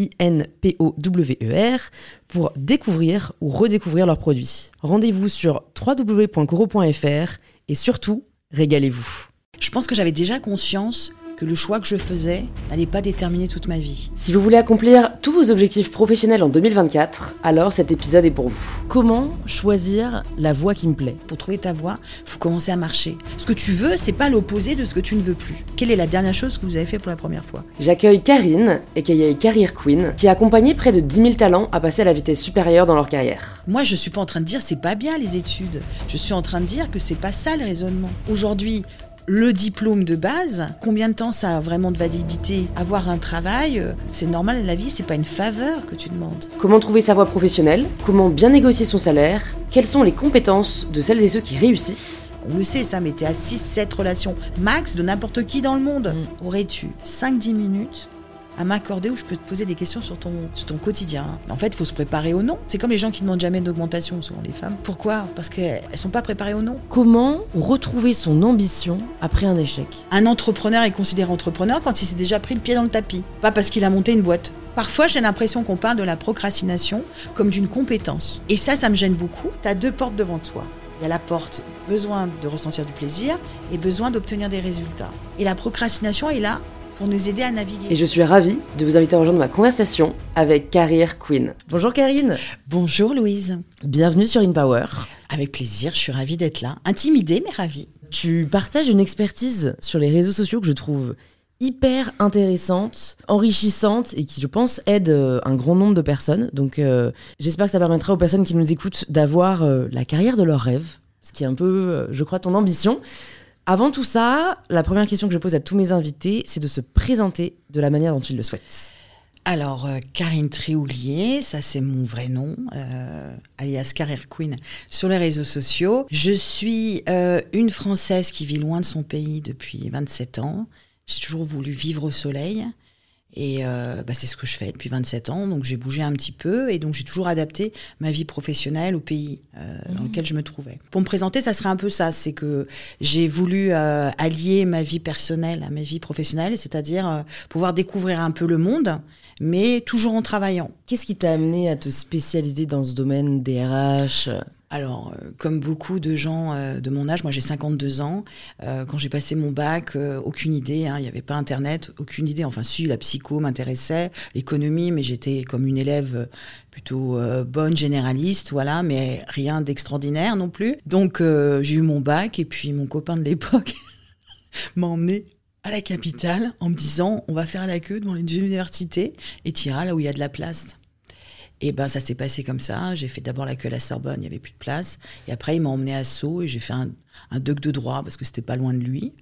I-N-P-O-W-E-R, pour découvrir ou redécouvrir leurs produits. Rendez-vous sur www.coro.fr et surtout, régalez-vous. Je pense que j'avais déjà conscience que le choix que je faisais n'allait pas déterminer toute ma vie. Si vous voulez accomplir tous vos objectifs professionnels en 2024, alors cet épisode est pour vous. Comment choisir la voie qui me plaît? Pour trouver ta voie, faut commencer à marcher. Ce que tu veux, c'est pas l'opposé de ce que tu ne veux plus. Quelle est la dernière chose que vous avez fait pour la première fois? J'accueille Karine, aka Career Queen, qui a accompagné près de 10 000 talents à passer à la vitesse supérieure dans leur carrière. Moi, je suis pas en train de dire c'est pas bien les études. Je suis en train de dire que c'est pas ça le raisonnement. Aujourd'hui, le diplôme de base, combien de temps ça a vraiment de validité Avoir un travail, euh, c'est normal, la vie, c'est pas une faveur que tu demandes. Comment trouver sa voie professionnelle? Comment bien négocier son salaire? Quelles sont les compétences de celles et ceux qui réussissent? On le sait, ça, mais t'es à 6-7 relations max de n'importe qui dans le monde. Mm. Aurais-tu 5-10 minutes à m'accorder où je peux te poser des questions sur ton, sur ton quotidien. En fait, il faut se préparer au non. C'est comme les gens qui demandent jamais d'augmentation, souvent les femmes. Pourquoi? Parce qu'elles sont pas préparées au non. Comment retrouver son ambition après un échec? Un entrepreneur est considéré entrepreneur quand il s'est déjà pris le pied dans le tapis, pas parce qu'il a monté une boîte. Parfois, j'ai l'impression qu'on parle de la procrastination comme d'une compétence. Et ça, ça me gêne beaucoup. Tu as deux portes devant toi. Il y a la porte besoin de ressentir du plaisir et besoin d'obtenir des résultats. Et la procrastination est là pour nous aider à naviguer. Et je suis ravie de vous inviter à rejoindre ma conversation avec Career Queen. Bonjour Karine Bonjour Louise. Bienvenue sur InPower. Avec plaisir, je suis ravie d'être là. Intimidée, mais ravie. Tu partages une expertise sur les réseaux sociaux que je trouve hyper intéressante, enrichissante et qui, je pense, aide euh, un grand nombre de personnes. Donc, euh, j'espère que ça permettra aux personnes qui nous écoutent d'avoir euh, la carrière de leurs rêves, ce qui est un peu, je crois, ton ambition. Avant tout ça, la première question que je pose à tous mes invités, c'est de se présenter de la manière dont ils le souhaitent. Alors, euh, Karine Tréhoulier, ça c'est mon vrai nom, euh, alias Career Queen, sur les réseaux sociaux. Je suis euh, une Française qui vit loin de son pays depuis 27 ans. J'ai toujours voulu vivre au soleil. Et euh, bah, c'est ce que je fais depuis 27 ans. Donc j'ai bougé un petit peu et donc j'ai toujours adapté ma vie professionnelle au pays euh, dans lequel je me trouvais. Pour me présenter, ça serait un peu ça. C'est que j'ai voulu euh, allier ma vie personnelle à ma vie professionnelle, c'est-à-dire euh, pouvoir découvrir un peu le monde, mais toujours en travaillant. Qu'est-ce qui t'a amené à te spécialiser dans ce domaine des RH Alors, euh, comme beaucoup de gens euh, de mon âge, moi j'ai 52 ans, euh, quand j'ai passé mon bac, aucune idée, hein, il n'y avait pas Internet, aucune idée. Enfin, si, la psycho m'intéressait, l'économie, mais j'étais comme une élève plutôt bonne, généraliste, voilà, mais rien d'extraordinaire non plus. Donc, j'ai eu mon bac et puis mon copain de l'époque m'a emmené à la capitale en me disant on va faire la queue devant les universités et tu iras là où il y a de la place. Et ben ça s'est passé comme ça. J'ai fait d'abord la queue à la Sorbonne, il n'y avait plus de place. Et après, il m'a emmené à Sceaux et j'ai fait un, un doc de droit parce que c'était pas loin de lui.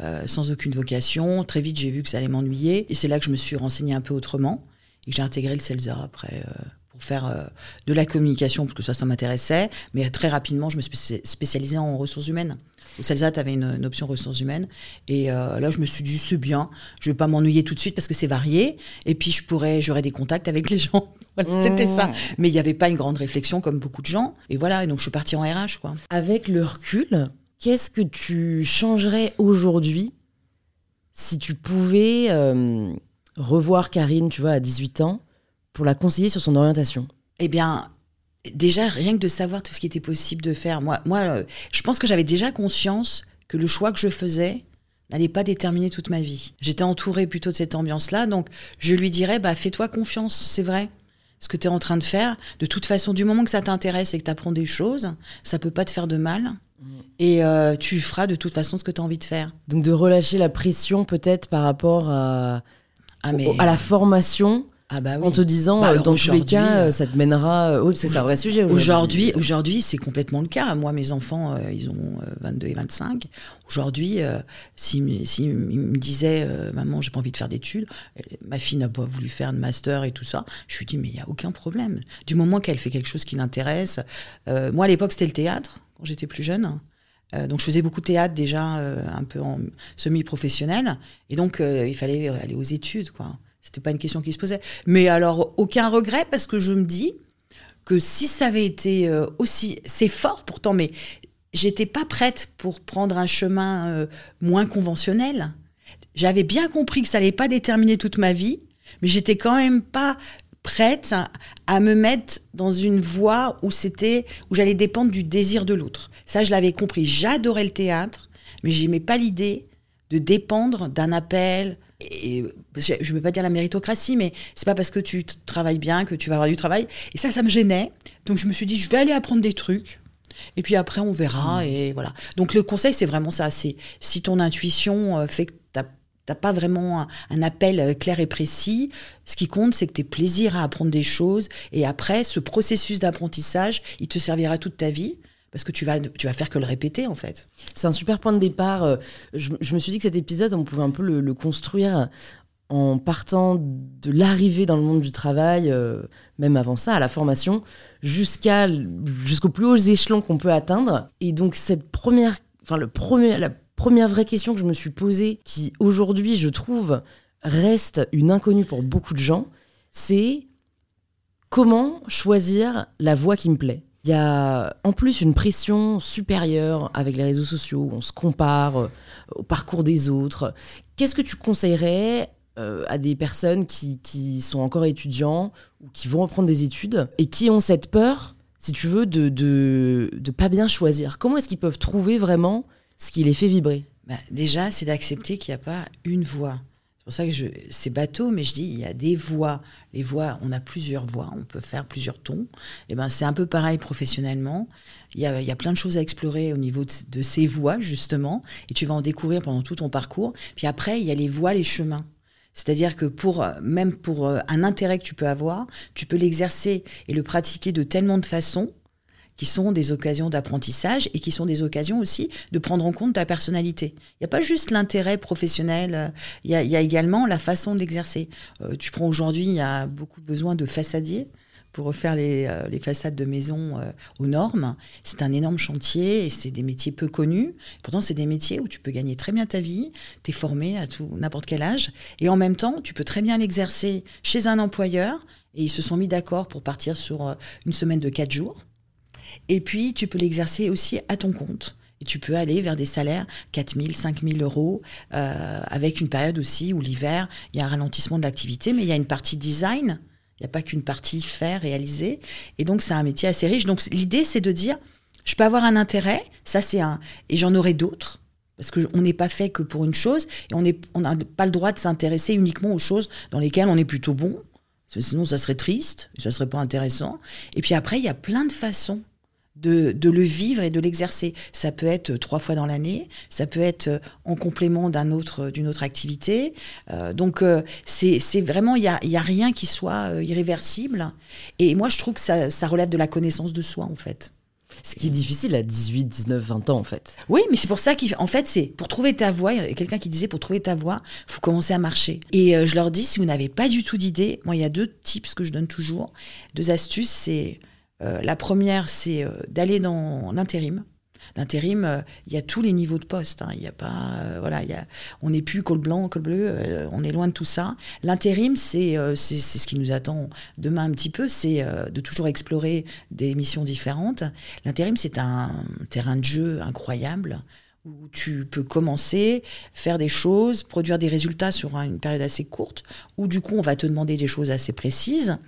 euh, sans aucune vocation. Très vite, j'ai vu que ça allait m'ennuyer. Et c'est là que je me suis renseignée un peu autrement. Et que j'ai intégré le CELSA après euh, pour faire euh, de la communication, parce que ça, ça m'intéressait. Mais très rapidement, je me suis spé- spécialisée en ressources humaines. Au CELSA, tu avais une, une option ressources humaines. Et euh, là, je me suis dit, c'est bien. Je vais pas m'ennuyer tout de suite parce que c'est varié. Et puis, je pourrais, j'aurais des contacts avec les gens. Voilà, C'était ça. Mmh. Mais il n'y avait pas une grande réflexion comme beaucoup de gens. Et voilà, et donc je suis partie en RH, quoi. Avec le recul, qu'est-ce que tu changerais aujourd'hui si tu pouvais euh, revoir Karine, tu vois, à 18 ans, pour la conseiller sur son orientation? Eh bien, déjà, rien que de savoir tout ce qui était possible de faire. Moi, moi euh, je pense que j'avais déjà conscience que le choix que je faisais n'allait pas déterminer toute ma vie. J'étais entourée plutôt de cette ambiance-là, donc je lui dirais, bah, fais-toi confiance, c'est vrai. ce que tu es en train de faire. De toute façon, du moment que ça t'intéresse et que tu apprends des choses, ça peut pas te faire de mal. Mm. Et euh, tu feras de toute façon ce que tu as envie de faire. Donc de relâcher la pression peut-être par rapport à, ah, à la formation ah bah En te disant, bah, euh, dans tous les cas, euh, ça te mènera. Euh, c'est un vrai sujet. Aujourd'hui, aujourd'hui, c'est complètement le cas. Moi, mes enfants, ils ont 22 et 25. Aujourd'hui, s'ils si, me disaient, maman, j'ai pas envie de faire d'études, ma fille n'a pas voulu faire de master et tout ça, je lui dis, mais il n'y a aucun problème. Du moment qu'elle fait quelque chose qui l'intéresse. moi, à l'époque, c'était le théâtre, quand j'étais plus jeune. donc je faisais beaucoup de théâtre déjà, un peu en semi-professionnel. Et donc, il fallait aller aux études, quoi. C'était pas une question qui se posait. Mais alors, aucun regret parce que je me dis que si ça avait été euh, aussi. C'est fort pourtant, mais j'étais pas prête pour prendre un chemin euh, moins conventionnel. J'avais bien compris que ça allait pas déterminer toute ma vie, mais j'étais quand même pas prête à, me mettre dans une voie où c'était où j'allais dépendre du désir de l'autre. Ça, je l'avais compris. J'adorais le théâtre, mais j'aimais pas l'idée de dépendre d'un appel, et je ne veux pas dire la méritocratie, mais c'est pas parce que tu travailles bien que tu vas avoir du travail. Et ça, ça me gênait. Donc je me suis dit, je vais aller apprendre des trucs. Et puis après, on verra. Mmh. Et voilà. Donc le conseil, c'est vraiment ça. C'est si ton intuition euh, fait que tu n'as pas vraiment un, appel euh, clair et précis. Ce qui compte, c'est que tu aies plaisir à apprendre des choses. Et après, ce processus d'apprentissage, il te servira toute ta vie parce que tu vas, tu vas faire que le répéter en fait. C'est un super point de départ. Euh, je, me suis dit que cet épisode, on pouvait un peu le, construire en partant de l'arrivée dans le monde du travail, euh, même avant ça, à la formation, jusqu'à jusqu'aux plus hauts échelons qu'on peut atteindre. Et donc cette première, enfin le premier, la première vraie question que je me suis posée, qui aujourd'hui je trouve reste une inconnue pour beaucoup de gens, c'est comment choisir la voie qui me plaît? Il y a en plus une pression supérieure avec les réseaux sociaux, on se compare euh, au parcours des autres. Qu'est-ce que tu conseillerais euh, à des personnes qui, sont encore étudiants ou qui vont reprendre des études et qui ont cette peur, si tu veux, de de, pas bien choisir? Comment est-ce qu'ils peuvent trouver vraiment ce qui les fait vibrer? Bah, Déjà, c'est d'accepter qu'il n'y a pas une voie. C'est pour ça que c'est bateau, mais je dis il y a des voix. Les voix, on a plusieurs voix, on peut faire plusieurs tons. Et eh ben c'est un peu pareil professionnellement. Il y a, plein de choses à explorer au niveau de, ces voix justement, et tu vas en découvrir pendant tout ton parcours. Puis après, il y a les voies, les chemins. C'est-à-dire que pour même pour euh, un intérêt que tu peux avoir, tu peux l'exercer et le pratiquer de tellement de façons qui sont des occasions d'apprentissage et qui sont des occasions aussi de prendre en compte ta personnalité. Il n'y a pas juste l'intérêt professionnel, euh, il y, a, également la façon d'exercer. Euh, tu prends aujourd'hui, il y a beaucoup besoin de façadiers pour refaire les, euh, façades de maisons aux normes. C'est un énorme chantier et c'est des métiers peu connus. Pourtant, c'est des métiers où tu peux gagner très bien ta vie, tu es formé à tout n'importe quel âge et en même temps, tu peux très bien l'exercer chez un employeur et ils se sont mis d'accord pour partir sur une semaine de quatre jours et puis, tu peux l'exercer aussi à ton compte. Et tu peux aller vers des salaires 4 000, 5 000 euros, euh, avec une période aussi où l'hiver, il y a un ralentissement de l'activité, mais il y a une partie design, il n'y a pas qu'une partie faire, réaliser. Et donc, c'est un métier assez riche. Donc, l'idée, c'est de dire, je peux avoir un intérêt, ça c'est un, et j'en aurai d'autres. Parce qu'on n'est pas fait que pour une chose, et on n'a pas le droit de s'intéresser uniquement aux choses dans lesquelles on est plutôt bon. Sinon, ça serait triste, ça serait pas intéressant. Et puis après, il y a plein de façons de, le vivre et de l'exercer. Ça peut être trois fois dans l'année, ça peut être en complément d'un autre, d'une autre activité. Euh, donc euh, c'est, vraiment, il n'y a, y a rien qui soit euh, irréversible. Et moi, je trouve que ça, ça relève de la connaissance de soi, en fait. Ce qui est difficile à 18, 19, 20 ans, en fait. Oui, mais c'est pour ça qu'en fait, c'est pour trouver ta voie. Il y a quelqu'un qui disait pour trouver ta voie, faut commencer à marcher. Et je leur dis, si vous n'avez pas du tout d'idée, moi, il y a deux tips que je donne toujours, deux astuces. C'est euh, la première, c'est euh, d'aller dans l'intérim. L'intérim, euh, il y a tous les niveaux de poste. Hein. Il y a pas, voilà, y a, on n'est plus col blanc, col bleu. on est loin de tout ça. L'intérim, c'est c'est ce qui nous attend demain un petit peu, c'est de toujours explorer des missions différentes. L'intérim, c'est un terrain de jeu incroyable où tu peux commencer, faire des choses, produire des résultats sur une période assez courte, où du coup on va te demander des choses assez précises.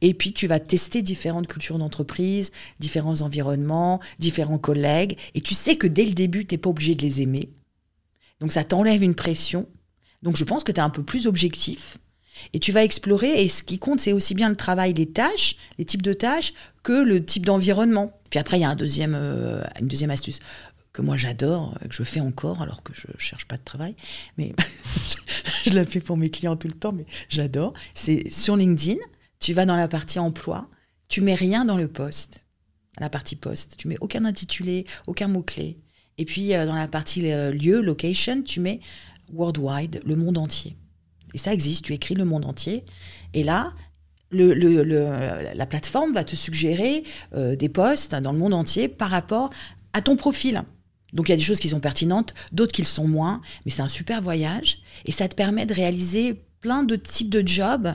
Et puis tu vas tester différentes cultures d'entreprise, différents environnements, différents collègues. Et tu sais que dès le début, tu n'es pas obligé de les aimer. Donc ça t'enlève une pression. Donc je pense que tu es un peu plus objectif. Et tu vas explorer, et ce qui compte, c'est aussi bien le travail, les tâches, les types de tâches, que le type d'environnement. Puis après, il y a un euh, une deuxième astuce que moi j'adore, que je fais encore alors que je cherche pas de travail, mais je la fais pour mes clients tout le temps, mais j'adore. C'est sur LinkedIn, tu vas dans la partie emploi, tu mets rien dans le poste, la partie poste, tu mets aucun intitulé, aucun mot-clé. Et puis euh, dans la partie euh, lieu, location, tu mets worldwide, le monde entier. Et ça existe, tu écris le monde entier. Et là, la plateforme va te suggérer euh, des posts dans le monde entier par rapport à ton profil. Donc il y a des choses qui sont pertinentes, d'autres qui le sont moins, mais c'est un super voyage et ça te permet de réaliser plein de types de jobs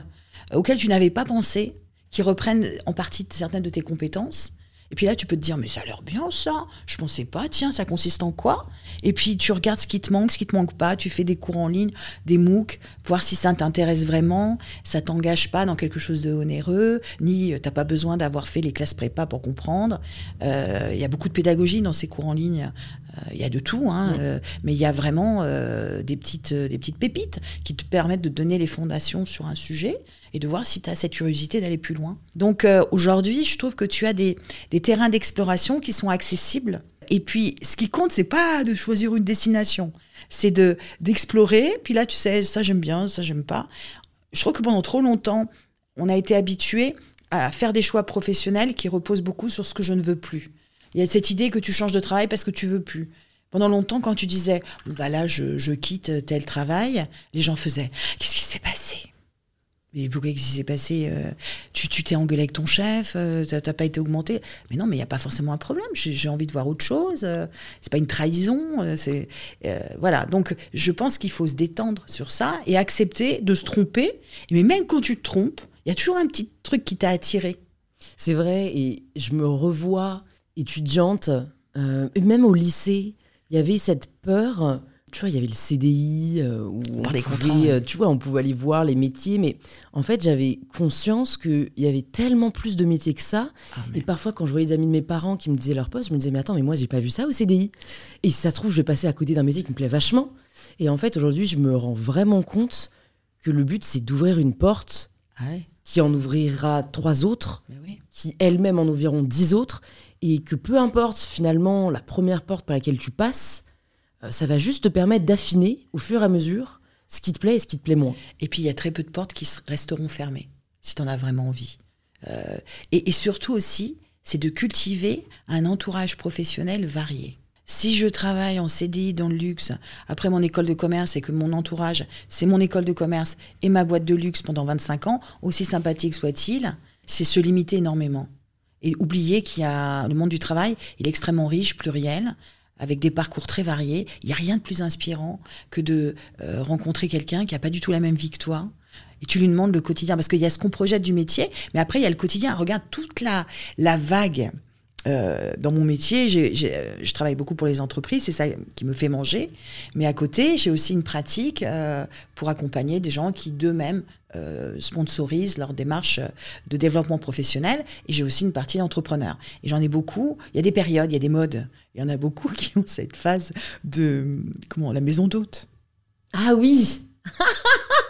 auxquels tu n'avais pas pensé, qui reprennent en partie certaines de tes compétences et puis là, tu peux te dire, mais ça a l'air bien ça. Je pensais pas, tiens, ça consiste en quoi? Et puis tu regardes ce qui te manque, ce qui te manque pas. Tu fais des cours en ligne, des MOOC, voir si ça t'intéresse vraiment. Ça t'engage pas dans quelque chose de onéreux, ni euh, t'as pas besoin d'avoir fait les classes prépa pour comprendre. Euh, il y a beaucoup de pédagogie dans ces cours en ligne. Euh, il y a de tout, hein, mais il y a vraiment des, petites, des petites pépites qui te permettent de donner les fondations sur un sujet et de voir si tu as cette curiosité d'aller plus loin. Donc euh, aujourd'hui, je trouve que tu as des, terrains d'exploration qui sont accessibles. Et puis, ce qui compte, c'est pas de choisir une destination, c'est de d'explorer. Puis là, tu sais, ça j'aime bien, ça j'aime pas. Je trouve que pendant trop longtemps, on a été habitué à faire des choix professionnels qui reposent beaucoup sur ce que je ne veux plus. Il y a cette idée que tu changes de travail parce que tu veux plus. Pendant longtemps, quand tu disais, bah là, je, quitte tel travail, les gens faisaient, qu'est-ce qui s'est passé? Mais pourquoi qu'est-ce qui s'est passé euh, Tu t'es engueulé avec ton chef, euh, t'as pas été augmenté? Mais non, mais il n'y a pas forcément un problème. J'ai envie de voir autre chose. Euh, c'est pas une trahison. c'est voilà. Donc, je pense qu'il faut se détendre sur ça et accepter de se tromper. Mais même quand tu te trompes, il y a toujours un petit truc qui t'a attiré. C'est vrai. Et je me revois étudiante, même au lycée, il y avait cette peur tu vois, il y avait le CDI, euh, où on, pouvait, euh, tu vois, on pouvait aller voir les métiers, mais en fait, j'avais conscience qu'il y avait tellement plus de métiers que ça. Ah, et parfois, quand je voyais des amis de mes parents qui me disaient leur poste, je me disais, mais attends, mais moi, j'ai pas vu ça au CDI. Et si ça se trouve, je vais passer à côté d'un métier qui me plaît vachement. Et en fait, aujourd'hui, je me rends vraiment compte que le but, c'est d'ouvrir une porte ah qui en ouvrira trois autres, qui elles-mêmes en ouvriront dix autres, et que peu importe finalement la première porte par laquelle tu passes, euh, ça va juste te permettre d'affiner au fur et à mesure ce qui te plaît et ce qui te plaît moins. Et puis il y a très peu de portes qui resteront fermées, si tu en as vraiment envie. Euh, et, surtout aussi, c'est de cultiver un entourage professionnel varié. Si je travaille en CDI dans le luxe, après mon école de commerce et que mon entourage, c'est mon école de commerce et ma boîte de luxe pendant 25 ans, aussi sympathique soit-il, c'est se limiter énormément. Et oublier qu'il y a le monde du travail, il est extrêmement riche, pluriel, avec des parcours très variés. Il n'y a rien de plus inspirant que de euh, rencontrer quelqu'un qui n'a pas du tout la même vie que toi. Et tu lui demandes le quotidien, parce qu'il y a ce qu'on projette du métier, mais après, il y a le quotidien. Regarde toute la, la vague euh, dans mon métier, je travaille beaucoup pour les entreprises, c'est ça qui me fait manger. Mais à côté, j'ai aussi une pratique euh, pour accompagner des gens qui d'eux-mêmes euh, sponsorisent leur démarche de développement professionnel. Et j'ai aussi une partie d'entrepreneurs. Et j'en ai beaucoup. Il y a des périodes, il y a des modes. Il y en a beaucoup qui ont cette phase de comment la maison d'hôte. Ah oui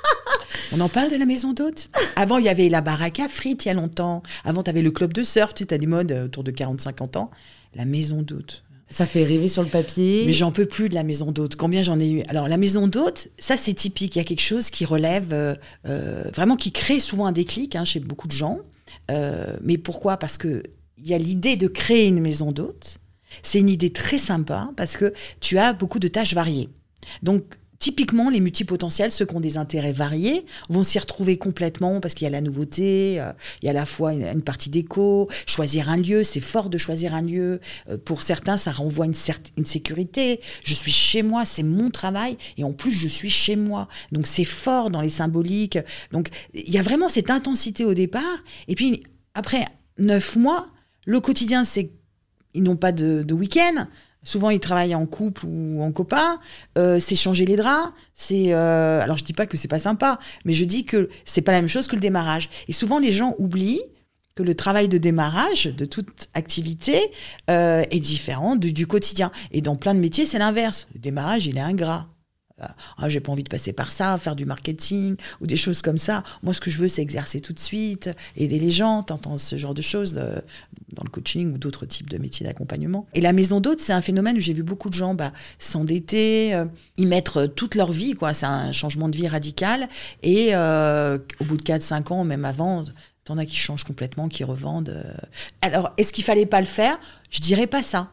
On en parle de la maison d'hôte? Avant, il y avait la baraque à frites il y a longtemps. Avant, tu avais le club de surf, tu as des modes euh, autour de 40-50 ans. La maison d'hôte. Ça fait rêver sur le papier. Mais j'en peux plus de la maison d'hôte. Combien j'en ai eu? Alors, la maison d'hôte, ça, c'est typique. Il y a quelque chose qui relève, euh, euh, vraiment, qui crée souvent un déclic hein, chez beaucoup de gens. mais pourquoi? Parce qu'il y a l'idée de créer une maison d'hôte. C'est une idée très sympa parce que tu as beaucoup de tâches variées. Donc, Typiquement, les multipotentiels, ceux qui ont des intérêts variés, vont s'y retrouver complètement parce qu'il y a la nouveauté, euh, il y a à la fois une, partie d'éco, choisir un lieu, c'est fort de choisir un lieu. Euh, pour certains, ça renvoie une, une sécurité. Je suis chez moi, c'est mon travail, et en plus, je suis chez moi. Donc c'est fort dans les symboliques. Donc il y a vraiment cette intensité au départ. Et puis après neuf mois, le quotidien, c'est ils n'ont pas de week-end. Souvent, ils travaillent en couple ou en copain. Euh, c'est changer les draps. C'est euh, alors je dis pas que c'est pas sympa, mais je dis que c'est pas la même chose que le démarrage. Et souvent, les gens oublient que le travail de démarrage de toute activité euh, est différent du, du, quotidien. Et dans plein de métiers, c'est l'inverse. Le démarrage, il est ingrat. Ah, j'ai pas envie de passer par ça, faire du marketing ou des choses comme ça. Moi, ce que je veux, c'est exercer tout de suite, aider les gens, t'entends ce genre de choses dans le coaching ou d'autres types de métiers d'accompagnement. Et la maison d'hôte, c'est un phénomène où j'ai vu beaucoup de gens bah, s'endetter, euh, y mettre toute leur vie, quoi. C'est un changement de vie radical. Et euh, au bout de 4-5 ans, même avant, t'en as qui changent complètement, qui revendent. Euh. Alors, est-ce qu'il fallait pas le faire? Je dirais pas ça.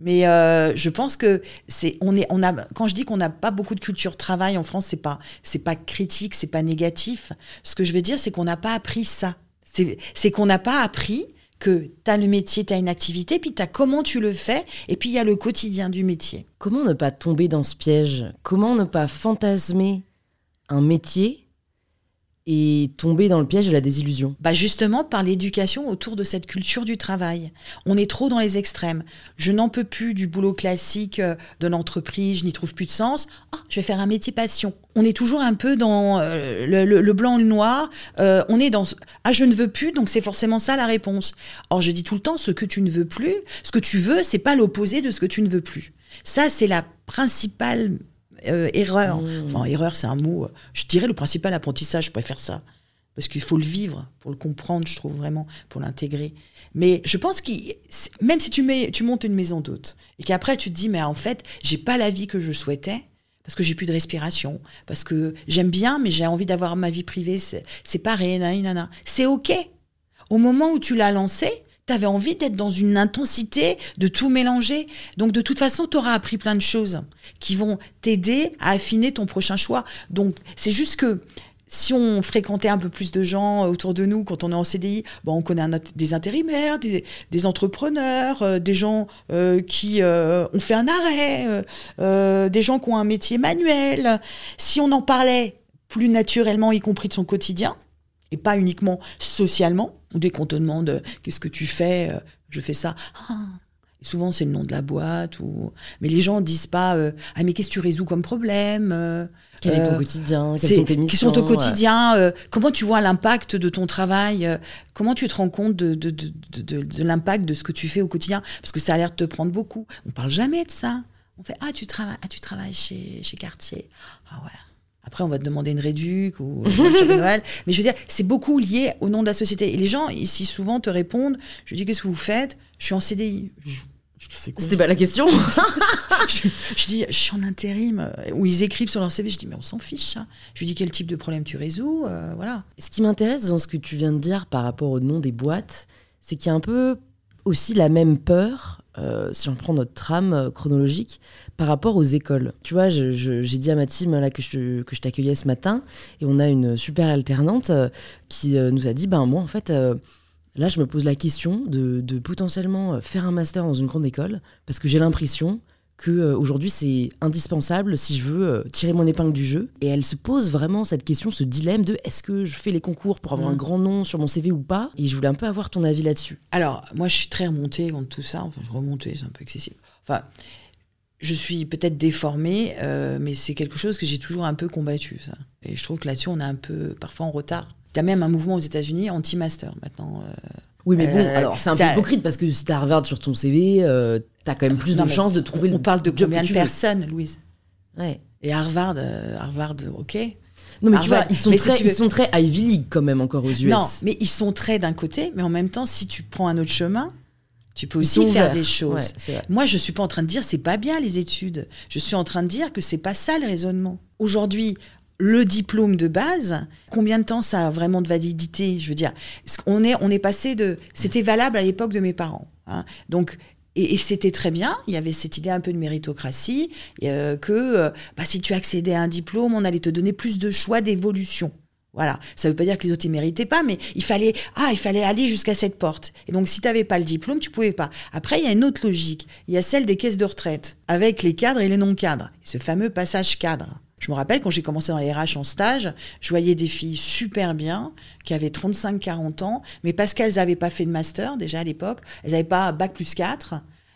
Mais euh, je pense que c'est on est on a quand je dis qu'on n'a pas beaucoup de culture travail en France, c'est pas c'est pas critique, c'est pas négatif. Ce que je veux dire, c'est qu'on n'a pas appris ça. C'est qu'on n'a pas appris que tu as le métier, tu as une activité, puis tu as comment tu le fais, et puis il y a le quotidien du métier. Comment ne pas tomber dans ce piège? Comment ne pas fantasmer un métier et tomber dans le piège de la désillusion bah Justement par l'éducation autour de cette culture du travail. On est trop dans les extrêmes. Je n'en peux plus du boulot classique euh, de l'entreprise, je n'y trouve plus de sens. Ah, je vais faire un métier passion. On est toujours un peu dans euh, le, blanc le noir. Euh, on est dans ah je ne veux plus, donc c'est forcément ça la réponse. Or je dis tout le temps ce que tu ne veux plus, ce que tu veux, c'est pas l'opposé de ce que tu ne veux plus. Ça c'est la principale euh, erreur. Mmh. Enfin, erreur, c'est un mot. Euh, je dirais le principal apprentissage, je préfère ça. Parce qu'il faut le vivre pour le comprendre, je trouve vraiment, pour l'intégrer. Mais je pense que même si tu, mets, tu montes une maison d'hôte et qu'après tu te dis, mais en fait, j'ai pas la vie que je souhaitais, parce que j'ai plus de respiration, parce que j'aime bien, mais j'ai envie d'avoir ma vie privée séparée, nanana. C'est OK. Au moment où tu l'as lancé, tu avais envie d'être dans une intensité, de tout mélanger. Donc de toute façon, tu auras appris plein de choses qui vont t'aider à affiner ton prochain choix. Donc c'est juste que si on fréquentait un peu plus de gens autour de nous quand on est en CDI, bon, on connaît des intérimaires, des, entrepreneurs, euh, des gens euh, qui euh, ont fait un arrêt, des gens qui ont un métier manuel. Si on en parlait plus naturellement, y compris de son quotidien, et pas uniquement socialement, ou dès qu'on te demande qu'est-ce que tu fais, euh, je fais ça. Ah. souvent c'est le nom de la boîte ou mais les gens disent pas euh, ah mais qu'est-ce que tu résous comme problème euh, quel est ton quotidien quelles sont tes missions sont au quotidien comment tu vois l'impact de ton travail comment tu te rends compte de, de, de, de l'impact de ce que tu fais au quotidien parce que ça a l'air de te prendre beaucoup on parle jamais de ça on fait ah tu travailles ah tu travailles chez chez Cartier ah ouais après, on va te demander une réduc ou Noël. Mais je veux dire, c'est beaucoup lié au nom de la société. Et les gens, ici, souvent, te répondent Je dis, qu'est-ce que vous faites? Je suis en CDI. C'était pas la question. je, dis, je suis en intérim. Euh, Ou ils écrivent sur leur CV. Je dis, mais on s'en fiche. Ça. Je lui dis, quel type de problème tu résous euh, Voilà. Ce qui m'intéresse dans ce que tu viens de dire par rapport au nom des boîtes, c'est qu'il y a un peu aussi la même peur, euh, si on prend notre trame chronologique, par rapport aux écoles. Tu vois, j'ai dit à ma team là, que je, que je t'accueillais ce matin, et on a une super alternante euh, qui euh, nous a dit, ben moi en fait, euh, là je me pose la question de, de, potentiellement faire un master dans une grande école, parce que j'ai l'impression que aujourd'hui c'est indispensable si je veux tirer mon épingle du jeu. Et elle se pose vraiment cette question, ce dilemme de est-ce que je fais les concours pour avoir un grand nom sur mon CV ou pas? Et je voulais un peu avoir ton avis là-dessus. Alors, moi je suis très remontée contre tout ça, enfin remontée, c'est un peu excessif. Enfin, je suis peut-être déformée, euh, mais c'est quelque chose que j'ai toujours un peu combattu. Ça. Et je trouve que là-dessus, on est un peu parfois en retard. A même un mouvement aux États-Unis anti-master maintenant. Euh, oui, mais bon, euh, alors c'est un peu hypocrite parce que si tu as Harvard sur ton CV, tu as quand même plus de chances de trouver on, le. On parle de combien de personnes, Louise? Ouais. Et Harvard, Harvard, ok. Non, mais tu vois, ils sont, très, ils sont très Ivy League quand même encore aux US. Non, mais ils sont très d'un côté, mais en même temps, si tu prends un autre chemin, tu peux aussi faire des choses. Moi, je suis pas en train de dire c'est pas bien les études. Je suis en train de dire que c'est pas ça le raisonnement. Aujourd'hui, le diplôme de base, combien de temps ça a vraiment de validité Je veux dire, on est, on est passé de. C'était valable à l'époque de mes parents. Hein. Donc, et, c'était très bien. Il y avait cette idée un peu de méritocratie, euh, que euh, bah, si tu accédais à un diplôme, on allait te donner plus de choix d'évolution. Voilà, ça veut pas dire que les autres ne méritaient pas, mais il fallait ah il fallait aller jusqu'à cette porte. Et donc si tu n'avais pas le diplôme, tu pouvais pas. Après il y a une autre logique, il y a celle des caisses de retraite avec les cadres et les non cadres, ce fameux passage cadre. Je me rappelle quand j'ai commencé dans les RH en stage, je voyais des filles super bien qui avaient 35-40 ans, mais parce qu'elles n'avaient pas fait de master déjà à l'époque, elles n'avaient pas bac plus 4,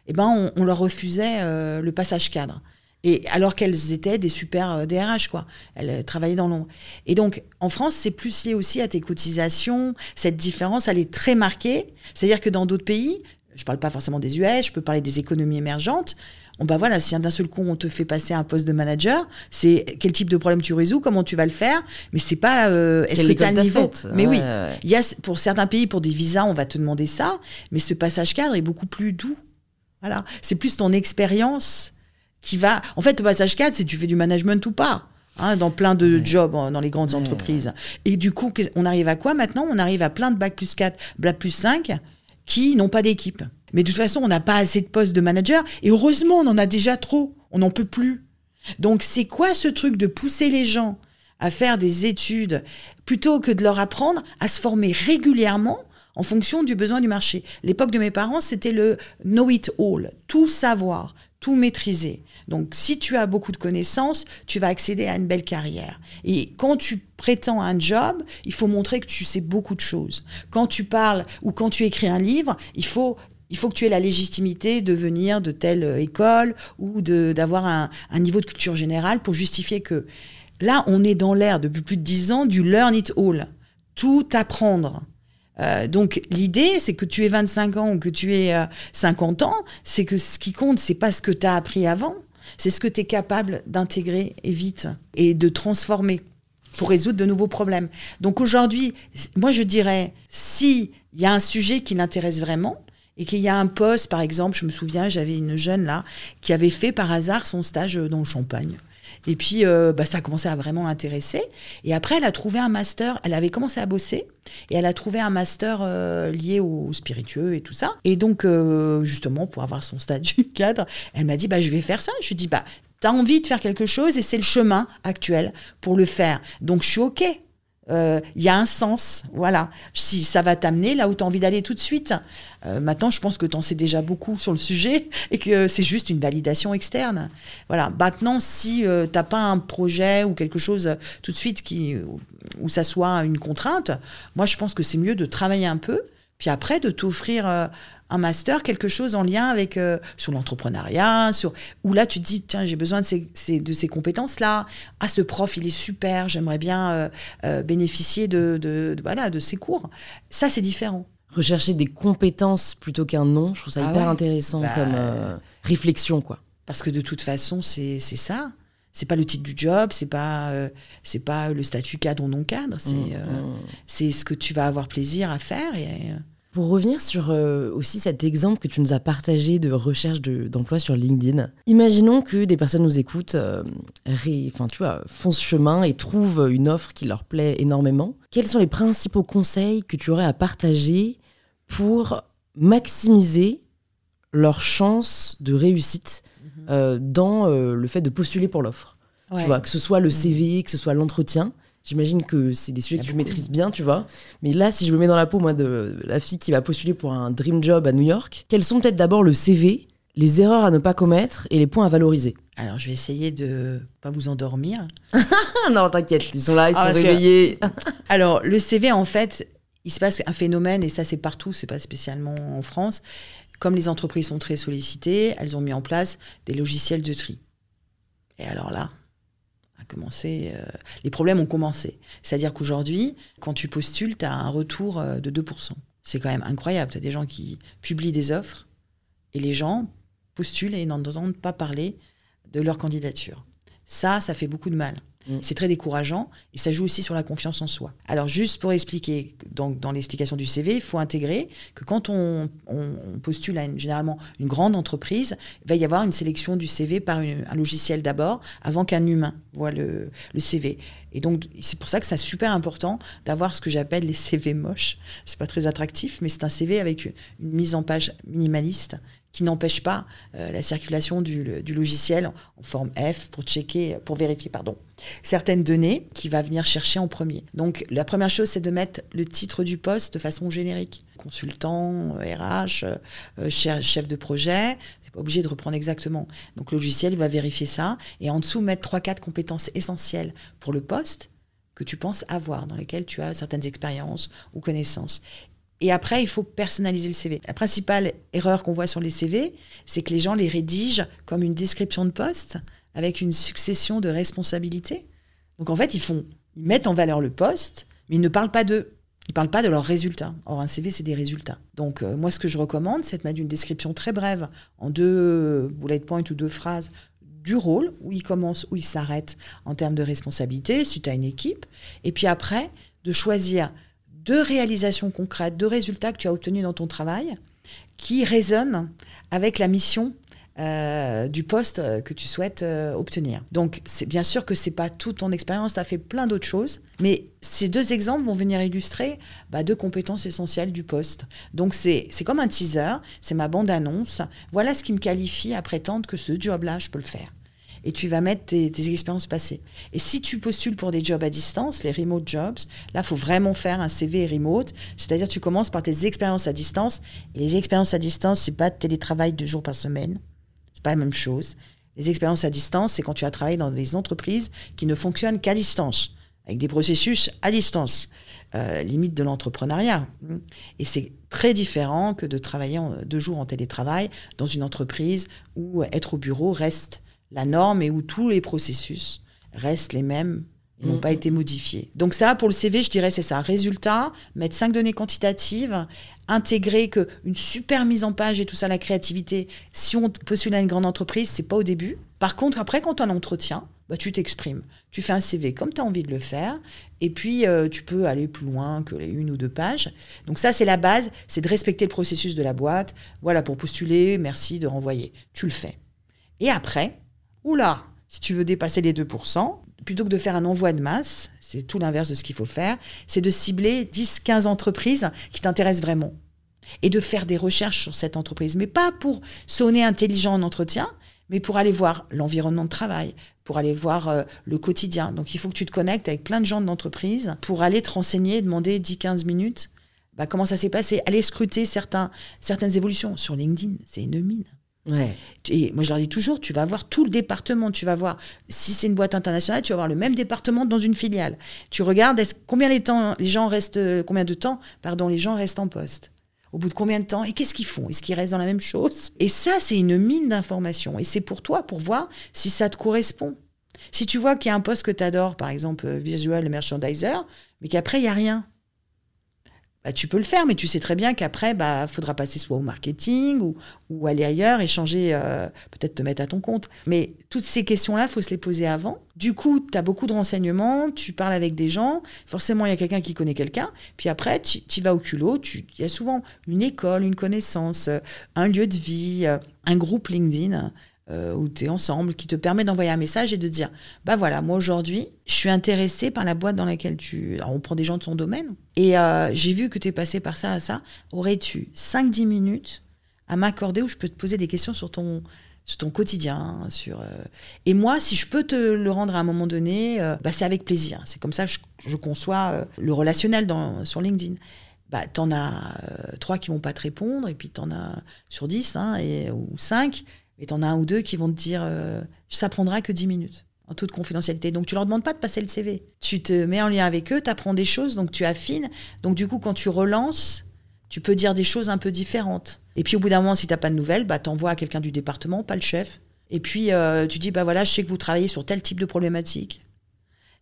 eh ben on, leur refusait euh, le passage cadre. Et alors qu'elles étaient des super DRH, euh, quoi. Elles euh, travaillaient dans l'ombre. Et donc, en France, c'est plus lié aussi à tes cotisations. Cette différence, elle est très marquée. C'est-à-dire que dans d'autres pays, je parle pas forcément des US, je peux parler des économies émergentes. Bah voilà, si d'un seul coup on te fait passer un poste de manager, c'est quel type de problème tu résous, comment tu vas le faire, mais c'est pas euh, est-ce que tu as le niveau. Mais oui, il y a pour certains pays pour des visas, on va te demander ça, mais ce passage cadre est beaucoup plus doux. Voilà, c'est plus ton expérience qui va. En fait, le passage cadre, c'est tu fais du management ou pas. Hein, dans plein de jobs dans les grandes entreprises. Et du coup, on arrive à quoi maintenant? On arrive à plein de bac plus 4, bac plus 5 qui n'ont pas d'équipe. Mais de toute façon, on n'a pas assez de postes de manager. Et heureusement, on en a déjà trop. On n'en peut plus. Donc, c'est quoi ce truc de pousser les gens à faire des études plutôt que de leur apprendre à se former régulièrement en fonction du besoin du marché? L'époque de mes parents, c'était le know it all, tout savoir, tout maîtriser. Donc, si tu as beaucoup de connaissances, tu vas accéder à une belle carrière. Et quand tu prétends un job, il faut montrer que tu sais beaucoup de choses. Quand tu parles ou quand tu écris un livre, il faut il faut que tu aies la légitimité de venir de telle euh, école ou d'avoir un, niveau de culture générale pour justifier que là, on est dans l'ère depuis plus de dix ans du learn it all, tout apprendre. Euh, donc l'idée, c'est que tu aies 25 ans ou que tu aies 50 euh, ans, c'est que ce qui compte, c'est pas ce que tu as appris avant, c'est ce que tu es capable d'intégrer et vite et de transformer pour résoudre de nouveaux problèmes. Donc aujourd'hui, moi je dirais, s'il y a un sujet qui l'intéresse vraiment, et qu'il y a un poste, par exemple, je me souviens, j'avais une jeune là qui avait fait par hasard son stage dans le Champagne. Et puis, euh, bah, ça a commencé à vraiment l'intéresser. Et après, elle a trouvé un master. Elle avait commencé à bosser et elle a trouvé un master euh, lié au spiritueux et tout ça. Et donc, euh, justement, pour avoir son statut cadre, elle m'a dit, bah, je vais faire ça. Je lui ai dit, bah, t'as envie de faire quelque chose et c'est le chemin actuel pour le faire. Donc, je suis OK il euh, y a un sens, voilà. Si ça va t'amener là où tu as envie d'aller tout de suite. Euh, maintenant, je pense que tu en sais déjà beaucoup sur le sujet et que c'est juste une validation externe. Voilà. Maintenant, si euh, t'as pas un projet ou quelque chose tout de suite qui, où ça soit une contrainte, moi, je pense que c'est mieux de travailler un peu, puis après de t'offrir un master, quelque chose en lien avec euh, sur l'entrepreneuriat, sur où là tu te dis tiens j'ai besoin de ces, de ces compétences là. Ah ce prof il est super, j'aimerais bien euh, euh, bénéficier de, de, voilà de ses cours. Ça c'est différent. Rechercher des compétences plutôt qu'un nom, je trouve ça ah hyper intéressant bah, comme réflexion quoi. Parce que de toute façon c'est ça c'est pas le titre du job, c'est pas c'est pas le statut cadre ou non cadre, c'est mmh, mmh. c'est ce que tu vas avoir plaisir à faire et pour revenir sur euh, aussi cet exemple que tu nous as partagé de recherche d'emploi sur LinkedIn, imaginons que des personnes nous écoutent, euh, enfin tu vois, font ce chemin et trouvent une offre qui leur plaît énormément. Quels sont les principaux conseils que tu aurais à partager pour maximiser leur chance de réussite mhm. euh, dans le fait de postuler pour l'offre? Tu vois, que ce soit le. CV, que ce soit l'entretien. J'imagine que c'est des sujets que tu maîtrises bien, tu vois. Mais là, si je me mets dans la peau, moi, de la fille qui va postuler pour un dream job à New York, quels sont peut-être d'abord le CV, les erreurs à ne pas commettre et les points à valoriser? Alors, je vais essayer de pas vous endormir. non, t'inquiète, ils sont là, ils ah, sont réveillés. Alors, le CV, en fait, il se passe un phénomène, et ça, c'est partout, c'est pas spécialement en France. Comme les entreprises sont très sollicitées, elles ont mis en place des logiciels de tri. Et alors là, euh, les problèmes ont commencé. C'est-à-dire qu'aujourd'hui, quand tu postules, tu as un retour euh, de 2%. C'est quand même incroyable. Tu as des gens qui publient des offres et les gens postulent et n'entendent pas parler de leur candidature. Ça, ça fait beaucoup de mal. Mm. C'est très décourageant et ça joue aussi sur la confiance en soi. Alors juste pour expliquer, dans l'explication du CV, il faut intégrer que quand on, postule à généralement une grande entreprise, il va y avoir une sélection du CV par un logiciel d'abord, avant qu'un humain voit le, le CV. Et donc, c'est pour ça que c'est super important d'avoir ce que j'appelle les CV moches. C'est pas très attractif, mais c'est un CV avec une mise en page minimaliste qui n'empêche pas euh, la circulation du, logiciel en forme F pour checker, pour vérifier, pardon, certaines données qu'il va venir chercher en premier. Donc, la première chose, c'est de mettre le titre du poste de façon générique. Consultant, RH, euh, chef de projet, pas obligé de reprendre exactement. Donc, le logiciel, il va vérifier ça et en dessous, mettre trois, quatre compétences essentielles pour le poste que tu penses avoir, dans lesquelles tu as certaines expériences ou connaissances. Et après, il faut personnaliser le CV. La principale erreur qu'on voit sur les CV, c'est que les gens les rédigent comme une description de poste avec une succession de responsabilités. Donc en fait, ils font, ils mettent en valeur le poste, mais ils ne parlent pas d'eux. Ils parlent pas de leurs résultats. Or, un CV, c'est des résultats. Donc, euh, moi, ce que je recommande, c'est de mettre une description très brève, en deux bullet points ou deux phrases, du rôle, où il commence, où il s'arrête en termes de responsabilité, si tu as une équipe. Et puis après, de choisir deux réalisations concrètes, deux résultats que tu as obtenus dans ton travail, qui résonnent avec la mission euh, du poste euh, que tu souhaites euh, obtenir. Donc, c'est bien sûr que c'est pas toute ton expérience, tu as fait plein d'autres choses, mais ces deux exemples vont venir illustrer bah, deux compétences essentielles du poste. Donc, c'est comme un teaser, c'est ma bande-annonce. Voilà ce qui me qualifie à prétendre que ce job-là, je peux le faire et tu vas mettre tes, expériences passées. Et si tu postules pour des jobs à distance, les remote jobs, là, il faut vraiment faire un CV remote, c'est-à-dire tu commences par tes expériences à distance. Les expériences à distance, c'est pas de télétravail deux jours par semaine pas la même chose. Les expériences à distance, c'est quand tu as travaillé dans des entreprises qui ne fonctionnent qu'à distance, avec des processus à distance, euh, limite de l'entrepreneuriat. Et c'est très différent que de travailler deux jours en télétravail dans une entreprise où être au bureau reste la norme et où tous les processus restent les mêmes n'ont pas été modifiés. Donc ça, pour le CV, je dirais c'est ça. Résultat, mettre cinq données quantitatives, intégrer que une super mise en page et tout ça, la créativité. Si on postule à une grande entreprise, c'est pas au début. Par contre, après, quand un entretien, bah, tu t'exprimes. Tu fais un CV comme tu as envie de le faire. Et puis, euh, tu peux aller plus loin que les une ou deux pages. Donc ça, c'est la base, c'est de respecter le processus de la boîte. Voilà, pour postuler, merci de renvoyer. Tu le fais. Et après, oula, si tu veux dépasser les 2%, plutôt que de faire un envoi de masse, c'est tout l'inverse de ce qu'il faut faire, c'est de cibler 10-15 entreprises qui t'intéressent vraiment. Et de faire des recherches sur cette entreprise. Mais pas pour sonner intelligent en entretien, mais pour aller voir l'environnement de travail, pour aller voir euh, le quotidien. Donc il faut que tu te connectes avec plein de gens de l'entreprise pour aller te renseigner, demander 10-15 minutes bah, comment ça s'est passé, aller scruter certains, certaines évolutions. Sur LinkedIn, c'est une mine. Et moi, je leur dis toujours, tu vas voir tout le département. Tu vas voir, si c'est une boîte internationale, tu vas voir le même département dans une filiale. Tu regardes combien les, gens restent, combien de temps, pardon, les gens restent en poste? Au bout de combien de temps? Et qu'est-ce qu'ils font? Est-ce qu'ils restent dans la même chose? Et ça, c'est une mine d'informations. Et c'est pour toi, pour voir si ça te correspond. Si tu vois qu'il y a un poste que tu adores, par exemple euh, visual merchandiser, mais qu'après, il n'y a rien, bah, tu peux le faire, mais tu sais très bien qu'après, bah, faudra passer soit au marketing ou, aller ailleurs et changer, euh, peut-être te mettre à ton compte. Mais toutes ces questions-là, faut se les poser avant. Du coup, tu as beaucoup de renseignements, tu parles avec des gens, forcément, il y a quelqu'un qui connaît quelqu'un. Puis après, tu vas au culot, il y a souvent une école, une connaissance, un lieu de vie, un groupe LinkedIn euh, où tu es ensemble, qui te permet d'envoyer un message et de dire bah voilà, moi aujourd'hui, je suis intéressé par la boîte dans laquelle tu. Alors, on prend des gens de son domaine. Et euh, j'ai vu que tu es passé par ça à ça. Aurais-tu 5-10 minutes à m'accorder où je peux te poser des questions sur ton, sur ton quotidien, sur euh, et moi si je peux te le rendre à un moment donné, bah, c'est avec plaisir. C'est comme ça que je, conçois le relationnel dans, sur LinkedIn. Bah, t'en as trois qui vont pas te répondre et puis t'en as sur 10 hein, et, ou 5 et t'en as un ou deux qui vont te dire euh, ça prendra que 10 minutes en toute confidentialité. Donc tu leur demandes pas de passer le CV. Tu te mets en lien avec eux, tu apprends des choses, donc tu affines. Donc du coup, quand tu relances, tu peux dire des choses un peu différentes. Et puis au bout d'un moment, si t'as pas de nouvelles, bah t'envoies à quelqu'un du département, pas le chef. Et puis euh, tu dis bah voilà, je sais que vous travaillez sur tel type de problématique.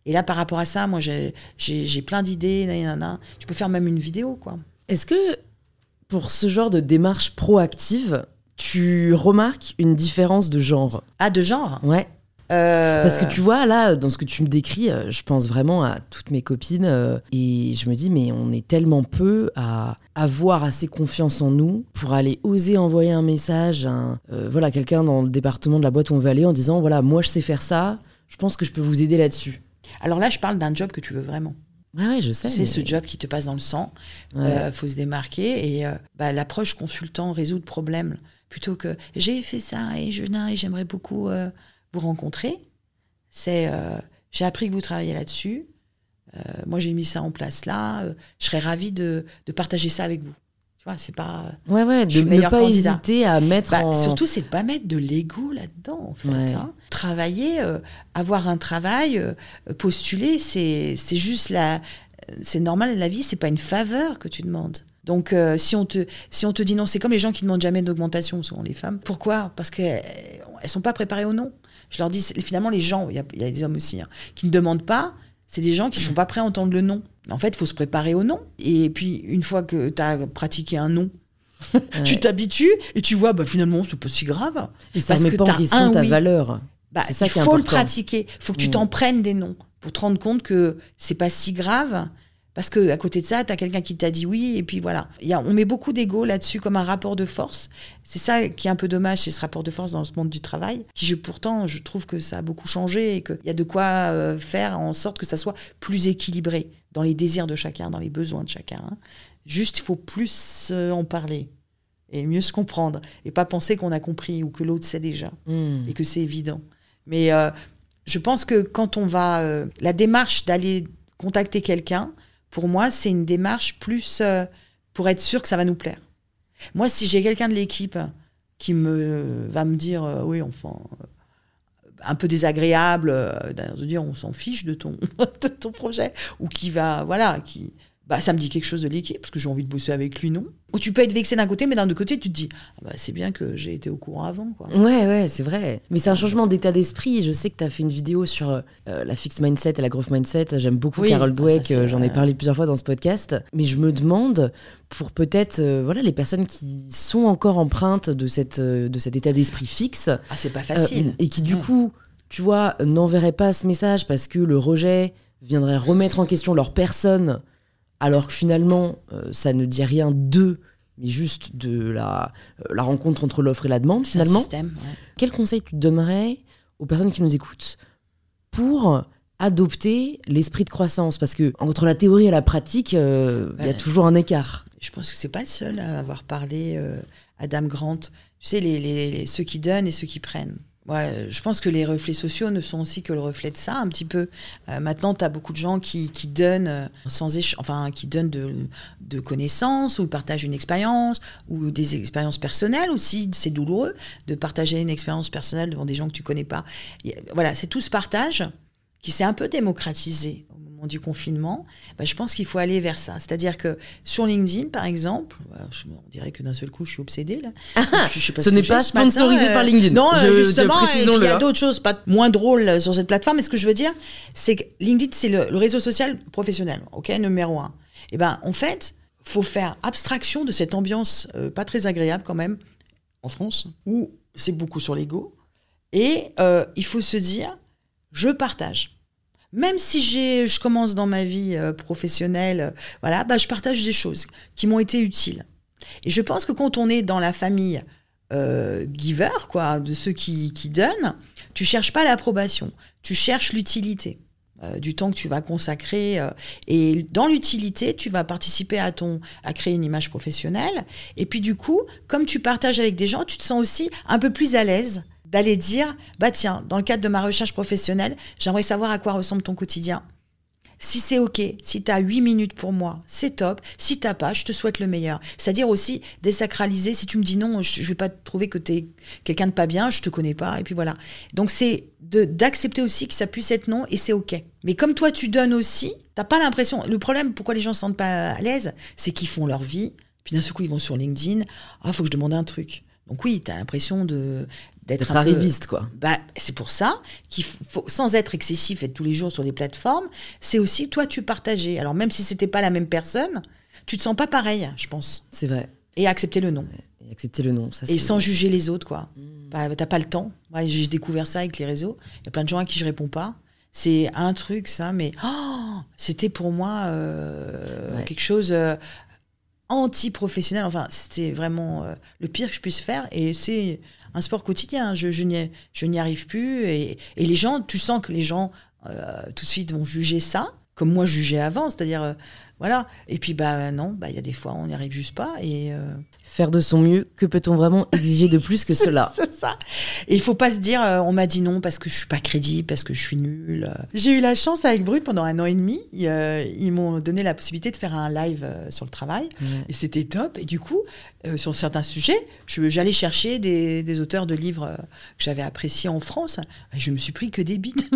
Et là, par rapport à ça, moi j'ai plein d'idées, tu peux faire même une vidéo quoi. Est-ce que pour ce genre de démarche proactive, tu remarques une différence de genre. Ah, de genre Ouais. Euh, Parce que tu vois, là, dans ce que tu me décris, euh, je pense vraiment à toutes mes copines euh, et je me dis, mais on est tellement peu à avoir assez confiance en nous pour aller oser envoyer un message à voilà, quelqu'un dans le département de la boîte où on veut aller en disant, voilà, moi je sais faire ça, je pense que je peux vous aider là-dessus. Alors là, je parle d'un job que tu veux vraiment. Ouais, ouais, je sais. C'est ce job qui te passe dans le sang. Il faut se démarquer. Et bah, l'approche consultant résout le problème plutôt que j'ai fait ça et je et j'aimerais beaucoup euh, vous rencontrer. C'est euh, j'ai appris que vous travaillez là-dessus. Euh, moi, j'ai mis ça en place là. je serais ravie de, de, partager ça avec vous. Tu vois, c'est pas. Ouais, ouais, de ne pas hésiter à mettre. Bah, surtout, c'est de pas mettre de l'ego là-dedans, en fait. Hein. Travailler, avoir un travail, postuler, c'est juste la. C'est normal, la vie, c'est pas une faveur que tu demandes. Donc, euh, si, on te, si on te dit non, c'est comme les gens qui ne demandent jamais d'augmentation, souvent les femmes. Pourquoi? Parce qu'elles ne sont pas préparées au non. Je leur dis, finalement, les gens, il y, a des hommes aussi, hein, qui ne demandent pas, C'est des gens qui sont pas prêts à entendre le non. En fait, il faut se préparer au non. Et puis, une fois que tu as pratiqué un non, tu t'habitues et tu vois, bah, finalement, c'est pas si grave. Et ça ne met pas en question ta valeur. Bah, il faut le pratiquer. Il faut que tu mm. t'en prennes des noms pour te rendre compte que c'est pas si grave. Parce que à côté de ça, tu as quelqu'un qui t'a dit oui, et puis voilà. Y a, on met beaucoup d'ego là-dessus comme un rapport de force. C'est ça qui est un peu dommage, c'est ce rapport de force dans ce monde du travail, qui je, pourtant, je trouve que ça a beaucoup changé et qu'il y a de quoi euh, faire en sorte que ça soit plus équilibré dans les désirs de chacun, dans les besoins de chacun. Hein. Juste, il faut plus euh, en parler et mieux se comprendre et pas penser qu'on a compris ou que l'autre sait déjà hmm. et que c'est évident. Mais euh, je pense que quand on va... la démarche d'aller contacter quelqu'un, pour moi, c'est une démarche plus euh, pour être sûr que ça va nous plaire. Moi, si j'ai quelqu'un de l'équipe qui me va me dire euh, oui, enfin, euh, un peu désagréable, de dire on s'en fiche de ton projet, ou qui va, voilà, qui bah, ça me dit quelque chose de l'équipe, parce que j'ai envie de bosser avec lui, non? Ou tu peux être vexé d'un côté, mais d'un autre côté, tu te dis, ah bah, c'est bien que j'ai été au courant avant. Quoi. Ouais, ouais, c'est vrai. Mais c'est un changement d'état d'esprit. Je sais que tu as fait une vidéo sur euh, la fixed mindset et la growth mindset. J'aime beaucoup Carol Dweck, euh, j'en ai parlé plusieurs fois dans ce podcast. Mais je me demande, pour peut-être euh, voilà, les personnes qui sont encore empreintes de, cette, de cet état d'esprit fixe. Ah, c'est pas facile. et qui, du coup, tu vois, n'enverraient pas ce message parce que le rejet viendrait remettre en question leur personne alors que finalement, euh, ça ne dit rien d'eux, mais juste de la, euh, la rencontre entre l'offre et la demande, finalement. Système, Quel conseil tu donnerais aux personnes qui nous écoutent pour adopter l'esprit de croissance? Parce que entre la théorie et la pratique, euh, il y a toujours un écart. Je pense que c'est pas le seul à avoir parlé à Dame Grant. Tu sais, les, ceux qui donnent et ceux qui prennent. Je pense que les reflets sociaux ne sont aussi que le reflet de ça, un petit peu. Euh, maintenant, tu as beaucoup de gens qui, donnent euh, sans enfin, qui donnent de, connaissances ou partagent une expérience ou des expériences personnelles aussi. C'est douloureux de partager une expérience personnelle devant des gens que tu connais pas. Voilà, c'est tout ce partage qui s'est un peu démocratisé du confinement, bah, je pense qu'il faut aller vers ça. C'est-à-dire que sur LinkedIn, par exemple, on dirait que d'un seul coup, je suis obsédée. Là. ce n'est pas sponsorisé par LinkedIn. Non, justement, il y a d'autres choses pas moins drôles euh, sur cette plateforme. Mais ce que je veux dire, c'est que LinkedIn, c'est le, réseau social professionnel, ok, numéro un. Et eh ben, en fait, faut faire abstraction de cette ambiance euh, pas très agréable quand même en France, où c'est beaucoup sur l'ego. Et euh, il faut se dire, je partage même si j'ai, je commence dans ma vie euh, professionnelle, euh, voilà, bah, je partage des choses qui m'ont été utiles. Et je pense que quand on est dans la famille euh, giver, quoi, de ceux qui, qui donnent, tu cherches pas l'approbation, tu cherches l'utilité du temps que tu vas consacrer. et dans l'utilité, tu vas participer à ton, à créer une image professionnelle. Et puis du coup, comme tu partages avec des gens, tu te sens aussi un peu plus à l'aise d'aller dire, bah tiens, dans le cadre de ma recherche professionnelle, j'aimerais savoir à quoi ressemble ton quotidien. Si c'est OK, si tu as 8 minutes pour moi, c'est top. Si t'as pas, je te souhaite le meilleur. C'est-à-dire aussi désacraliser. Si tu me dis non, je, ne vais pas trouver que tu es quelqu'un de pas bien, je te connais pas. Et puis voilà. Donc c'est d'accepter aussi que ça puisse être non et c'est OK. Mais comme toi, tu donnes aussi, t'as pas l'impression. Le problème, pourquoi les gens se sentent pas à l'aise, c'est qu'ils font leur vie. Puis d'un seul coup, ils vont sur LinkedIn. Ah, faut que je demande un truc. Donc oui, tu as l'impression de d'être arriviste, quoi. Bah, c'est pour ça qu'il faut, sans être excessif, être tous les jours sur les plateformes, c'est aussi toi, tu partageais. Alors même si c'était pas la même personne, tu te sens pas pareil, je pense. C'est vrai. Et accepter le nom. Et accepter le nom, ça. Et sans juger les autres, quoi. Mmh. Bah, t'as pas le temps. j'ai découvert ça avec les réseaux. Il y a plein de gens à qui je réponds pas. C'est un truc, ça, mais oh, c'était pour moi euh, quelque chose euh, anti-professionnel. Enfin, c'était vraiment euh, le pire que je puisse faire. Et c'est un sport quotidien. Je, n'y arrive plus. Et, les gens, tu sens que les gens, euh, tout de suite, vont juger ça, comme moi jugeais avant. C'est-à-dire, euh, voilà. Et puis, bah non, bah, il y a des fois, on n'y arrive juste pas. Et faire de son mieux, que peut-on vraiment exiger de plus que cela? C'est ça. Et il faut pas se dire, euh, on m'a dit non parce que je suis pas crédible, parce que je suis nulle. J'ai eu la chance avec Brut pendant un an et demi. Euh, ils m'ont donné la possibilité de faire un live euh, sur le travail. Et c'était top. Et du coup, sur certains sujets, j'allais chercher des, des, auteurs de livres que j'avais appréciés en France. Et je me suis pris que des bites.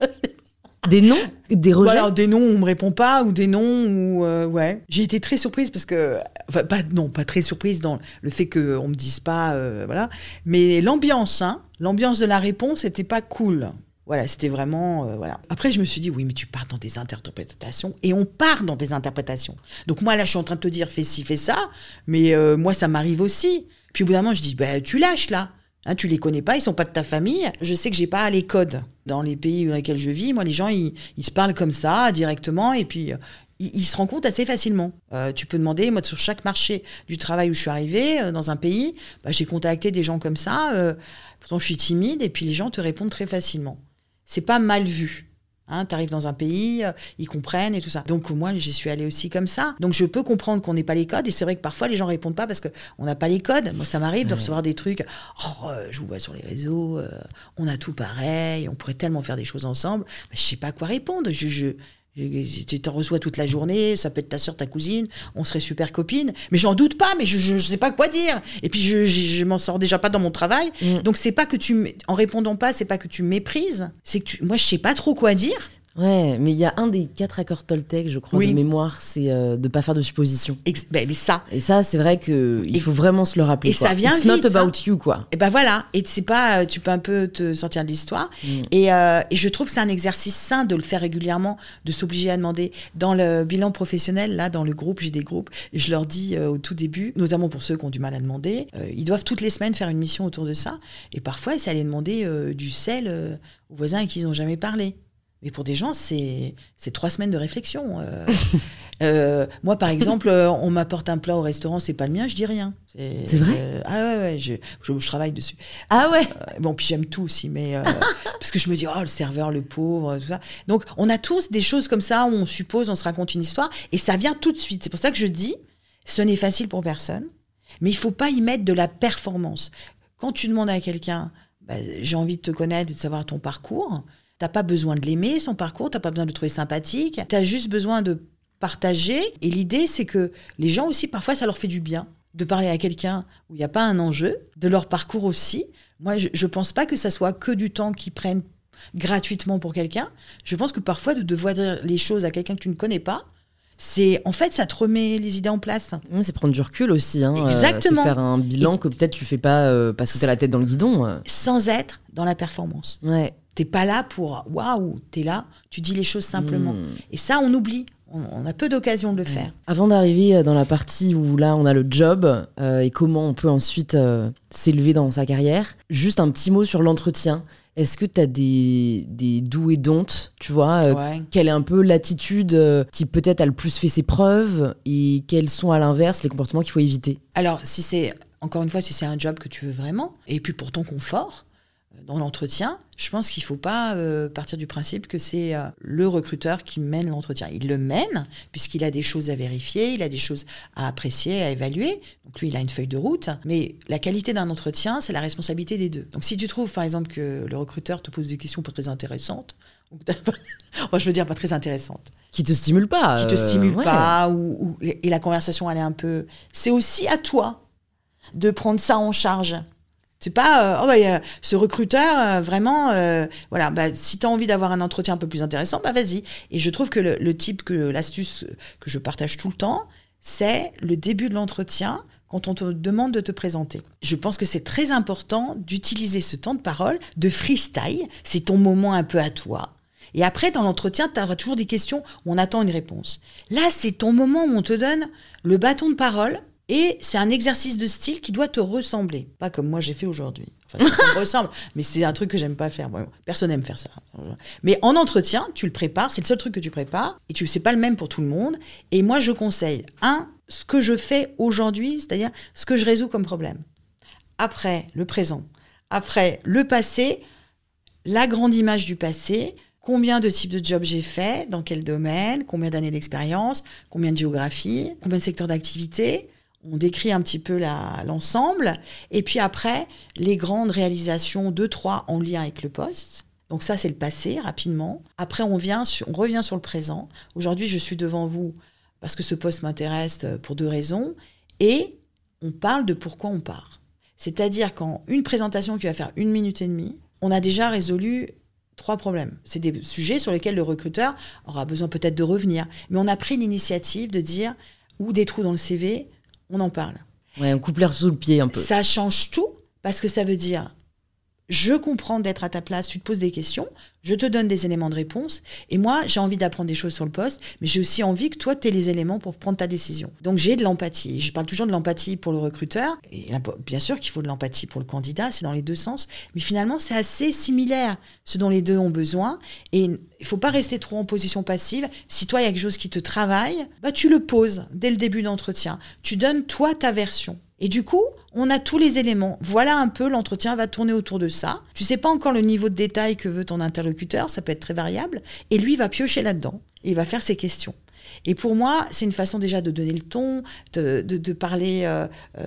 Des noms Des rejets voilà, Des noms où on me répond pas, ou des noms où... Euh, ouais. J'ai été très surprise parce que... Enfin, pas, non, pas très surprise dans le fait qu'on me dise pas... Euh, voilà. Mais l'ambiance, hein, l'ambiance de la réponse n'était pas cool. Voilà, c'était vraiment. euh, voilà. Après, je me suis dit, oui, mais tu pars dans des interprétations. Et on part dans des interprétations. Donc, moi, là, je suis en train de te dire, fais ci, fais ça. Mais moi, ça m'arrive aussi. Puis, au bout d'un moment, je dis, bah, tu lâches, là. Hein, tu les connais pas, ils sont pas de ta famille. Je sais que j'ai pas les codes dans les pays dans lesquels je vis. Moi, les gens, ils, se parlent comme ça, directement. Et puis. euh, ils, ils se rendent compte assez facilement. Euh, tu peux demander, moi, sur chaque marché du travail où je suis arrivée, euh, dans un pays, bah, j'ai contacté des gens comme ça. pourtant, je suis timide, et puis les gens te répondent très facilement c'est pas mal vu. Hein, tu arrives dans un pays, euh, ils comprennent et tout ça. Donc moi, j'y suis allée aussi comme ça. Donc je peux comprendre qu'on n'ait pas les codes. Et c'est vrai que parfois, les gens répondent pas parce qu'on n'a pas les codes. Moi, ça m'arrive de recevoir des trucs. Oh, euh, je vous vois sur les réseaux, euh, on a tout pareil, on pourrait tellement faire des choses ensemble. Mais je sais pas quoi répondre. Je, je, je- tu t'en reçois toute la journée, ça peut être ta soeur, ta cousine, on serait super copines. Mais j'en doute pas, mais je, je, je sais pas quoi dire. Et puis je, je, je m'en sors déjà pas dans mon travail. Mm. Donc c'est pas que tu, en répondant pas, c'est pas que tu méprises, c'est que tu, moi je sais pas trop quoi dire. Ouais, mais il y a un des quatre accords Toltec, je crois, Oui. de mémoire, c'est euh, de pas faire de suppositions. Ex- ben, mais ça, Et ça, c'est vrai que il Et- faut vraiment se le rappeler. et quoi. ça vient It's vite, not ça. about you, quoi. et ben voilà. Et c'est pas, euh, tu peux un peu te sortir de l'histoire. Mm. Et, euh, et je trouve que c'est un exercice sain de le faire régulièrement, de s'obliger à demander. Dans le bilan professionnel, là, dans le groupe, j'ai des groupes, et je leur dis euh, au tout début, notamment pour ceux qui ont du mal à demander, ils doivent toutes les semaines faire une mission autour de ça. Et parfois, c'est aller demander du sel aux voisins à qui ils n'ont jamais parlé. Mais pour des gens, c'est trois semaines de réflexion. euh. Euh, moi, par exemple, euh, on m'apporte un plat au restaurant, c'est pas le mien, je dis rien. C'est vrai? Euh, Ah ouais, ouais, je, je, je travaille dessus. Ah ouais? Bon, puis j'aime tout aussi, mais parce que je me dis, oh, le serveur, le pauvre, tout ça. Donc, on a tous des choses comme ça où on suppose, on se raconte une histoire, et ça vient tout de suite. C'est pour ça que je dis, ce n'est facile pour personne, mais il faut pas y mettre de la performance. Quand tu demandes à quelqu'un, bah, j'ai envie de te connaître et de savoir ton parcours, t'as pas besoin de l'aimer, son parcours, t'as pas besoin de le trouver sympathique, tu as juste besoin de partager. Et l'idée, c'est que les gens aussi, parfois, ça leur fait du bien de parler à quelqu'un où il n'y a pas un enjeu, de leur parcours aussi. Moi, je ne pense pas que ça soit que du temps qu'ils prennent gratuitement pour quelqu'un. Je pense que parfois, de devoir dire les choses à quelqu'un que tu ne connais pas, c'est en fait, ça te remet les idées en place. Mmh, C'est prendre du recul aussi. Hein. euh, Exactement. c'est faire un bilan que peut-être tu fais pas euh, parce que t'as la tête dans le guidon. euh. Sans être dans la performance. Ouais. T'es pas là pour waouh, t'es là, tu dis les choses simplement. Mmh. Et ça, on oublie. On, on a peu d'occasion de le faire. Avant d'arriver euh, dans la partie où là on a le job euh, et comment on peut ensuite euh, s'élever dans sa carrière, juste un petit mot sur l'entretien. Est-ce que tu as des, des doux et don'ts, tu vois euh, Ouais. Quelle est un peu l'attitude euh, qui peut-être a le plus fait ses preuves et quels sont à l'inverse les comportements qu'il faut éviter? Alors, si c'est, encore une fois, si c'est un job que tu veux vraiment, et puis pour ton confort, dans l'entretien, je pense qu'il ne faut pas euh, partir du principe que c'est euh, le recruteur qui mène l'entretien. Il le mène, puisqu'il a des choses à vérifier, il a des choses à apprécier, à évaluer. Donc lui, il a une feuille de route. Mais la qualité d'un entretien, c'est la responsabilité des deux. Donc si tu trouves, par exemple, que le recruteur te pose des questions pas très intéressantes, ou enfin, je veux dire pas très intéressantes, Qui te stimule pas qui te euh, stimule ouais. pas ou, ou- et la conversation elle est un peu c'est aussi à toi de prendre ça en charge c'est pas euh, oh bah, ce recruteur euh, vraiment euh, voilà bah, si tu as envie d'avoir un entretien un peu plus intéressant bah vas-y et je trouve que le, le type que l'astuce que je partage tout le temps c'est le début de l'entretien quand on te demande de te présenter. Je pense que c'est très important d'utiliser ce temps de parole, de freestyle, c'est ton moment un peu à toi. Et après, dans l'entretien, tu auras toujours des questions où on attend une réponse. Là, c'est ton moment où on te donne le bâton de parole et c'est un exercice de style qui doit te ressembler. Pas comme moi j'ai fait aujourd'hui. Enfin, ça, ça me ressemble, mais c'est un truc que j'aime pas faire. Bon, personne n'aime faire ça. Mais en entretien, tu le prépares, c'est le seul truc que tu prépares et tu c'est pas le même pour tout le monde. Et moi, je conseille un ce que je fais aujourd'hui, c'est-à-dire ce que je résous comme problème. Après, le présent. Après, le passé, la grande image du passé, combien de types de jobs j'ai fait, dans quel domaine, combien d'années d'expérience, combien de géographie, combien de secteurs d'activité? On décrit un petit peu l'ensemble. Et puis après, les grandes réalisations, deux, trois en lien avec le poste. Donc ça, c'est le passé, rapidement. Après, on, vient on revient sur le présent. Aujourd'hui, je suis devant vous parce que ce poste m'intéresse euh, pour deux raisons. Et on parle de pourquoi on part. C'est-à-dire qu'en une présentation qui va faire une minute et demie, on a déjà résolu trois problèmes. C'est des sujets sur lesquels le recruteur aura besoin peut-être de revenir. Mais on a pris l'initiative de dire, ou des trous dans le CV, on en parle. Ouais, on coupe l'air sous le pied un peu. Ça change tout parce que ça veut dire, je comprends d'être à ta place, tu te poses des questions, je te donne des éléments de réponse, et moi, j'ai envie d'apprendre des choses sur le poste, mais j'ai aussi envie que toi, tu aies les éléments pour prendre ta décision. Donc j'ai de l'empathie. Je parle toujours de l'empathie pour le recruteur, et bien sûr qu'il faut de l'empathie pour le candidat, c'est dans les deux sens, mais finalement, c'est assez similaire, ce dont les deux ont besoin, et il faut pas rester trop en position passive. Si toi, il y a quelque chose qui te travaille, bah, tu le poses dès le début d'entretien. Tu donnes, toi, ta version. Et du coup, on a tous les éléments. Voilà un peu, l'entretien va tourner autour de ça. Tu sais pas encore le niveau de détail que veut ton interlocuteur, ça peut être très variable. Et lui va piocher là-dedans. Il va faire ses questions. Et pour moi, c'est une façon déjà de donner le ton, de, parler euh, euh,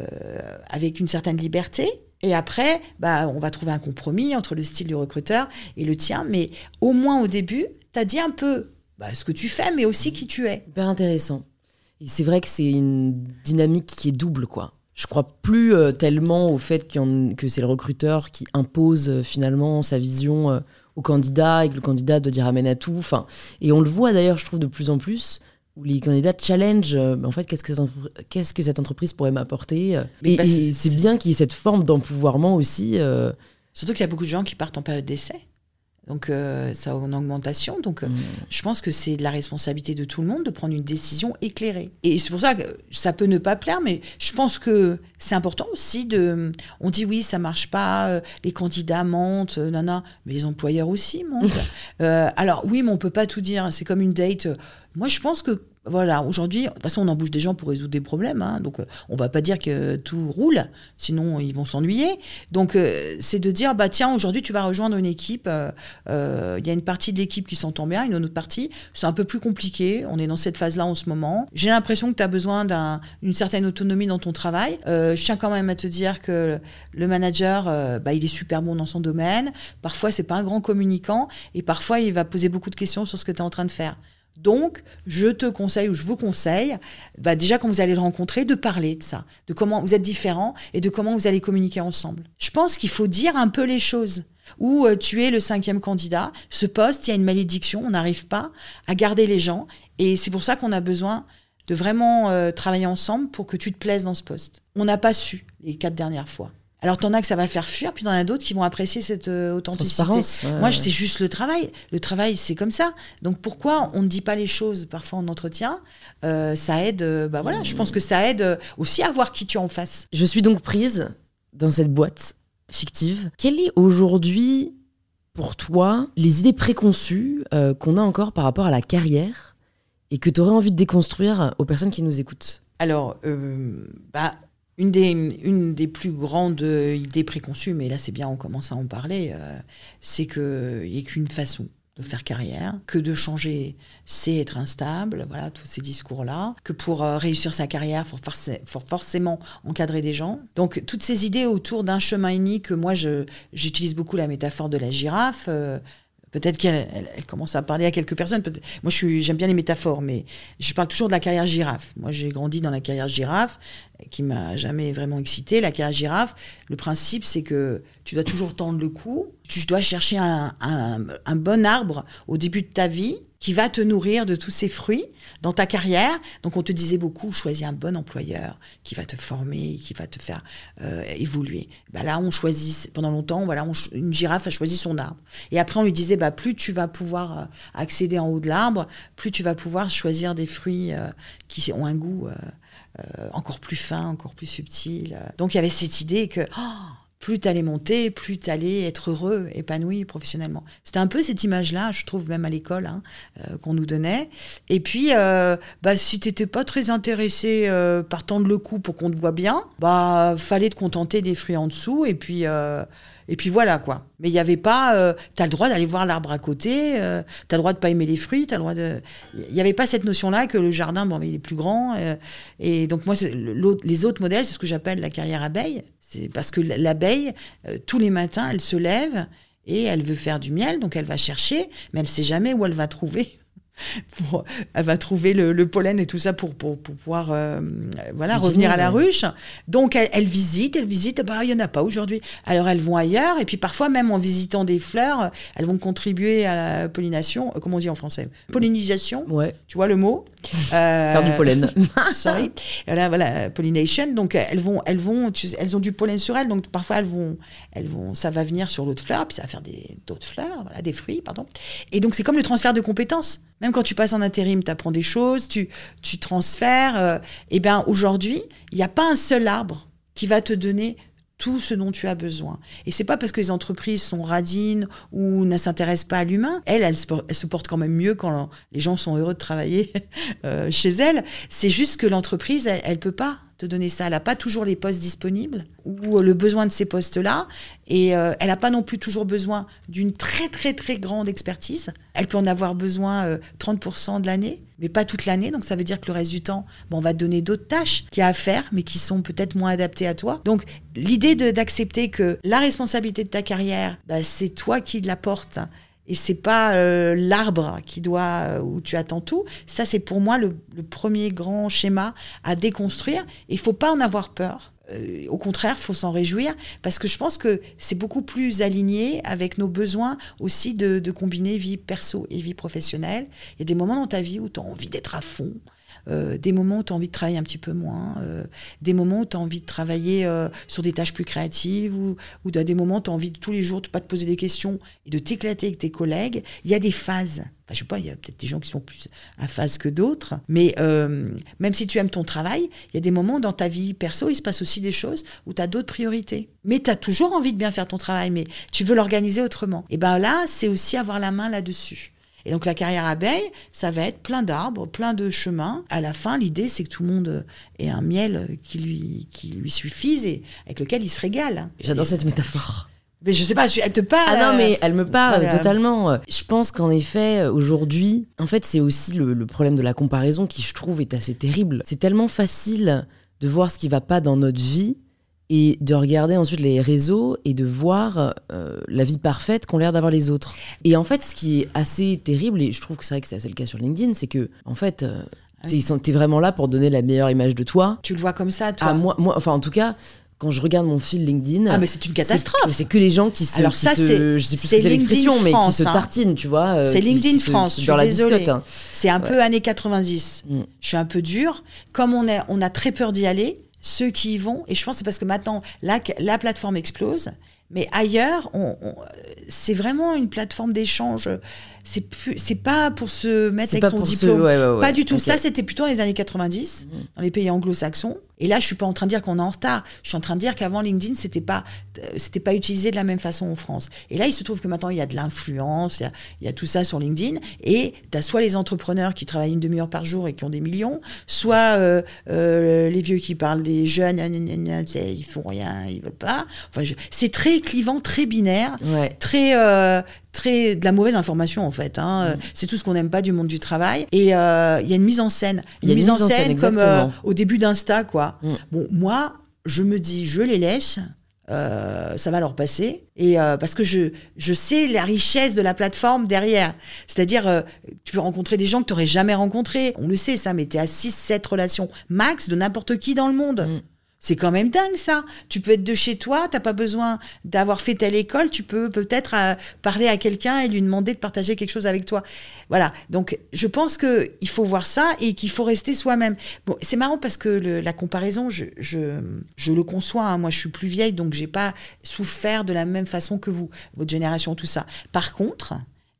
avec une certaine liberté. Et après, bah, on va trouver un compromis entre le style du recruteur et le tien. Mais au moins au début, tu as dit un peu bah, ce que tu fais, mais aussi qui tu es. Hyper intéressant. Et c'est vrai que c'est une dynamique qui est double, quoi je crois plus euh, tellement au fait que c'est le recruteur qui impose euh, finalement sa vision euh, au candidat et que le candidat doit dire amène à tout. Enfin, et on le voit d'ailleurs, je trouve, de plus en plus où les candidats challenge en fait qu'est-ce que, cette qu'est-ce que cette entreprise pourrait m'apporter et, bah, c'est bien qu'il y ait cette forme d'empouvoirment aussi surtout qu'il y a beaucoup de gens qui partent en période d'essai donc euh, ça en augmentation. Donc euh, mm. je pense que c'est de la responsabilité de tout le monde de prendre une décision éclairée. Et c'est pour ça que ça peut ne pas plaire, mais je pense que c'est important aussi de... On dit oui, ça marche pas, euh, les candidats mentent, nana, mais les employeurs aussi mentent. alors oui, mais on peut pas tout dire. C'est comme une date. Moi, je pense que voilà, aujourd'hui, de toute façon, on embauche des gens pour résoudre des problèmes. Hein, donc, euh, on va pas dire que tout roule, sinon ils vont s'ennuyer. Donc, euh, c'est de dire, bah tiens, aujourd'hui, tu vas rejoindre une équipe. Euh, il y a une partie de l'équipe qui s'entend bien, une autre partie, c'est un peu plus compliqué. On est dans cette phase-là en ce moment. J'ai l'impression que tu as besoin d'une certaine autonomie dans ton travail. je tiens quand même à te dire que le manager, bah, il est super bon dans son domaine. Parfois, c'est pas un grand communicant, et parfois, il va poser beaucoup de questions sur ce que tu es en train de faire. Donc, je te conseille ou je vous conseille, bah déjà quand vous allez le rencontrer, de parler de ça, de comment vous êtes différents et de comment vous allez communiquer ensemble. Je pense qu'il faut dire un peu les choses. Ou euh, tu es le cinquième candidat, ce poste, il y a une malédiction, on n'arrive pas à garder les gens. Et c'est pour ça qu'on a besoin de vraiment euh, travailler ensemble pour que tu te plaises dans ce poste. On n'a pas su les quatre dernières fois. Alors, t'en as que ça va faire fuir, puis t'en as d'autres qui vont apprécier cette euh, authenticité. Moi, c'est juste le travail. Le travail, c'est comme ça. Donc, pourquoi on ne dit pas les choses parfois en entretien? Euh, Ça aide, euh, bah voilà, je pense que ça aide aussi à voir qui tu es en face. Je suis donc prise dans cette boîte fictive. Quelle est aujourd'hui, pour toi, les idées préconçues qu'on a encore par rapport à la carrière et que tu aurais envie de déconstruire aux personnes qui nous écoutent? Alors, bah une des, une des plus grandes idées préconçues, mais là c'est bien, on commence à en parler, euh, c'est qu'il n'y a qu'une façon de faire carrière, que de changer, c'est être instable, voilà, tous ces discours-là, que pour euh, réussir sa carrière, il faut, forcément encadrer des gens. Donc toutes ces idées autour d'un chemin unique, moi j'utilise beaucoup la métaphore de la girafe, euh, Peut-être qu'elle elle, commence à parler à quelques personnes. Moi, j'aime bien les métaphores, mais je parle toujours de la carrière girafe. Moi, j'ai grandi dans la carrière girafe, qui m'a jamais vraiment excité. La carrière girafe, le principe, c'est que tu dois toujours tendre le cou. Tu dois chercher un bon arbre au début de ta vie qui va te nourrir de tous ces fruits dans ta carrière. Donc on te disait beaucoup, choisis un bon employeur qui va te former, qui va te faire euh, évoluer. Bah là, on choisit, pendant longtemps, voilà, une girafe a choisi son arbre. Et après, on lui disait, bah, plus tu vas pouvoir euh, accéder en haut de l'arbre, plus tu vas pouvoir choisir des fruits euh, qui ont un goût encore plus fin, encore plus subtil. Donc il y avait cette idée que... Oh, plus tu allais monter, plus tu allais être heureux, épanoui professionnellement. C'était un peu cette image-là, je trouve, même à l'école, hein, euh, qu'on nous donnait. Et puis, euh, bah, si tu pas très intéressé euh, par tendre le coup pour qu'on te voit bien, bah fallait te contenter des fruits en dessous. Et puis, et puis voilà, quoi. Mais il n'y avait pas, tu as le droit d'aller voir l'arbre à côté, tu as le droit de pas aimer les fruits, tu as le droit de... Il n'y avait pas cette notion-là que le jardin, bon, il est plus grand. et donc moi, les autres modèles, c'est ce que j'appelle la carrière abeille. C'est parce que l'abeille, euh, tous les matins, elle se lève et elle veut faire du miel, donc elle va chercher, mais elle sait jamais où elle va trouver elle va trouver le, pollen et tout ça pour, pour, pouvoir euh, voilà, revenir à la ruche. Donc, elle, visite, elle visite, bah, il n'y en a pas aujourd'hui. Alors, elles vont ailleurs, et puis parfois, même en visitant des fleurs, elles vont contribuer à la pollination, euh, comment on dit en français? Pollinisation, ouais. tu vois le mot? Faire du pollen. sorry. Voilà, voilà, pollination. Donc, elles vont, elles vont, elles ont du pollen sur elles, donc parfois, elles vont, elles vont, ça va venir sur l'autre fleur, puis ça va faire d'autres fleurs, voilà, des fruits, pardon. Et donc, c'est comme le transfert de compétences. Même quand tu passes en intérim, tu apprends des choses, tu, transfères. euh, eh bien aujourd'hui, il n'y a pas un seul arbre qui va te donner tout ce dont tu as besoin. Et c'est pas parce que les entreprises sont radines ou ne s'intéressent pas à l'humain. Elles, elles, se portent quand même mieux quand les gens sont heureux de travailler euh, chez elles. C'est juste que l'entreprise, elle, ne peut pas te donner ça. Elle n'a pas toujours les postes disponibles ou le besoin de ces postes-là. Et euh, elle n'a pas non plus toujours besoin d'une très, très, très grande expertise. Elle peut en avoir besoin 30% euh, de l'année, mais pas toute l'année. Donc, ça veut dire que le reste du temps, bon, on va te donner d'autres tâches qu'il y a à faire, mais qui sont peut-être moins adaptées à toi. Donc, l'idée d'accepter que la responsabilité de ta carrière, bah, c'est toi qui la portes et c'est pas euh, l'arbre qui doit où tu attends tout. Ça, c'est pour moi le, le, premier grand schéma à déconstruire. Il faut pas en avoir peur. Euh, au contraire, faut s'en réjouir parce que je pense que c'est beaucoup plus aligné avec nos besoins aussi de, de, combiner vie perso et vie professionnelle. Il y a des moments dans ta vie où tu as envie d'être à fond, euh, des moments où tu as envie de travailler un petit peu moins, euh, des moments où tu as envie de travailler euh, sur des tâches plus créatives, ou, ou des moments où tu as envie de tous les jours de pas te poser des questions et de t'éclater avec tes collègues. Il y a des phases. Enfin, je sais pas, il y a peut-être des gens qui sont plus à phase que d'autres, mais même si tu aimes ton travail, il y a des moments dans ta vie perso, il se passe aussi des choses où tu as d'autres priorités. Mais tu as toujours envie de bien faire ton travail, mais tu veux l'organiser autrement. Et ben là, c'est aussi avoir la main là-dessus. Et donc la carrière abeille, ça va être plein d'arbres, plein de chemins. À la fin, l'idée, c'est que tout le monde ait un miel qui lui, qui lui suffise et avec lequel il se régale. J'adore cette métaphore. Mais je sais pas, elle te parle. Ah non, mais elle me parle totalement. Je pense qu'en effet, aujourd'hui, en fait, c'est aussi le, le, problème de la comparaison qui, je trouve, est assez terrible. C'est tellement facile de voir ce qui va pas dans notre vie et de regarder ensuite les réseaux et de voir euh, la vie parfaite qu'ont l'air d'avoir les autres. Et en fait, ce qui est assez terrible, et je trouve que c'est vrai que c'est assez le cas sur LinkedIn, c'est que, en fait, euh, ah t'es vraiment là pour donner la meilleure image de toi. Tu le vois comme ça, toi ah, moi, moi, enfin, en tout cas, quand je regarde mon fil LinkedIn. Ah, mais c'est une catastrophe. C'est que les gens qui se. Alors, ça, c'est. Je sais plus c'est l'expression, mais qui se hein. tartinent, tu vois. Euh, c'est LinkedIn France, je suis désolée. Hein. C'est un peu années 90. Mm. Je suis un peu dure. Comme on, est, on a très peur d'y aller, ceux qui y vont, et je pense que c'est parce que maintenant, la, la plateforme explose, mais ailleurs, c'est vraiment une plateforme d'échange. C'est c'est pas pour se mettre avec son diplôme. Pas du tout. Ça, c'était plutôt dans les années 90, mmh. dans les pays anglo-saxons. Et là, je suis pas en train de dire qu'on est en retard. Je suis en train de dire qu'avant LinkedIn, c'était pas, euh, c'était pas utilisé de la même façon en France. Et là, il se trouve que maintenant, il y a de l'influence, il, y a, tout ça sur LinkedIn. Et tu as soit les entrepreneurs qui travaillent une demi-heure par jour et qui ont des millions, soit euh, euh, les vieux qui parlent des jeunes, ils font rien, ils veulent pas. Enfin, c'est très clivant, très binaire, très, très de la mauvaise information en fait. Hein. Mm. C'est tout ce qu'on n'aime pas du monde du travail. Et il y a une mise en scène, une, mise, en scène, comme au début d'Insta, quoi. Mm. Bon, moi, je me dis, je les laisse. Euh, ça va leur passer et euh, parce que je je sais la richesse de la plateforme derrière c'est-à-dire euh, tu peux rencontrer des gens que tu n'aurais jamais rencontrés on le sait ça mais tu es à 6 7 relations max de n'importe qui dans le monde mm. C'est quand même dingue ça. Tu peux être de chez toi, t'as pas besoin d'avoir fait telle école, tu peux peut-être euh, parler à quelqu'un et lui demander de partager quelque chose avec toi. Voilà. Donc je pense que il faut voir ça et qu'il faut rester soi-même. Bon, c'est marrant parce que la comparaison, je, le conçois. Hein. Moi, je suis plus vieille, donc j'ai pas souffert de la même façon que vous, votre génération, tout ça. Par contre,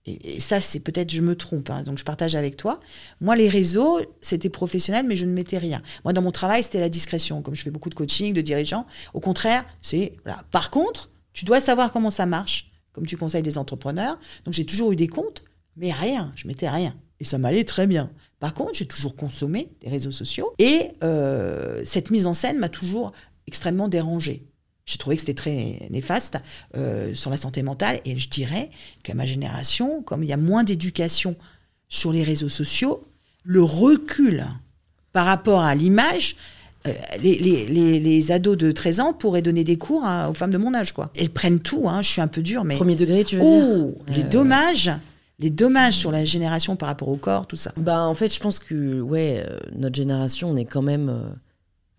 et, ça, c'est peut-être, je me trompe, hein, donc je partage avec toi. Moi, les réseaux, c'était professionnel, mais je ne mettais rien. Moi, dans mon travail, c'était la discrétion. Comme je fais beaucoup de coaching, de dirigeants, au contraire, c'est. Par contre, tu dois savoir comment ça marche, comme tu conseilles des entrepreneurs. Donc, j'ai toujours eu des comptes, mais rien, je mettais rien. Et ça m'allait très bien. Par contre, j'ai toujours consommé des réseaux sociaux. Et euh, cette mise en scène m'a toujours extrêmement dérangée. J'ai trouvé que c'était très néfaste euh, sur la santé mentale. Et je dirais qu'à ma génération, comme il y a moins d'éducation sur les réseaux sociaux, le recul par rapport à l'image, euh, les, les, les, ados de 13 ans pourraient donner des cours aux femmes de mon âge. Quoi. Elles prennent tout, hein, je suis un peu dure, mais... Premier degré, tu veux oh, dire Les dommages les dommages sur la génération par rapport au corps, tout ça. Bah, en fait, je pense que ouais, euh, notre génération, on est quand même euh,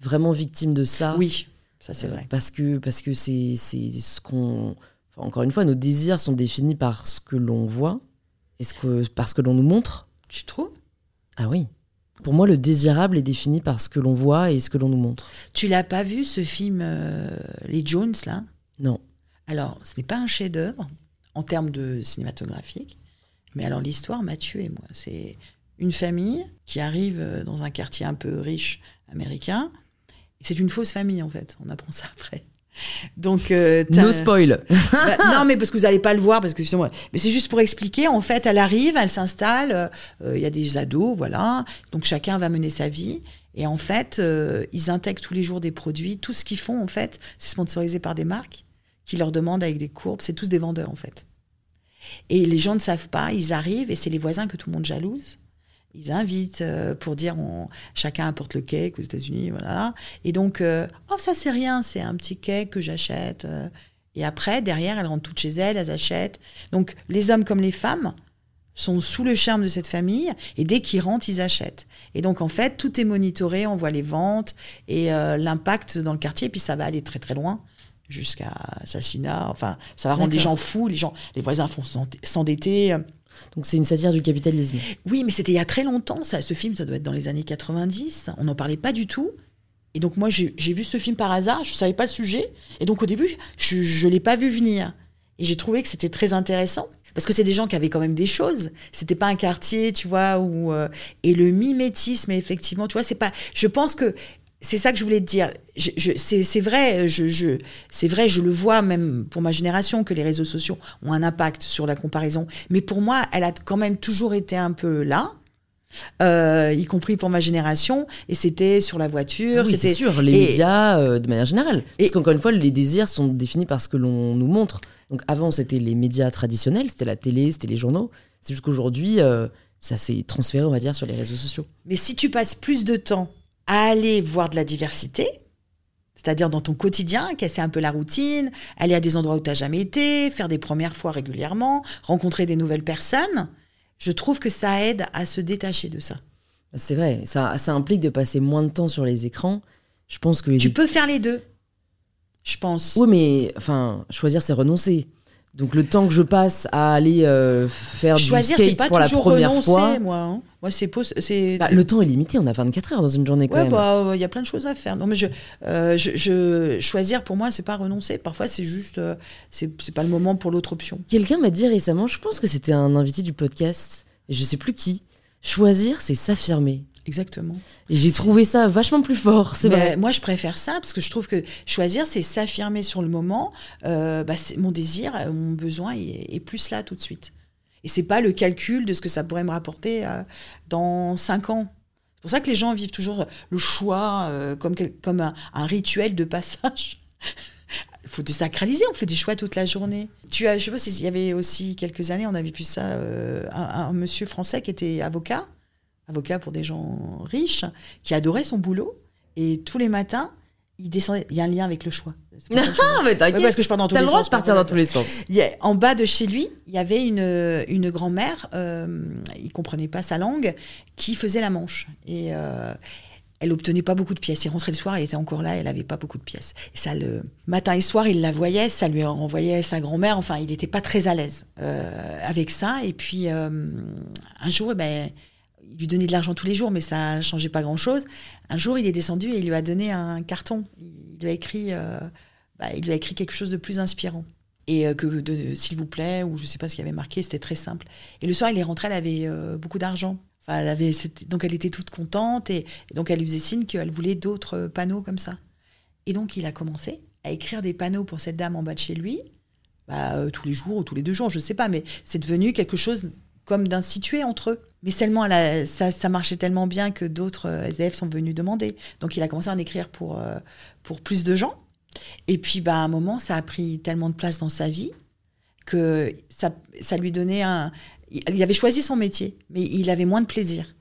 vraiment victime de ça. Oui, ça c'est Euh, vrai. Parce que parce que c'est ce qu'on. enfin, encore une fois, nos désirs sont définis par ce que l'on voit et ce que par ce que l'on nous montre. Tu trouves? Ah oui. Pour moi, le désirable est défini par ce que l'on voit et ce que l'on nous montre. Tu l'as pas vu ce film euh, Les Jones là? Non. Alors, ce n'est pas un chef-d'œuvre en termes de cinématographique, mais alors l'histoire m'a tué moi. C'est une famille qui arrive euh, dans un quartier un peu riche américain. C'est une fausse famille en fait. On apprend ça après. Donc, euh, No spoil. Bah, non, mais parce que vous n'allez pas le voir, parce que justement, mais c'est juste pour expliquer. En fait, elle arrive, elle s'installe. euh, Il y a des ados, voilà. Donc chacun va mener sa vie. Et en fait, euh, ils intègrent tous les jours des produits. Tout ce qu'ils font, en fait, c'est sponsorisé par des marques qui leur demandent avec des courbes. C'est tous des vendeurs, en fait. Et les gens ne savent pas. Ils arrivent et c'est les voisins que tout le monde jalouse. Ils invitent euh, pour dire on, chacun apporte le cake aux États-Unis, voilà. Et donc, euh, oh, ça c'est rien, c'est un petit cake que j'achète. euh. Et après, derrière, elles rentrent toutes chez elles, elles achètent. Donc, les hommes comme les femmes sont sous le charme de cette famille et dès qu'ils rentrent, ils achètent. Et donc, en fait, tout est monitoré, on voit les ventes et euh, l'impact dans le quartier, puis ça va aller très très loin jusqu'à assassinat. Enfin, ça va rendre les gens fous, les gens, les voisins font s'end- s'endetter. Donc c'est une satire du capitalisme. Oui, mais c'était il y a très longtemps. Ça, ce film, ça doit être dans les années 90. On n'en parlait pas du tout. Et donc moi, j'ai vu ce film par hasard. Je savais pas le sujet. Et donc au début, je ne l'ai pas vu venir. Et j'ai trouvé que c'était très intéressant. Parce que c'est des gens qui avaient quand même des choses. C'était pas un quartier, tu vois, où euh, et le mimétisme, effectivement, tu vois, c'est pas. Je pense que c'est ça que je voulais te dire. Je, je- c'est vrai, je, je, c'est vrai, je le vois même pour ma génération que les réseaux sociaux ont un impact sur la comparaison. Mais pour moi, elle a quand même toujours été un peu là. euh, y compris pour ma génération, et c'était sur la voiture, Ah oui, c'était sûr, les et- médias euh, de manière générale. Parce Et- qu'encore une fois, les désirs sont définis par ce que l'on nous montre. Donc avant, c'était les médias traditionnels, c'était la télé, c'était les journaux. C'est juste qu'aujourd'hui, euh, ça s'est transféré, on va dire, sur les réseaux sociaux. Mais si tu passes plus de temps à aller voir de la diversité, c'est-à-dire dans ton quotidien, casser un peu la routine, aller à des endroits où tu n'as jamais été, faire des premières fois régulièrement, rencontrer des nouvelles personnes, je trouve que ça aide à se détacher de ça. C'est vrai, ça, ça implique de passer moins de temps sur les écrans. Je pense que les Tu peux faire les deux, je pense. Oui, mais enfin, choisir, c'est renoncer. Donc le temps que je passe à aller euh, faire Choisir, du skate pas pour la première renoncer, fois, moi. hein. Moi, c'est bah, le temps est limité. On a 24 heures dans une journée quand Ouais, même. bah, il y a plein de choses à faire. Non, mais je, euh, je, je- choisir pour moi, c'est pas renoncer. Parfois, c'est juste, euh, c'est c'est pas le moment pour l'autre option. Quelqu'un m'a dit récemment, je pense que c'était un invité du podcast, et je sais plus qui. Choisir, c'est s'affirmer. Exactement. Et j'ai trouvé ça vachement plus fort, c'est Mais vrai. Moi, je préfère ça parce que je trouve que choisir, c'est s'affirmer sur le moment. Euh, bah, mon désir, euh, mon besoin est, est plus là tout de suite. Et c'est pas le calcul de ce que ça pourrait me rapporter euh, dans cinq ans. C'est pour ça que les gens vivent toujours le choix euh, comme, un, un rituel de passage. Il faut désacraliser, on fait des choix toute la journée. Tu as, je sais pas s'il y avait aussi quelques années, on avait vu ça, euh, un, un monsieur français qui était avocat, avocat pour des gens riches, qui adorait son boulot. Et tous les matins, il descendait. Il y a un lien avec le choix. Je- Ah, mais t'inquiète. parce que je pars dans tous les le droit sens, de partir dans tous les sens. il y a- en bas de chez lui, il y avait une, une grand-mère, euh, il comprenait pas sa langue, qui faisait la manche. Et euh, elle obtenait pas beaucoup de pièces. Il rentrait le soir, elle était encore là, elle avait pas beaucoup de pièces. Et ça, le matin et soir, il la voyait, ça lui renvoyait sa grand-mère. Enfin, il n'était pas très à l'aise euh, avec ça. Et puis, euh, un jour, eh ben, il lui donnait de l'argent tous les jours, mais ça changeait pas grand-chose. Un jour, il est descendu et il lui a donné un carton. Il lui a écrit, euh, bah, il lui a écrit quelque chose de plus inspirant. Et euh, que s'il vous plaît ou je sais pas ce qu'il avait marqué c'était très simple. Et le soir il est rentré elle avait euh, beaucoup d'argent. Enfin elle avait donc elle était toute contente et, donc elle lui faisait signe qu'elle voulait d'autres panneaux comme ça. Et donc il a commencé à écrire des panneaux pour cette dame en bas de chez lui. Bah, tous les jours ou tous les deux jours je sais pas mais c'est devenu quelque chose comme d'institué entre eux mais seulement elle a- ça, ça marchait tellement bien que d'autres euh, SDF sont venus demander donc il a commencé à en écrire pour, euh, pour plus de gens et puis, bah, à un moment, ça a pris tellement de place dans sa vie que ça, ça lui donnait un. Il avait choisi son métier, mais il avait moins de plaisir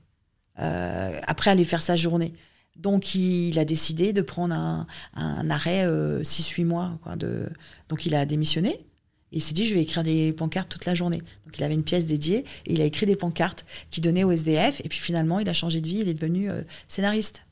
euh, après aller faire sa journée. Donc, il a décidé de prendre un, un arrêt 6-8 mois. De... Donc, il a démissionné. Et il s'est dit, je vais écrire des pancartes toute la journée. Donc il avait une pièce dédiée et il a écrit des pancartes qui donnaient au SDF. Et puis finalement, il a changé de vie, il est devenu euh, scénariste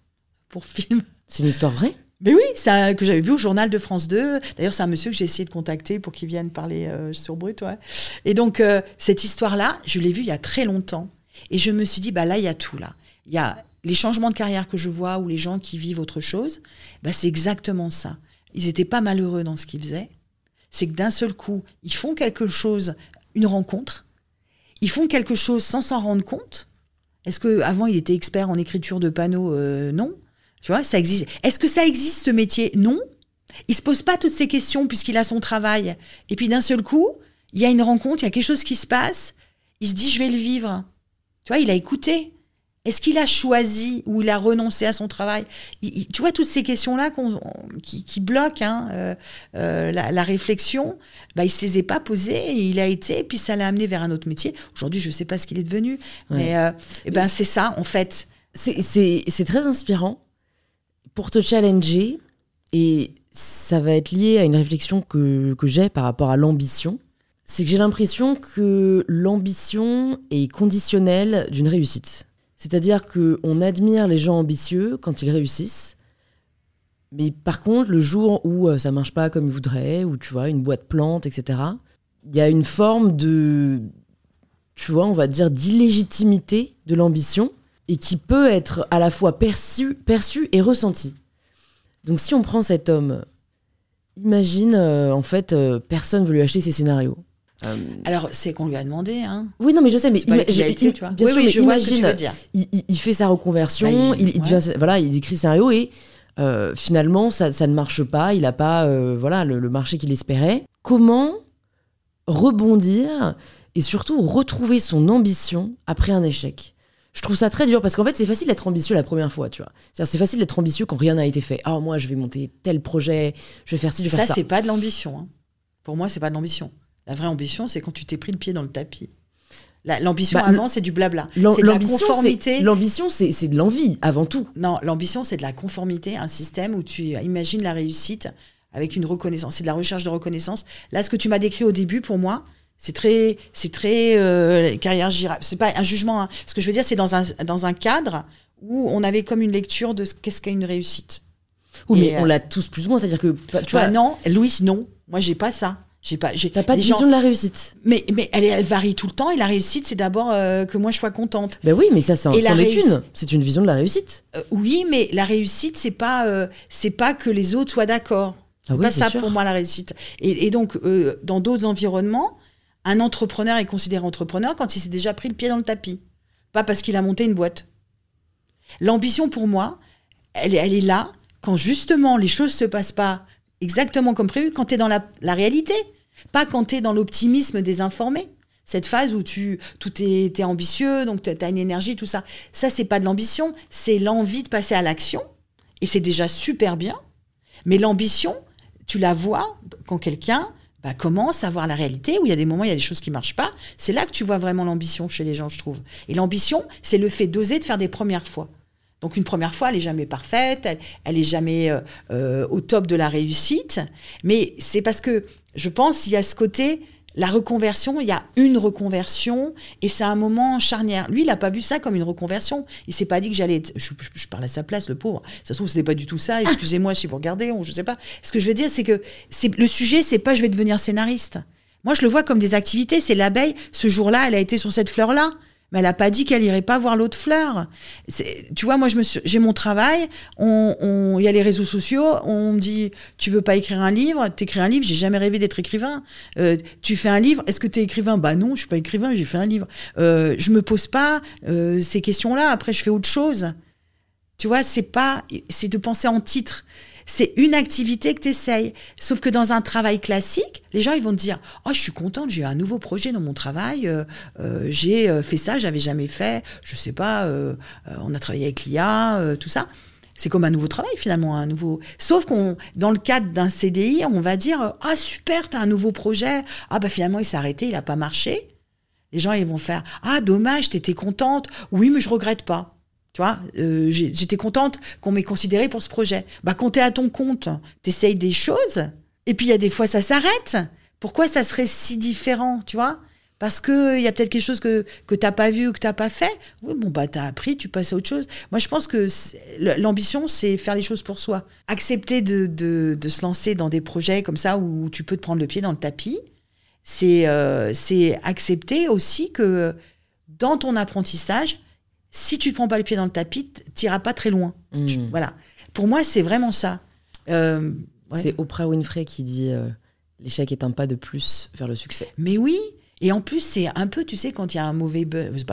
pour film. C'est une histoire vraie? Mais oui, ça que j'avais vu au journal de France 2. D'ailleurs, c'est un monsieur que j'ai essayé de contacter pour qu'il vienne parler euh, sur Brut. Ouais. Et donc, euh, cette histoire-là, je l'ai vue il y a très longtemps. Et je me suis dit, bah là, il y a tout là. Il y a les changements de carrière que je vois ou les gens qui vivent autre chose. Bah, c'est exactement ça. Ils n'étaient pas malheureux dans ce qu'ils faisaient c'est que d'un seul coup, ils font quelque chose, une rencontre, ils font quelque chose sans s'en rendre compte. Est-ce que avant il était expert en écriture de panneaux? Euh, Non. Tu vois, ça existe. Est-ce que ça existe ce métier? Non. Il se pose pas toutes ces questions puisqu'il a son travail. Et puis d'un seul coup, il y a une rencontre, il y a quelque chose qui se passe. Il se dit je vais le vivre. Tu vois, il a écouté. Est-ce qu'il a choisi ou il a renoncé à son travail? Tu vois, toutes ces questions-là qui, bloquent hein, euh, euh, la, réflexion, bah, il ne se les pas posées, il a été, et puis ça l'a amené vers un autre métier. Aujourd'hui, je ne sais pas ce qu'il est devenu, mais euh, eh ben, c'est ça, en fait. C'est très inspirant pour te challenger, et ça va être lié à une réflexion que, que j'ai par rapport à l'ambition. C'est que j'ai l'impression que l'ambition est conditionnelle d'une réussite. C'est-à-dire qu'on admire les gens ambitieux quand ils réussissent. Mais par contre, le jour où euh, ça marche pas comme ils voudraient, ou tu vois, une boîte plante, etc., il y a une forme de, tu vois, on va dire, d'illégitimité de l'ambition et qui peut être à la fois perçue perçu et ressentie. Donc si on prend cet homme, imagine, euh, en fait, euh, personne veut lui acheter ses scénarios. Euh, Alors, c'est qu'on lui a demandé. Hein. Oui, non, mais je sais, mais bien oui, sûr, oui, je vois ce que tu veux dire. Il, fait sa reconversion, bah, il, voilà, il écrit scénario et euh, finalement, ça, ne marche pas. Il n'a pas euh, voilà, le, marché qu'il espérait. Comment rebondir et surtout retrouver son ambition après un échec? Je trouve ça très dur parce qu'en fait, c'est facile d'être ambitieux la première fois, tu vois. C'est facile d'être ambitieux quand rien n'a été fait. Ah, moi, je vais monter tel projet, je vais faire ci, je vais faire ça. Ça, c'est pas de l'ambition. Hein. Pour moi, c'est pas de l'ambition. La vraie ambition, c'est quand tu t'es pris le pied dans le tapis. L'ambition bah, avant, c'est du blabla. C'est de la conformité. L'ambition, c'est de l'envie, avant tout. Non, l'ambition, c'est de la conformité, un système où tu imagines la réussite avec une reconnaissance. C'est de la recherche de reconnaissance. Là, ce que tu m'as décrit au début, pour moi, c'est très, c'est très euh, carrière girafe. C'est pas un jugement. Hein. Ce que je veux dire, c'est dans un, dans un cadre où on avait comme une lecture de qu'est-ce qu'est une réussite. Oui, mais on euh, l'a tous plus ou moins. C'est-à-dire que. Tu vois, non, Louis, non. Moi, j'ai pas ça. J'ai pas, j'ai, T'as pas de vision de la réussite. Mais, mais elle, elle, varie tout le temps et la réussite, c'est d'abord euh, que moi je sois contente. Ben oui, mais ça, c'est, c'en est une. C'est une vision de la réussite. Euh, oui, mais la réussite, c'est pas, euh, c'est pas que les autres soient d'accord. C'est ah pas ça pour moi la réussite. Et, et donc, dans d'autres environnements, un entrepreneur est considéré entrepreneur quand il s'est déjà pris le pied dans le tapis. Pas parce qu'il a monté une boîte. L'ambition pour moi, elle, elle est là quand justement les choses se passent pas exactement comme prévu quand tu es dans la, réalité, pas quand tu es dans l'optimisme des informés. Cette phase où tu tout est, ambitieux, donc tu as une énergie, tout ça. Ça, c'est pas de l'ambition, c'est l'envie de passer à l'action. Et c'est déjà super bien. Mais l'ambition, tu la vois quand quelqu'un bah, commence à voir la réalité, où il y a des moments, il y a des choses qui marchent pas. C'est là que tu vois vraiment l'ambition chez les gens, je trouve. Et l'ambition, c'est le fait d'oser de faire des premières fois. Donc une première fois, elle est jamais parfaite, elle, elle est jamais euh, euh, au top de la réussite, mais c'est parce que je pense qu'il y a ce côté la reconversion, il y a une reconversion et c'est un moment charnière. Lui, il n'a pas vu ça comme une reconversion. Il s'est pas dit que j'allais. Je, parle à sa place, le pauvre. Ça se trouve, ce n'est pas du tout ça. Excusez-moi si vous regardez, ou je sais pas. Ce que je veux dire, c'est que le sujet, c'est pas je vais devenir scénariste. Moi, je le vois comme des activités. C'est l'abeille. Ce jour-là, elle a été sur cette fleur-là mais elle n'a pas dit qu'elle irait pas voir l'autre fleur. Tu vois, moi, j'ai mon travail. Il on, y a les réseaux sociaux. On me dit, tu veux pas écrire un livre? T'écris un livre? J'ai jamais rêvé d'être écrivain. Euh, tu fais un livre? Est-ce que tu es écrivain? Bah non, je suis pas écrivain. J'ai fait un livre. Euh, je me pose pas euh, ces questions-là. Après, je fais autre chose. Tu vois, c'est pas, c'est de penser en titre c'est une activité que tu essayes. Sauf que dans un travail classique, les gens vont te dire "Oh, je suis contente, j'ai un nouveau projet dans mon travail, euh, euh, j'ai euh, fait ça, j'avais jamais fait, je sais pas, on a travaillé avec l'IA, tout ça." C'est comme un nouveau travail finalement, un nouveau. Sauf qu'on, dans le cadre d'un CDI, on va dire ah super, t'as un nouveau projet. Ah bah finalement il s'est arrêté, il a pas marché. Les gens ils vont faire ah dommage, t'étais contente. Oui mais je regrette pas. Tu vois, euh, j'étais contente qu'on m'ait considéré pour ce projet. Bah, t'es à ton compte, t'essayes des choses, et puis il y a des fois ça s'arrête Pourquoi ça serait si différent, tu vois? Parce qu'il y a peut-être quelque chose que, que tu n'as pas vu ou que tu n'as pas fait. Oui, bon, bah, tu as appris, tu passes à autre chose. Moi, je pense que l'ambition, c'est faire les choses pour soi. Accepter de, de, de, se lancer dans des projets comme ça où tu peux te prendre le pied dans le tapis, c'est euh, accepter aussi que dans ton apprentissage, si tu ne prends pas le pied dans le tapis, tu n'iras pas très loin. Hmm. voilà. Pour moi, c'est vraiment ça. Euh, c'est Oprah Winfrey qui dit euh, l'échec est un pas de plus vers le succès. Mais oui, et en plus, c'est un peu, tu sais, quand il y a un mauvais buzz,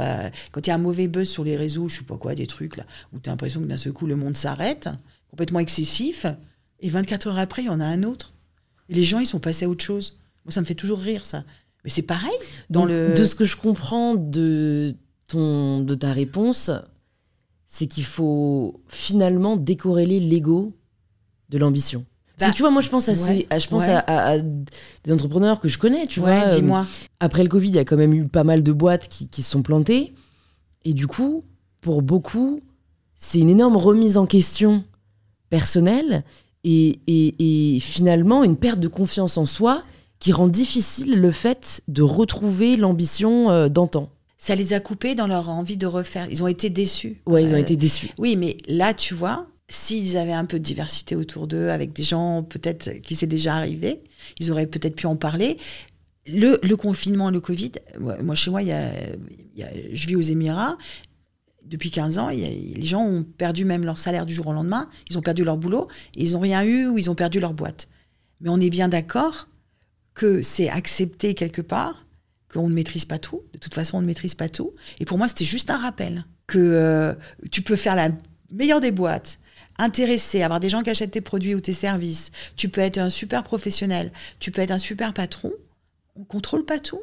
quand il y a un mauvais buzz sur les réseaux, je sais pas quoi, des trucs là, où tu as l'impression que d'un seul coup le monde s'arrête, complètement excessif, et 24 heures après, il y en a un autre. Et les gens, ils sont passés à autre chose. Moi, ça me fait toujours rire, ça. Mais c'est pareil. Dans le... De ce que je comprends de, ton, de ta réponse, c'est qu'il faut finalement décorréler l'ego de l'ambition. Parce que bah, tu vois, moi, je pense, à, je pense à, des entrepreneurs que je connais, tu vois. Euh, dis-moi. après le Covid, il y a quand même eu pas mal de boîtes qui, qui se sont plantées. Et du coup, pour beaucoup, c'est une énorme remise en question personnelle et, et, et, finalement une perte de confiance en soi qui rend difficile le fait de retrouver l'ambition euh, d'antan. Ça les a coupés dans leur envie de refaire. Ils ont été déçus. Ouais, ils ont euh, été déçus. Oui, mais là, tu vois, s'ils avaient un peu de diversité autour d'eux, avec des gens peut-être qui s'est déjà arrivé, ils auraient peut-être pu en parler. Le, le, confinement, le Covid, moi chez moi, il y a, je vis aux Émirats. Depuis 15 ans, les gens ont perdu même leur salaire du jour au lendemain, ils ont perdu leur boulot, ils n'ont rien eu ou ils ont perdu leur boîte. Mais on est bien d'accord que c'est accepté quelque part, qu'on ne maîtrise pas tout. De toute façon, on ne maîtrise pas tout. Et pour moi, c'était juste un rappel que euh, tu peux faire la meilleure des boîtes, intéressé, avoir des gens qui achètent tes produits ou tes services, tu peux être un super professionnel, tu peux être un super patron, on contrôle pas tout.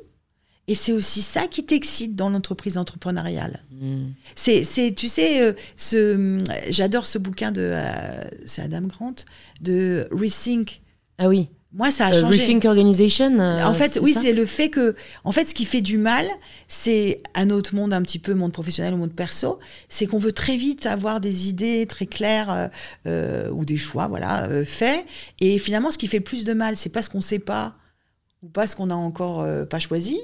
Et c'est aussi ça qui t'excite dans l'entreprise entrepreneuriale. Hmm. C'est, tu sais, euh, ce, j'adore ce bouquin de, euh, c'est Adam Grant, de Rethink. Ah oui. Moi, ça a euh, changé. Rethink Organization. Euh, en fait, oui, c'est le fait que, en fait, ce qui fait du mal, c'est à notre monde un petit peu, monde professionnel ou monde perso, c'est qu'on veut très vite avoir des idées très claires euh, ou des choix, voilà, faits. Et finalement, ce qui fait plus de mal, c'est pas ce qu'on sait pas ou pas ce qu'on n'a encore pas choisi,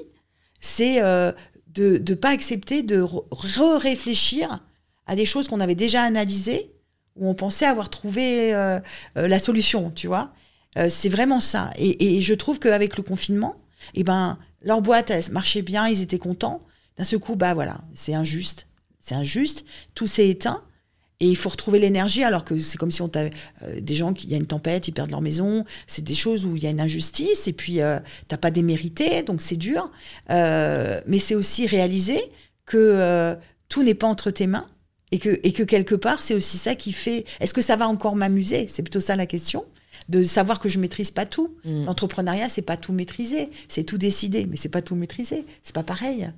c'est de ne pas accepter de re-réfléchir à des choses qu'on avait déjà analysées où on pensait avoir trouvé la solution, tu vois. Euh, c'est vraiment ça. Et, je trouve qu'avec le confinement, eh ben, leur boîte elle, marchait bien, ils étaient contents. D'un seul coup, bah voilà, c'est injuste. C'est injuste. Tout s'est éteint. Et il faut retrouver l'énergie, alors que c'est comme si on t'avait euh, des gens qui, il y a une tempête, ils perdent leur maison. C'est des choses où il y a une injustice, et puis euh, t'as pas démérité, donc c'est dur. mais c'est aussi réaliser que tout n'est pas entre tes mains, et que, et que quelque part, c'est aussi ça qui fait. Est-ce que ça va encore m'amuser? C'est plutôt ça la question de savoir que je maîtrise pas tout. Mm. L'entrepreneuriat, c'est pas tout maîtriser, c'est tout décider, mais c'est pas tout maîtriser. C'est pas pareil.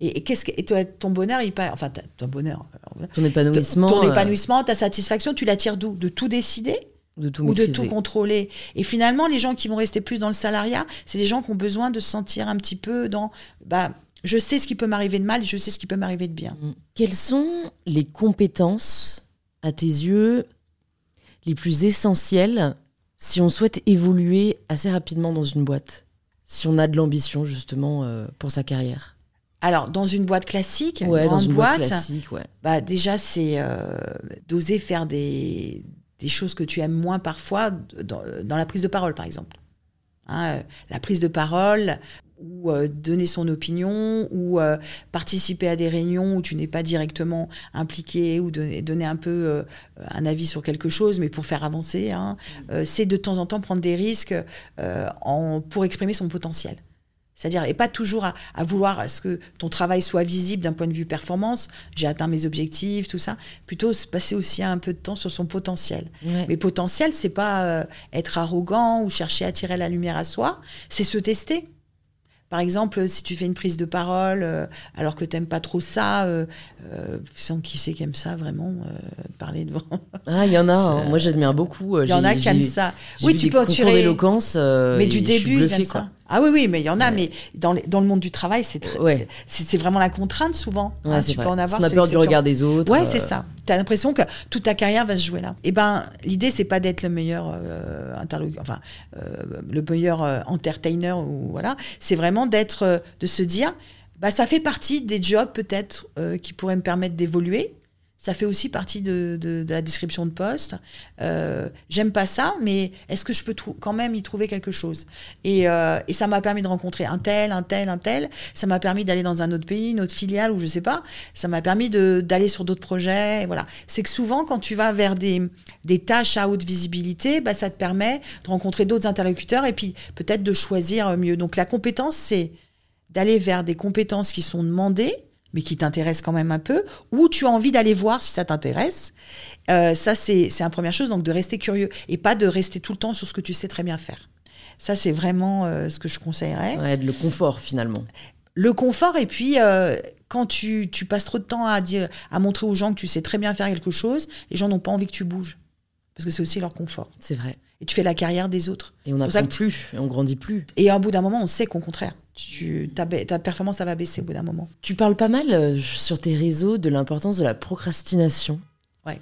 Et, qu'est-ce que toi, ton bonheur, il enfin ton bonheur, euh, ton épanouissement, ton, euh, épanouissement, ta satisfaction, tu la tires d'où? De tout décider de tout ou de tout contrôler? Et finalement, les gens qui vont rester plus dans le salariat, c'est des gens qui ont besoin de se sentir un petit peu dans, bah, je sais ce qui peut m'arriver de mal, je sais ce qui peut m'arriver de bien. Mm. Quelles sont les compétences, à tes yeux, les plus essentielles si on souhaite évoluer assez rapidement dans une boîte Si on a de l'ambition justement euh, pour sa carrière alors, dans une boîte classique, ouais, dans une boîte, classique, ouais. bah déjà, c'est euh, d'oser faire des, des, choses que tu aimes moins parfois dans, dans la prise de parole, par exemple. Hein, euh, la prise de parole, ou euh, donner son opinion ou euh, participer à des réunions où tu n'es pas directement impliqué ou donner, donner un peu euh, un avis sur quelque chose, mais pour faire avancer, hein, mm. c'est de temps en temps prendre des risques en, pour exprimer son potentiel. C'est-à-dire, et pas toujours à, vouloir à ce que ton travail soit visible d'un point de vue performance, j'ai atteint mes objectifs, tout ça. Plutôt se passer aussi un peu de temps sur son potentiel. Mais potentiel, c'est pas être arrogant ou chercher à tirer la lumière à soi, c'est se tester. Par exemple, si tu fais une prise de parole euh, alors que tu n'aimes pas trop ça, euh, euh, sans qui c'est qui aime ça vraiment, parler devant. Ah, il y en a, hein. moi j'admire beaucoup. Il y en a qui aiment ça. Oui, tu peux tirer. d'éloquence. mais du début, ils aiment ça. Ah oui, oui, mais il y en a, mais dans, les- dans le monde du travail, c'est très- Ouais. c'est c'est vraiment la contrainte souvent. Ouais, hein, c'est tu vrai. peux en avoir. qu'on a peur du regard des autres. Ouais, euh, c'est ça. Tu as l'impression que toute ta carrière va se jouer là. Et ben, l'idée, c'est pas d'être le meilleur euh, interlocu- enfin, euh, le meilleur euh, entertainer ou voilà. C'est vraiment d'être, de se dire, bah, ça fait partie des jobs peut-être qui pourraient me permettre d'évoluer. Ça fait aussi partie de, la description de poste. Euh, J'aime pas ça, mais est-ce que je peux quand même y trouver quelque chose? Et, euh, et ça m'a permis de rencontrer un tel, un tel, un tel. Ça m'a permis d'aller dans un autre pays, une autre filiale, ou je sais pas. Ça m'a permis d'aller sur d'autres projets. et Voilà. C'est que souvent, quand tu vas vers des, des tâches à haute visibilité, bah, ça te permet de rencontrer d'autres interlocuteurs et puis peut-être de choisir mieux. Donc la compétence, c'est d'aller vers des compétences qui sont demandées mais qui t'intéressent quand même un peu, ou tu as envie d'aller voir si ça t'intéresse. Euh, ça, c'est c'est la première chose, donc de rester curieux et pas de rester tout le temps sur ce que tu sais très bien faire. Ça, c'est vraiment euh, ce que je conseillerais. Ouais, le confort finalement. Le confort, et puis euh, quand tu, tu passes trop de temps à, dire, à montrer aux gens que tu sais très bien faire quelque chose, les gens n'ont pas envie que tu bouges. Parce que c'est aussi leur confort. C'est vrai. Et tu fais la carrière des autres. Et on n'apprend plus, et on grandit plus. Et à un bout d'un moment, on sait qu'au contraire, tu, ta, ta performance, ça va baisser au bout d'un moment. Tu parles pas mal euh, sur tes réseaux de l'importance de la procrastination. Ouais.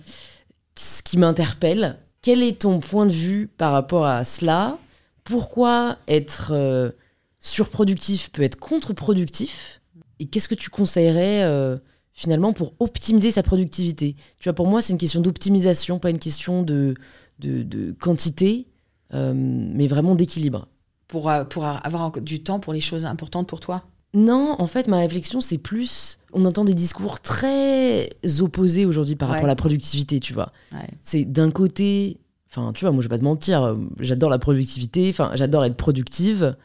Ce qui m'interpelle, quel est ton point de vue par rapport à cela? Pourquoi être euh, surproductif peut être contre-productif? Et qu'est-ce que tu conseillerais euh, finalement pour optimiser sa productivité? Tu vois, pour moi, c'est une question d'optimisation, pas une question de, de, de quantité, mais vraiment d'équilibre. Pour, euh, pour avoir du temps pour les choses importantes pour toi? Non, en fait, ma réflexion, c'est plus. On entend des discours très opposés aujourd'hui par rapport à la productivité, tu vois. Ouais. C'est d'un côté. Enfin, tu vois, moi, je vais pas te mentir, euh, j'adore la productivité, enfin, j'adore être productive.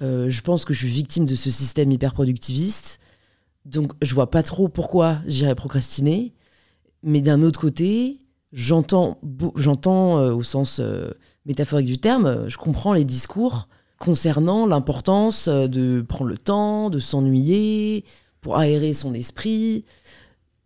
Euh, je pense que je suis victime de ce système hyper productiviste. Donc, je vois pas trop pourquoi j'irais procrastiner. Mais d'un autre côté, j'entends, j'entends euh, au sens euh, métaphorique du terme, je comprends les discours concernant l'importance euh, de prendre le temps, de s'ennuyer, pour aérer son esprit.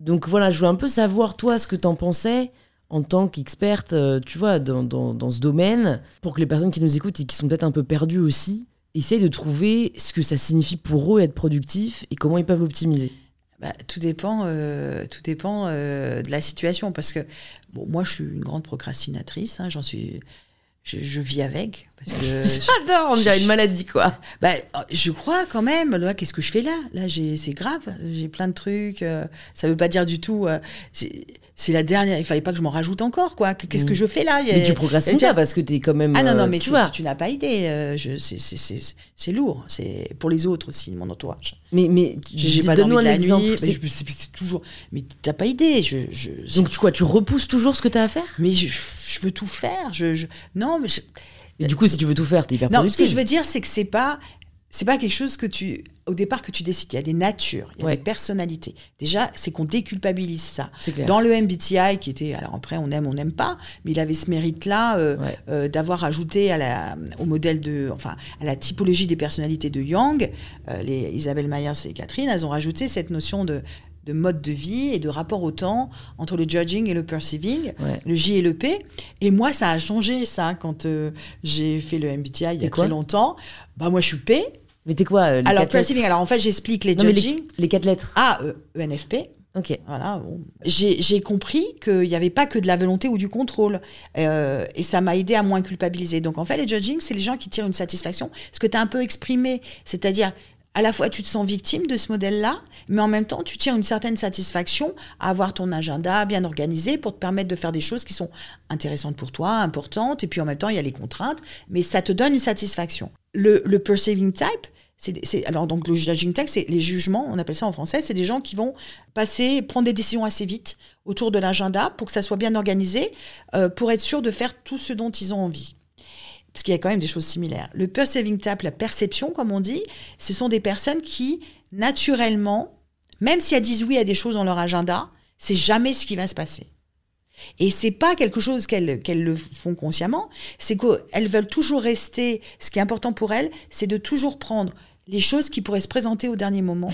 Donc voilà, je voulais un peu savoir, toi, ce que t'en pensais en tant qu'experte, euh, tu vois, dans, dans- ce domaine, pour que les personnes qui nous écoutent et qui sont peut-être un peu perdues aussi, essayent de trouver ce que ça signifie pour eux être productif et comment ils peuvent l'optimiser. Bah, tout dépend, euh, tout dépend de la situation. Parce que bon, moi, je suis une grande procrastinatrice. hein, J'en suis, je, je vis avec. Parce que J'adore, on dirait une maladie, quoi. Bah, je crois quand même. Là, qu'est-ce que je fais là? Là, j'ai, c'est grave. J'ai plein de trucs. euh, ça veut pas dire du tout. euh, c'est, la dernière. Il fallait pas que je m'en rajoute encore, quoi. Qu'est-ce que Mm. je fais là? Mais tu procrastines Tiens. pas parce que t'es quand même. Ah non, non, euh, mais tu vois. tu n'as pas idée. euh, c'est, lourd. C'est pour les autres aussi, mon entourage. Mais, mais tu- donne-nous un exemple. C'est- toujours. Mais t'as pas idée. Je, je, Donc tu, quoi, tu repousses toujours ce que t'as à faire? Mais je, je veux tout faire. Je, je- non, mais du coup, si tu veux tout faire, t'es hyper non. Ce productif. que je veux dire, c'est que c'est pas. C'est pas quelque chose que tu, au départ, que tu décides. Il y a des natures, il y a Ouais. des personnalités. Déjà, c'est qu'on déculpabilise ça. Dans le MBTI, qui était, alors après, on aime, on n'aime pas, mais il avait ce mérite-là euh, Ouais. euh, d'avoir ajouté à la, au modèle de, enfin, à la typologie des personnalités de Young, euh, les Isabelle Myers et Catherine, elles ont rajouté cette notion de, de mode de vie et de rapport au temps entre le judging et le perceiving, Ouais. le J et le P. Et moi, ça a changé, ça, quand euh, j'ai fait le MBTI il y a très longtemps. Bah, moi, je suis P. Mais t'es quoi euh, les Alors, perceiving, alors en fait, j'explique les Non, judging. les, les quatre lettres. Ah, euh, ENFP. Ok. Voilà, bon. j'ai j'ai compris qu'il n'y avait pas que de la volonté ou du contrôle. Euh, et ça m'a aidé à moins culpabiliser. Donc en fait, les judging, c'est les gens qui tirent une satisfaction. Ce que tu as un peu exprimé, c'est-à-dire à la fois tu te sens victime de ce modèle-là, mais en même temps tu tires une certaine satisfaction à avoir ton agenda bien organisé pour te permettre de faire des choses qui sont intéressantes pour toi, importantes. Et puis en même temps, il y a les contraintes, mais ça te donne une satisfaction. Le, le perceiving type, alors donc le judging type, c'est les jugements, on appelle ça en français, c'est des gens qui vont passer, prendre des décisions assez vite autour de l'agenda pour que ça soit bien organisé, euh, pour être sûr de faire tout ce dont ils ont envie. Parce qu'il y a quand même des choses similaires. Le perceiving type, la perception, comme on dit, ce sont des personnes qui, naturellement, même si elles disent oui à des choses dans leur agenda, c'est jamais ce qui va se passer. Et c'est pas quelque chose qu'elles le font consciemment, c'est qu'elles veulent toujours rester. Ce qui est important pour elles, c'est de toujours prendre les choses qui pourraient se présenter au dernier moment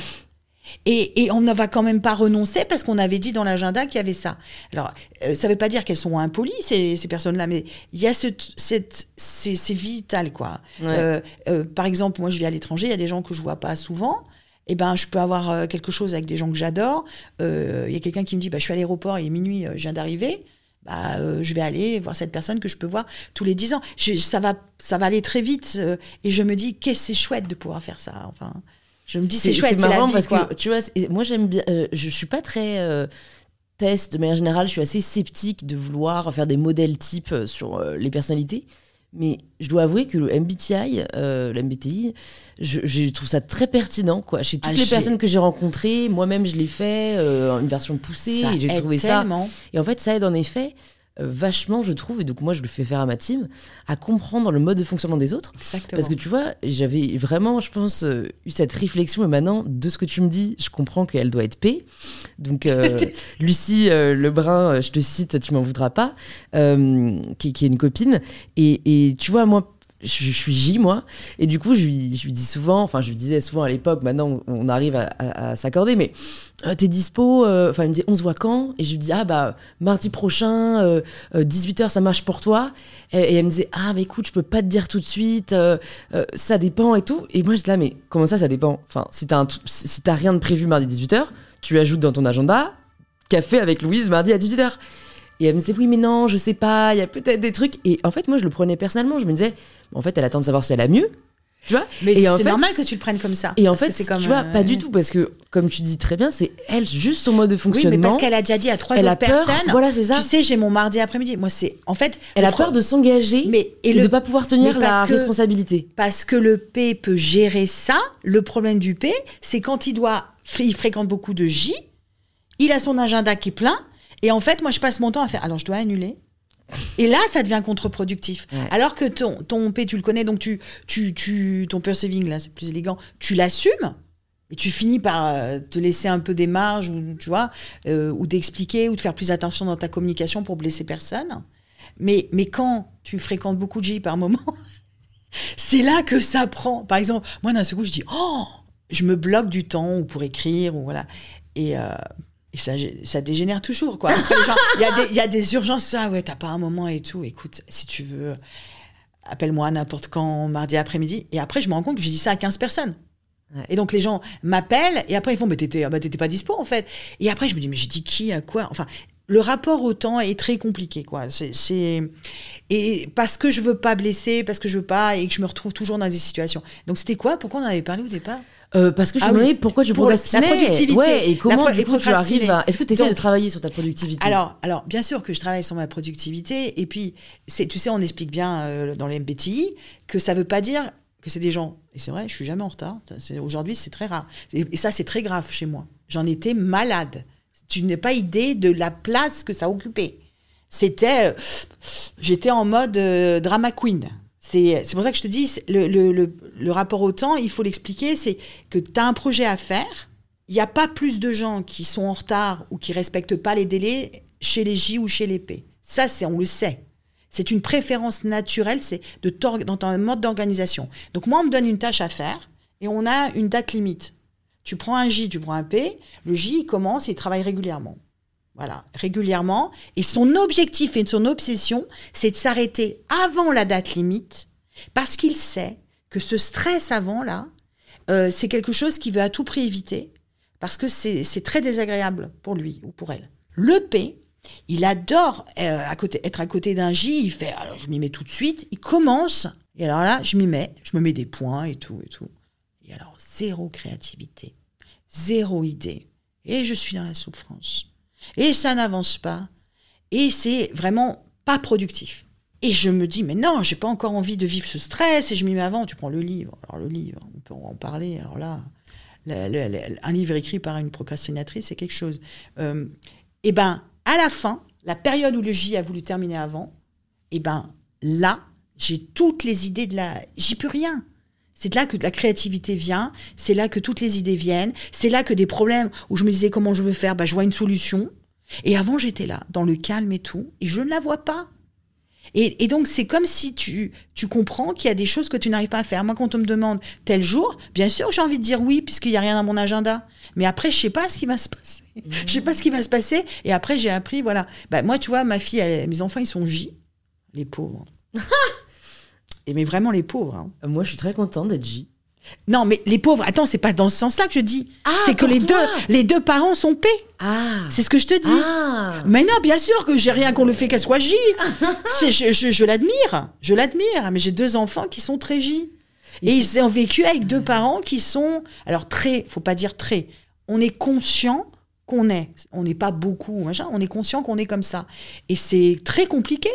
Et, on ne va quand même pas renoncer parce qu'on avait dit dans l'agenda qu'il y avait ça. Alors, euh, ça ne veut pas dire qu'elles sont impolies, ces, ces personnes-là, mais il y a ce, cette, c'est, vital, quoi. Euh, euh, par exemple, moi, je vis à l'étranger, il y a des gens que je vois pas souvent. Eh ben, je peux avoir quelque chose avec des gens que j'adore. Il y a quelqu'un qui me dit, bah, je suis à l'aéroport, il est minuit, je viens d'arriver. Bah, je vais aller voir cette personne que je peux voir tous les dix ans. ça, va, ça va aller très vite. et je me dis, qu'est-ce que c'est chouette de pouvoir faire ça. Enfin, je me dis, c'est chouette, c'est marrant parce que, tu vois, moi j'aime bien, euh, je suis pas très euh, test de manière générale, je suis assez sceptique de vouloir faire des modèles types euh, sur les personnalités. Mais je dois avouer que le MBTI, le MBTI, je, trouve ça très pertinent. Quoi. Chez toutes ah, les personnes que j'ai rencontrées, moi-même je l'ai fait, une version poussée, et j'ai trouvé ça. Et en fait, ça aide en effet euh, vachement, je trouve, et donc moi je le fais faire à ma team, à comprendre le mode de fonctionnement des autres. Exactement. Parce que tu vois, j'avais vraiment, je pense, euh, eu cette réflexion, et maintenant, de ce que tu me dis, je comprends qu'elle doit être P. Donc, euh, Lucie Lebrun, je te cite, tu m'en voudras pas, qui, est une copine. Et, et tu vois, moi, je, suis J, moi. Et du coup, je lui, je lui dis souvent, enfin, je lui disais souvent à l'époque, maintenant on arrive à, s'accorder, mais euh, t'es dispo euh, Enfin, il me dit, on se voit quand? Et je lui dis, ah bah, mardi prochain, 18h, euh, ça marche pour toi et, elle me disait, ah, mais écoute, je peux pas te dire tout de suite, ça dépend et tout. Et moi, je dis là, mais comment ça, ça dépend? Enfin, si t'as si rien de prévu mardi 18h, tu ajoutes dans ton agenda café avec Louise mardi à 18h. Et elle me disait, oui, mais non, je sais pas, il y a peut-être des trucs. Et en fait, moi, je le prenais personnellement. Je me disais, en fait, elle attend de savoir si elle a mieux. Tu vois? Mais c'est normal que tu le prennes comme ça. Et en fait, c'est comme, tu vois, pas euh, du tout, parce que, comme tu dis très bien, c'est elle, juste son mode de fonctionnement. Oui, mais parce qu'elle a déjà dit à trois autres personnes. Voilà, c'est ça. Tu sais, j'ai mon mardi après-midi. Moi, c'est. En fait. Elle a peur de s'engager mais, et, de ne pas pouvoir tenir la responsabilité. Parce que le P peut gérer ça. Le problème du P, c'est quand il doit. Il fréquente beaucoup de J, il a son agenda qui est plein, et en fait, moi, je passe mon temps à faire. Alors, je dois annuler. Et là, ça devient contre-productif. Alors que ton, ton P, tu le connais, donc tu, tu, tu ton perceiving, là, c'est plus élégant, tu l'assumes. Et tu finis par euh, te laisser un peu des marges, ou, tu vois, euh, ou d'expliquer, ou de faire plus attention dans ta communication pour blesser personne. Mais, mais quand tu fréquentes beaucoup de J par moment, c'est là que ça prend. Par exemple, moi, d'un seul coup, je dis, oh, je me bloque du temps ou pour écrire, ou voilà. Et, euh, et ça, ça dégénère toujours, quoi. Il y, a des urgences, ça, ouais, t'as pas un moment et tout. Écoute, si tu veux, appelle-moi n'importe quand, mardi après-midi. Et après, je me rends compte que j'ai dit ça à 15 personnes. Et donc, les gens m'appellent, et après, ils font, mais t'étais, ah bah, t'étais pas dispo, en fait. Et après, je me dis, mais j'ai dit qui, à quoi? Enfin, le rapport au temps est très compliqué, quoi. C'est, et parce que je veux pas blesser, parce que je veux pas, et que je me retrouve toujours dans des situations. Donc, c'était quoi? Pourquoi on en avait parlé au départ? Euh, parce que je ah me demandais pourquoi tu procrastinais. La productivité. Ouais, et comment du coup, tu arrives à... Est-ce que tu essaies de travailler sur ta productivité? Alors, alors, bien sûr que je travaille sur ma productivité. Et puis, tu sais, on explique bien euh, dans les MBTI que ça veut pas dire que c'est des gens... Et c'est vrai, je suis jamais en retard. Aujourd'hui, c'est très rare. Et, ça, c'est très grave chez moi. J'en étais malade. Tu n'as pas idée de la place que ça occupait. C'était... Euh, j'étais en mode drama queen. C'est pour ça que je te dis, le, rapport au temps, il faut l'expliquer, c'est que tu as un projet à faire, il n'y a pas plus de gens qui sont en retard ou qui respectent pas les délais chez les J ou chez les P. Ça, c'est on le sait. C'est une préférence naturelle, c'est dans ton mode d'organisation. Donc moi, on me donne une tâche à faire et on a une date limite. Tu prends un J, tu prends un P, le J, il commence et il travaille régulièrement. Régulièrement. Et son objectif et son obsession, c'est de s'arrêter avant la date limite, parce qu'il sait que ce stress avant là, euh, c'est quelque chose qu'il veut à tout prix éviter, parce que c'est très désagréable pour lui ou pour elle. Le P, il adore euh, être à côté d'un J, il fait, alors je m'y mets tout de suite, il commence, et alors là, je m'y mets, je me mets des points et tout et tout. Et alors, zéro créativité, zéro idée, et je suis dans la souffrance. Et ça n'avance pas. Et c'est vraiment pas productif. Et je me dis, mais non, j'ai pas encore envie de vivre ce stress. Et je m'y mets avant. Tu prends le livre. Alors, le livre, on peut en parler. Alors là, un livre écrit par une procrastinatrice, c'est quelque chose. Euh, et ben, à la fin, la période où le J a voulu terminer avant, et ben, là, j'ai toutes les idées de la. J'y peux rien. C'est là que la créativité vient, c'est là que toutes les idées viennent, c'est là que des problèmes où je me disais comment je veux faire, bah, je vois une solution. Et avant, j'étais là, dans le calme et tout, et je ne la vois pas. Et, et donc, c'est comme si tu, tu comprends qu'il y a des choses que tu n'arrives pas à faire. Moi, quand on me demande tel jour, bien sûr, j'ai envie de dire oui, puisqu'il n'y a rien dans mon agenda. Mais après, je sais pas ce qui va se passer. Je sais pas ce qui va se passer. Et après, j'ai appris, voilà. Bah, moi, tu vois, ma fille, elle- mes enfants, ils sont J. Les pauvres. et mais vraiment les pauvres. hein. Euh, Moi, je suis très contente d'être J. Non, mais les pauvres, attends, c'est pas dans ce sens-là que je dis. Ah, c'est que les toi. deux, les deux parents sont P. Ah C'est ce que je te dis. Ah Mais non, bien sûr que j'ai rien qu'on le fait qu'elle soit J. Je l'admire, je l'admire. Mais j'ai deux enfants qui sont très J. Et Et ils ont vécu avec deux parents qui sont, alors très, faut pas dire très. On est conscient qu'on est. On n'est pas beaucoup, machin. On est conscient qu'on est comme ça. Et c'est très compliqué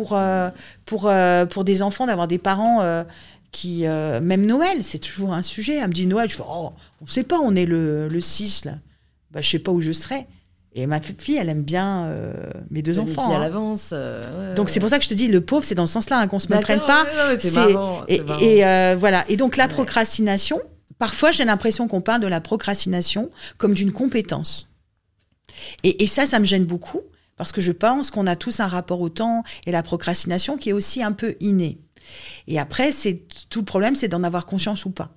pour euh, pour euh, pour des enfants d'avoir des parents. euh, qui, même Noël, c'est toujours un sujet. Elle me dit Noël, je fais, oh, on sait pas, on est le, le 6, là. Bah, je sais pas où je serai. Et ma fille, elle aime bien euh, mes deux Planifier enfants. à hein. l'avance. euh, ouais, Donc ouais. c'est pour ça que je te dis, le pauvre, c'est dans ce sens-là, hein, qu'on se me prenne pas. ouais, c'est marrant, Et, c'est marrant. et, euh, voilà. Et donc la procrastination, parfois j'ai l'impression qu'on parle de la procrastination comme d'une compétence. Et, et ça, ça me gêne beaucoup parce que je pense qu'on a tous un rapport au temps et la procrastination qui est aussi un peu inné. Et après, c'est tout le problème, c'est d'en avoir conscience ou pas.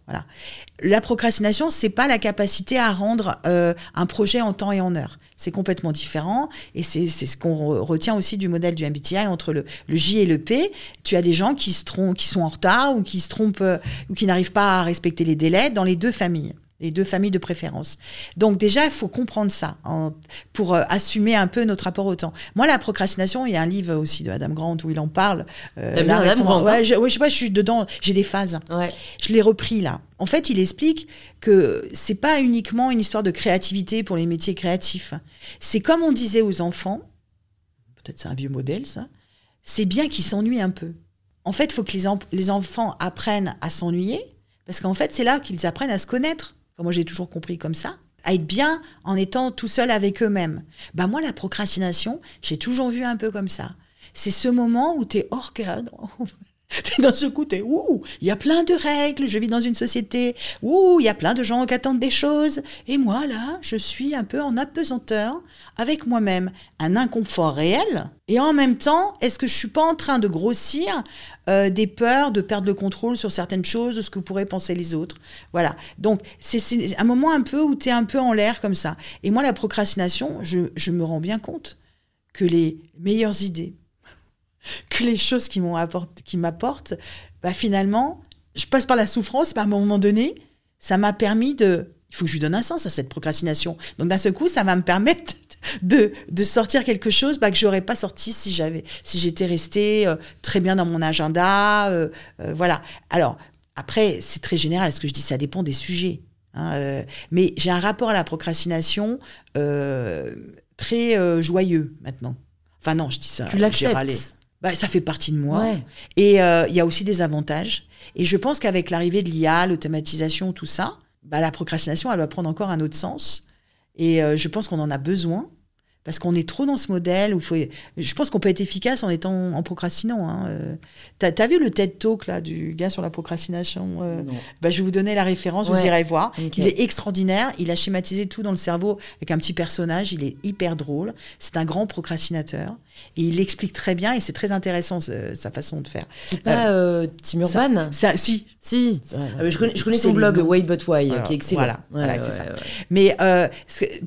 La procrastination, c'est pas la capacité à rendre euh, un projet en temps et en heure. C'est complètement différent. Et c'est ce qu'on re- retient aussi du modèle du MBTI entre le, le J et le P. Tu as des gens qui, se trompent, qui sont en retard ou qui se trompent euh, ou qui n'arrivent pas à respecter les délais dans les deux familles. Les deux familles de préférence. Donc déjà, il faut comprendre ça en- pour euh, assumer un peu notre rapport au temps. Moi, la procrastination, il y a un livre aussi de Adam Grant où il en parle. euh, là, Adam. Grant, hein je, ouais, je sais pas, je suis dedans. J'ai des phases. Ouais. Je l'ai repris là. En fait, il explique que c'est pas uniquement une histoire de créativité pour les métiers créatifs. C'est comme on disait aux enfants, peut-être c'est un vieux modèle ça, c'est bien qu'ils s'ennuient un peu. En fait, il faut que les, en- les enfants apprennent à s'ennuyer, parce qu'en fait, c'est là qu'ils apprennent à se connaître. Moi, j'ai toujours compris comme ça, à être bien en étant tout seul avec eux-mêmes. Bah moi, la procrastination, j'ai toujours vu un peu comme ça. C'est ce moment où tu es hors cadre. T'es dans ce coup, t'es ouh, il y a plein de règles, je vis dans une société, ouh, il y a plein de gens qui attendent des choses. Et moi, là, je suis un peu en apesanteur avec moi-même. Un inconfort réel. Et en même temps, est-ce que je suis pas en train de grossir euh, des peurs de perdre le contrôle sur certaines choses, de ce que pourraient penser les autres? Voilà. Donc, c'est- un moment un peu où tu es un peu en l'air comme ça. Et moi, la procrastination, je me rends bien compte que les meilleures idées, que les choses qui m'apportent, bah finalement, je passe par la souffrance, mais à un moment donné, ça m'a permis de. Il faut que je lui donne un sens à cette procrastination. Donc d'un seul coup, ça va me permettre de, de sortir quelque chose bah, que j'aurais pas sorti si j'avais, si j'étais restée euh, très bien dans mon agenda. euh, euh, voilà. Alors après, c'est très général. Ce que je dis, ça dépend des sujets. hein, mais j'ai un rapport à la procrastination très joyeux maintenant. Enfin non, je dis ça. Tu l'acceptes? Bah, ça fait partie de moi. Ouais. Et euh, il y a aussi des avantages. Et je pense qu'avec l'arrivée de l'IA, l'automatisation, tout ça, bah, la procrastination, elle va prendre encore un autre sens. Et euh, je pense qu'on en a besoin. Parce qu'on est trop dans ce modèle où il faut. Je pense qu'on peut être efficace en étant en procrastinant. Hein. Euh, T'as as vu le TED Talk là du gars sur la procrastination euh, Non. bah, Je vais vous donner la référence, vous irez voir. Il est extraordinaire. Il a schématisé tout dans le cerveau avec un petit personnage. Il est hyper drôle. C'est un grand procrastinateur. Et il explique très bien et c'est très intéressant ce- sa façon de faire. C'est pas euh, Tim ça- Urban? Ça, si. Si. Ah, je connais, je connais C'est son blog. Way But Why, Voilà. qui est excellent. Voilà. Ouais, Voilà, c'est ouais, ça. ouais. Mais euh,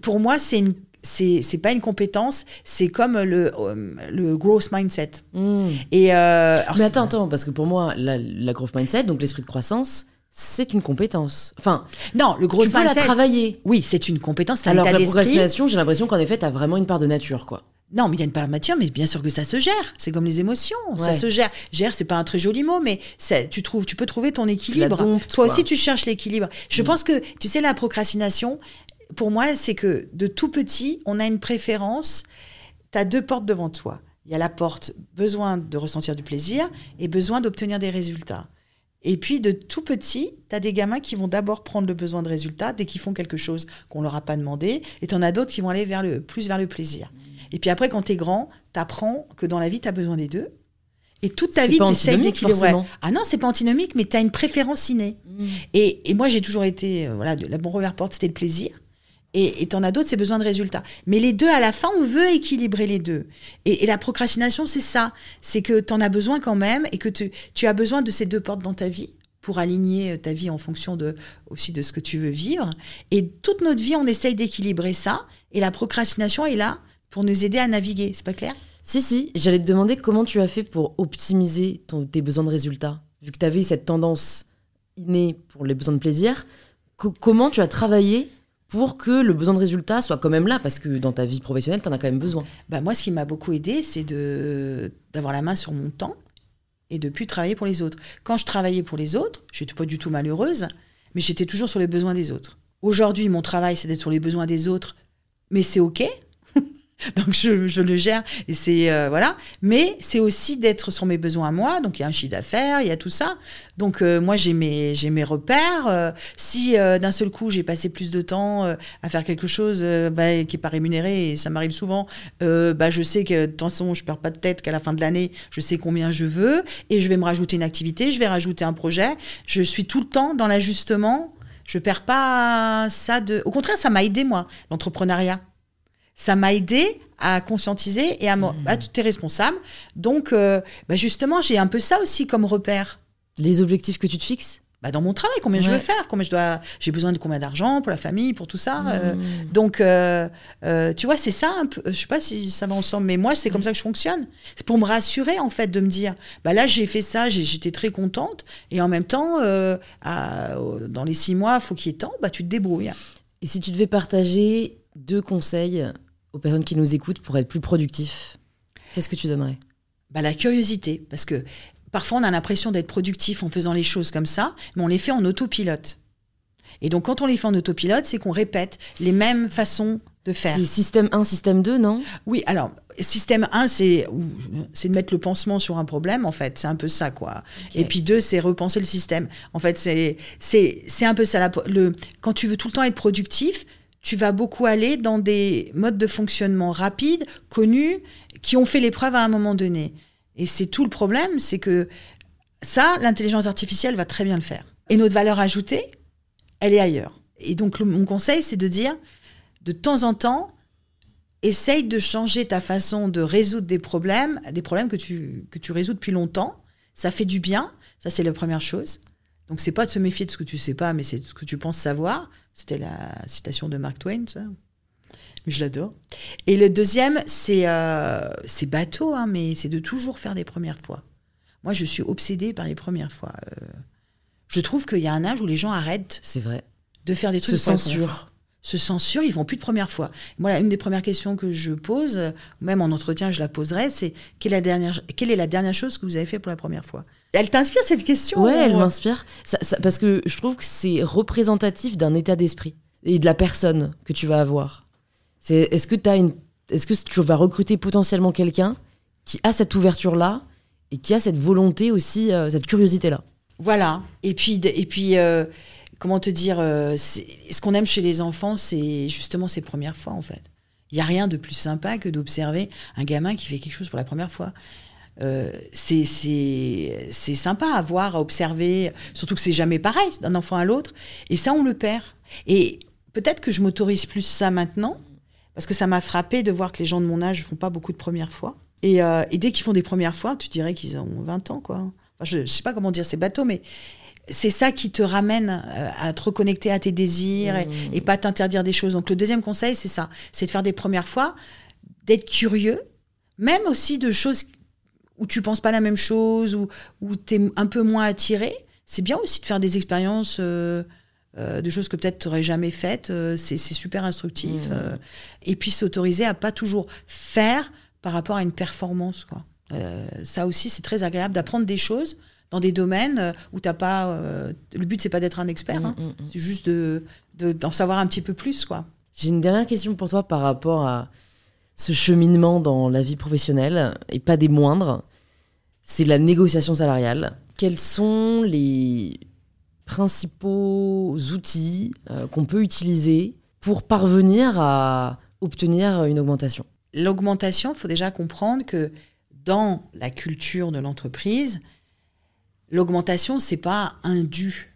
pour moi, c'est une. C'est c'est pas une compétence, c'est comme le, euh, le growth mindset. Hmm. Et euh, Mais attends, attends, parce que pour moi, la, la growth mindset, donc l'esprit de croissance, c'est une compétence. Enfin, non, le growth tu peux la mindset. travailler. Oui, c'est une compétence, c'est Alors que la procrastination, j'ai l'impression qu'en effet, t'as vraiment une part de nature, quoi. Non, mais il y a une part de matière, mais bien sûr que ça se gère. C'est comme les émotions, ça se gère. Gère, c'est pas un très joli mot, mais ça- tu trouves, tu peux trouver ton équilibre. Toi quoi. aussi, tu cherches l'équilibre. Je pense que, tu sais, la procrastination, pour moi, c'est que de tout petit, on a une préférence. Tu as deux portes devant toi. Il y a la porte besoin de ressentir du plaisir et besoin d'obtenir des résultats. Et puis, de tout petit, tu as des gamins qui vont d'abord prendre le besoin de résultats dès qu'ils font quelque chose qu'on leur a pas demandé. Et tu en as d'autres qui vont aller vers le, plus vers le plaisir. Et puis après, quand tu es grand, tu apprends que dans la vie, tu as besoin des deux. Et toute ta vie, tu essayes d'équilibrer. Ah non, c'est pas antinomique, mais tu as une préférence innée. Et, et moi, j'ai toujours été. euh, voilà, la première porte, c'était le plaisir. Et tu en as d'autres, c'est besoin de résultats. Mais les deux, à la fin, on veut équilibrer les deux. Et, la procrastination, c'est ça. C'est que tu en as besoin quand même et que tu, tu as besoin de ces deux portes dans ta vie pour aligner euh, ta vie en fonction de, aussi de ce que tu veux vivre. Et toute notre vie, on essaye d'équilibrer ça. Et la procrastination est là pour nous aider à naviguer. C'est pas clair? Si, si. J'allais te demander comment tu as fait pour optimiser tes besoins de résultats. Vu que tu avais cette tendance innée pour les besoins de plaisir, comment tu as travaillé pour que le besoin de résultat soit quand même là Parce que dans ta vie professionnelle, tu en as quand même besoin. Bah moi, ce qui m'a beaucoup aidé, c'est d'avoir la main sur mon temps et de plus travailler pour les autres. Quand je travaillais pour les autres, je n'étais pas du tout malheureuse, mais j'étais toujours sur les besoins des autres. Aujourd'hui, mon travail, c'est d'être sur les besoins des autres, mais c'est OK, donc je, le gère et c'est euh, voilà. Mais c'est aussi d'être sur mes besoins à moi. Donc il y a un chiffre d'affaires il y a tout ça. Donc euh, moi j'ai mes j'ai mes repères. Euh, si d'un seul coup j'ai passé plus de temps à faire quelque chose bah, qui est pas rémunéré et ça m'arrive souvent bah je sais que de toute façon je perds pas de tête qu'à la fin de l'année je sais combien je veux et je vais me rajouter une activité je vais rajouter un projet. Je suis tout le temps dans l'ajustement. Je perds pas ça de au contraire ça m'a aidé moi l'entrepreneuriat ça m'a aidé à conscientiser et à, mmh. à tout est responsable. Donc, euh, bah justement, j'ai un peu ça aussi comme repère. Les objectifs que tu te fixes? Bah dans mon travail, combien je veux faire, combien je dois, j'ai besoin de combien d'argent pour la famille, pour tout ça. Euh. Mmh. donc, euh, tu vois, c'est ça un peu. Je sais pas si ça va ensemble, mais moi, c'est comme ça que je fonctionne. C'est pour me rassurer en fait, de me dire, bah là, j'ai fait ça, j'étais très contente, et en même temps, dans les six mois, faut qu'il y ait temps, bah tu te débrouilles. Et si tu devais partager deux conseils aux personnes qui nous écoutent pour être plus productifs, qu'est-ce que tu donnerais? Bah, La curiosité, parce que parfois on a l'impression d'être productif en faisant les choses comme ça, mais on les fait en autopilote. Et donc quand on les fait en autopilote, c'est qu'on répète les mêmes façons de faire. C'est système 1, système 2, non? Oui, alors système 1, c'est de mettre le pansement sur un problème, en fait. C'est un peu ça, quoi. Et puis 2, c'est repenser le système. En fait, c'est c'est un peu ça. le, quand tu veux tout le temps être productif, tu vas beaucoup aller dans des modes de fonctionnement rapides, connus, qui ont fait l'épreuve à un moment donné. Et c'est tout le problème, c'est que ça, l'intelligence artificielle va très bien le faire. Et notre valeur ajoutée, elle est ailleurs. Et donc, mon conseil, c'est de dire, de temps en temps, essaye de changer ta façon de résoudre des problèmes, des problèmes que tu, que tu résous depuis longtemps. Ça fait du bien. Ça, c'est la première chose. Donc, c'est pas de se méfier de ce que tu sais pas, mais c'est de ce que tu penses savoir. C'était la citation de Mark Twain, ça. Je l'adore. Et le deuxième, c'est euh, bateau, hein, mais c'est de toujours faire des premières fois. Moi, je suis obsédée par les premières fois. Euh, je trouve qu'il y a un âge où les gens arrêtent. C'est vrai. De faire des trucs. Se censurent. Se censurent, ils vont plus de première fois. Moi, une des premières questions que je pose, même en entretien, je la poserai, c'est quelle, est la dernière, quelle est la dernière chose que vous avez fait pour la première fois? Elle t'inspire cette question Ouais, elle m'inspire. parce que je trouve que c'est représentatif d'un état d'esprit et de la personne que tu vas avoir. C'est, est-ce que as une, est-ce que tu vas recruter potentiellement quelqu'un qui a cette ouverture-là et qui a cette volonté aussi, euh, cette curiosité-là? Voilà. Et puis, et puis euh, comment te dire, euh, ce qu'on aime chez les enfants, c'est justement ces premières fois, en fait. Il n'y a rien de plus sympa que d'observer un gamin qui fait quelque chose pour la première fois. Euh, c'est sympa à voir, à observer, surtout que c'est jamais pareil d'un enfant à l'autre. Et ça, on le perd. Et peut-être que je m'autorise plus ça maintenant, parce que ça m'a frappé de voir que les gens de mon âge font pas beaucoup de premières fois. Et, euh, dès qu'ils font des premières fois, tu dirais qu'ils ont 20 ans, quoi. je, ne sais pas comment dire, c'est bateau, mais c'est ça qui te ramène euh, à te reconnecter à tes désirs et, et pas t'interdire des choses. Donc le deuxième conseil, c'est ça, c'est de faire des premières fois, d'être curieux, même aussi de choses où tu penses pas la même chose, ou où tu es un peu moins attiré, c'est bien aussi de faire des expériences euh, euh, de choses que peut-être tu n'aurais jamais faites. Euh, c'est super instructif. Mmh. et puis s'autoriser à pas toujours faire par rapport à une performance. Quoi. ça aussi, c'est très agréable d'apprendre des choses dans des domaines où t'as pas. le but, c'est pas d'être un expert, mmh, hein. mmh, c'est juste d'en de, d'en savoir un petit peu plus. quoi. J'ai une dernière question pour toi par rapport à ce cheminement dans la vie professionnelle, et pas des moindres, c'est la négociation salariale. Quels sont les principaux outils euh, qu'on peut utiliser pour parvenir à obtenir une augmentation? L'augmentation, il faut déjà comprendre que dans la culture de l'entreprise, l'augmentation, c'est pas un dû.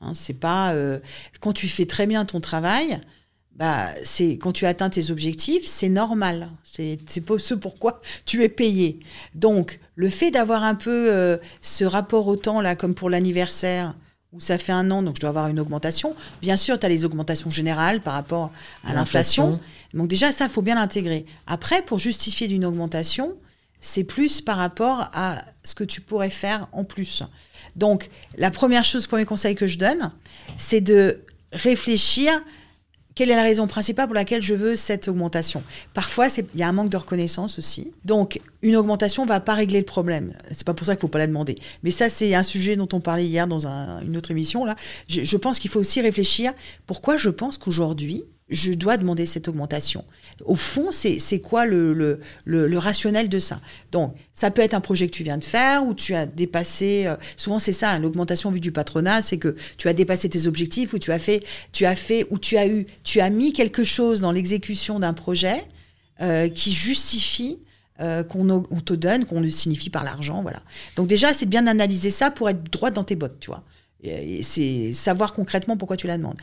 Hein, c'est pas euh, quand tu fais très bien ton travail, bah, c'est quand tu atteins tes objectifs, c'est normal. C'est ce pourquoi tu es payé. Donc, le fait d'avoir un peu euh, ce rapport au temps, là, comme pour l'anniversaire, où ça fait un an, donc je dois avoir une augmentation. Bien sûr, tu as les augmentations générales par rapport à l'inflation. Donc déjà, ça, faut bien l'intégrer. Après, pour justifier d'une augmentation, c'est plus par rapport à ce que tu pourrais faire en plus. Donc, la première chose, premier conseil que je donne, c'est de réfléchir quelle est la raison principale pour laquelle je veux cette augmentation? Parfois, il y a un manque de reconnaissance aussi. Donc, une augmentation ne va pas régler le problème. C'est pas pour ça qu'il ne faut pas la demander. Mais ça, c'est un sujet dont on parlait hier dans une autre émission. Je pense qu'il faut aussi réfléchir pourquoi je pense qu'aujourd'hui, je dois demander cette augmentation. Au fond, c'est quoi le, le, le, rationnel de ça? Donc, ça peut être un projet que tu viens de faire ou tu as dépassé. Euh, souvent, c'est ça, hein, l'augmentation vue du patronat, c'est que tu as dépassé tes objectifs ou tu as fait, tu as fait ou tu as eu, tu as mis quelque chose dans l'exécution d'un projet euh, qui justifie euh, qu'on on te donne, qu'on le signifie par l'argent, voilà. Donc déjà, c'est bien d'analyser ça pour être droit dans tes bottes, tu vois. C'est savoir concrètement pourquoi tu la demandes.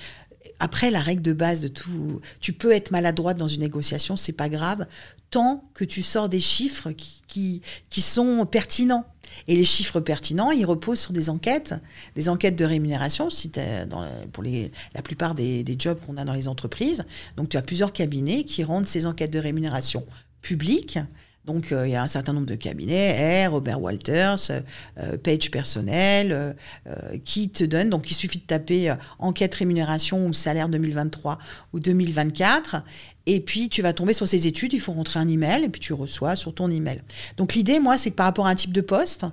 Après, la règle de base de tout, tu peux être maladroite dans une négociation, c'est pas grave, tant que tu sors des chiffres qui, sont pertinents. Et les chiffres pertinents, ils reposent sur des enquêtes, des enquêtes de rémunération, si dans, pour la plupart des, des jobs qu'on a dans les entreprises. Donc, tu as plusieurs cabinets qui rendent ces enquêtes de rémunération publiques donc, euh, il y a un certain nombre de cabinets, R, Robert Walters, euh, Page Personnel, euh, qui te donnent. Donc, il suffit de taper enquête rémunération ou salaire 2023 ou 2024. Et puis, tu vas tomber sur ces études. Il faut rentrer un email et puis tu reçois sur ton email. Donc, l'idée, moi, c'est que par rapport à un type de poste,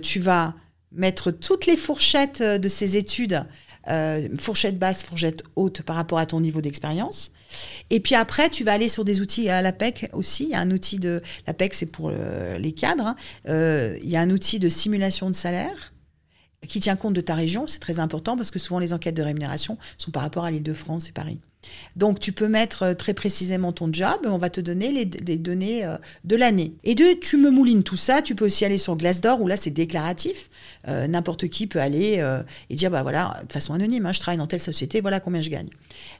tu vas mettre toutes les fourchettes de ces études euh, fourchette basse, fourchette haute par rapport à ton niveau d'expérience. Et puis après, tu vas aller sur des outils à l'APEC aussi. Il y a un outil de l'APEC, c'est pour euh, les cadres. Hein. Euh, il y a un outil de simulation de salaire qui tient compte de ta région. C'est très important parce que souvent les enquêtes de rémunération sont par rapport à l'Île-de-France et Paris. Donc, tu peux mettre euh, très précisément ton job, on va te donner les, données euh, de l'année. Et deux, tu me moulines tout ça, tu peux aussi aller sur Glassdoor, où là, c'est déclaratif. Euh, n'importe qui peut aller et dire, bah voilà, de façon anonyme, hein, je travaille dans telle société, voilà combien je gagne.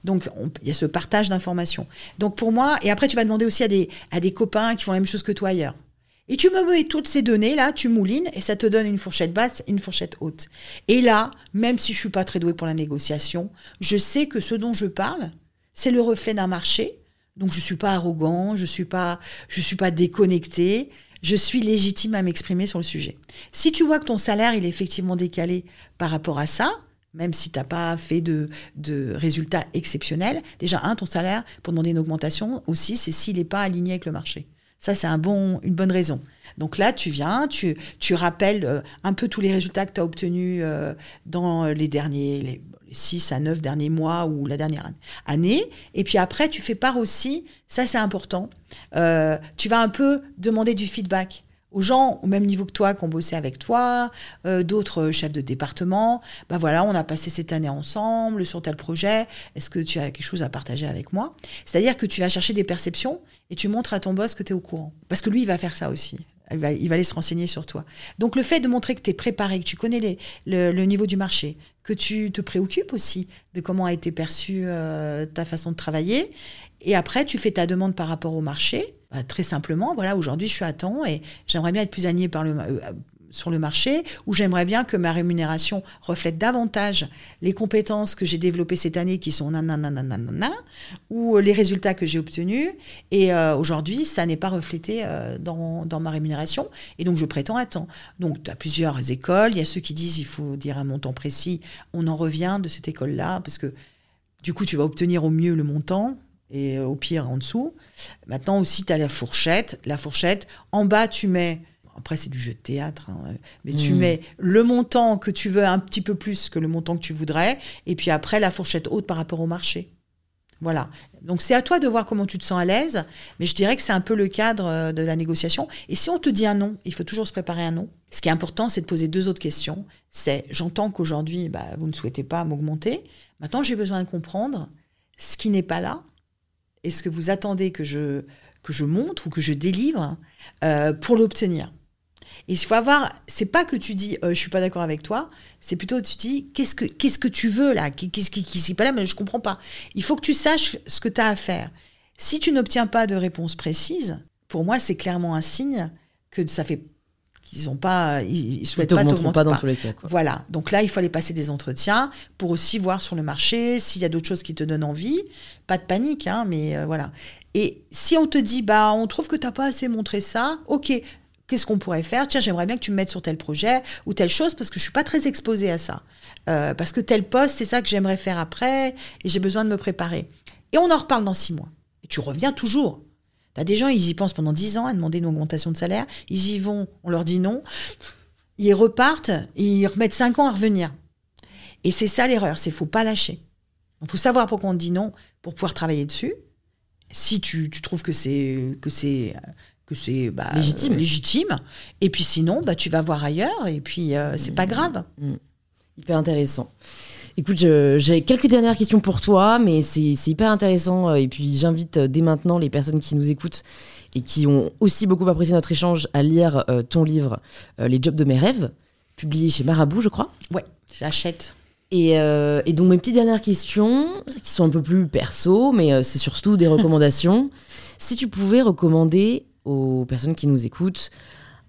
Donc, il y a ce partage d'informations. Donc, pour moi, et après, tu vas demander aussi à des, à des copains qui font la même chose que toi ailleurs. Et tu me mets toutes ces données-là, tu moulines, et ça te donne une fourchette basse une fourchette haute. Et là, même si je suis pas très douée pour la négociation, je sais que ce dont je parle, c'est le reflet d'un marché. Donc je suis pas arrogant, je suis pas, je suis pas déconnecté. Je suis légitime à m'exprimer sur le sujet. Si tu vois que ton salaire il est effectivement décalé par rapport à ça, même si tu n'as pas fait de, de résultats exceptionnels, déjà un ton salaire pour demander une augmentation aussi, c'est s'il n'est pas aligné avec le marché. Ça, c'est une bonne raison. Donc là, tu viens, tu, tu rappelles euh, un peu tous les résultats que tu as obtenus euh, dans les derniers les 6 à 9 derniers mois ou la dernière année. Et puis après, tu fais part aussi, ça c'est important, euh, tu vas un peu demander du feedback aux gens au même niveau que toi qui ont bossé avec toi, d'autres chefs de département. Ben voilà, on a passé cette année ensemble sur tel projet. Est-ce que tu as quelque chose à partager avec moi? C'est-à-dire que tu vas chercher des perceptions et tu montres à ton boss que tu es au courant. Parce que lui, il va faire ça aussi. Il va, aller se renseigner sur toi. Donc le fait de montrer que tu es préparé, que tu connais le, niveau du marché, que tu te préoccupes aussi de comment a été perçue euh, ta façon de travailler, et après tu fais ta demande par rapport au marché, bah, très simplement, voilà, aujourd'hui je suis à temps et j'aimerais bien être plus aligné par le, euh, sur le marché, où j'aimerais bien que ma rémunération reflète davantage les compétences que j'ai développées cette année, qui sont nanana, ou les résultats que j'ai obtenus. Et euh, aujourd'hui, ça n'est pas reflété euh, dans, dans, ma rémunération. Et donc, je prétends à temps. Donc, tu as plusieurs écoles. Il y a ceux qui disent il faut dire un montant précis. On en revient de cette école-là, parce que du coup, tu vas obtenir au mieux le montant et au pire en dessous. Maintenant aussi, tu as la fourchette. La fourchette, en bas, tu mets après, c'est du jeu de théâtre, hein, mais tu hmm. mets le montant que tu veux un petit peu plus que le montant que tu voudrais, et puis après, la fourchette haute par rapport au marché. Voilà. Donc, c'est à toi de voir comment tu te sens à l'aise, mais je dirais que c'est un peu le cadre euh, de la négociation. Et si on te dit un non, il faut toujours se préparer un non. Ce qui est important, c'est de poser deux autres questions. C'est, j'entends qu'aujourd'hui, bah, vous ne souhaitez pas m'augmenter. Maintenant, j'ai besoin de comprendre ce qui n'est pas là. Est-ce que vous attendez que je, que je montre ou que je délivre euh, pour l'obtenir Et il faut avoir, c'est pas que tu dis, euh, je suis pas d'accord avec toi, c'est plutôt tu dis, qu'est-ce que, qu'est-ce que tu veux là? Qu'est-ce qui, qui pas là, mais je comprends pas. Il faut que tu saches ce que tu as à faire. Si tu n'obtiens pas de réponse précise, pour moi, c'est clairement un signe que ça fait qu'ils ont pas, ils, souhaitent pas pas dans tous les cas. Quoi. Voilà. Donc là, il faut aller passer des entretiens pour aussi voir sur le marché s'il y a d'autres choses qui te donnent envie. Pas de panique, hein, mais euh, voilà. Et si on te dit, bah, on trouve que t'as pas assez montré ça, ok. Qu'est-ce qu'on pourrait faire? Tiens, j'aimerais bien que tu me mettes sur tel projet ou telle chose parce que je suis pas très exposée à ça. Euh, parce que tel poste, c'est ça que j'aimerais faire après et j'ai besoin de me préparer. Et on en reparle dans six mois. Et tu reviens toujours. T'as des gens, ils y pensent pendant dix ans à demander une augmentation de salaire. Ils y vont, on leur dit non. Ils repartent, ils remettent cinq ans à revenir. Et c'est ça l'erreur, c'est faut pas lâcher. Il faut savoir pourquoi on dit non pour pouvoir travailler dessus. Si tu, tu trouves que c'est que c'est que c'est bah, légitime. légitime. Et puis sinon, bah, tu vas voir ailleurs et puis euh, c'est pas grave. Mmh. Hyper intéressant. Écoute, j'ai quelques dernières questions pour toi, mais c'est hyper intéressant. Et puis j'invite euh, dès maintenant les personnes qui nous écoutent et qui ont aussi beaucoup apprécié notre échange à lire euh, ton livre euh, Les jobs de mes rêves, publié chez Marabout, je crois. Ouais, j'achète. Et, euh, et donc mes petites dernières questions, qui sont un peu plus perso, mais c'est surtout des recommandations. si tu pouvais recommander aux personnes qui nous écoutent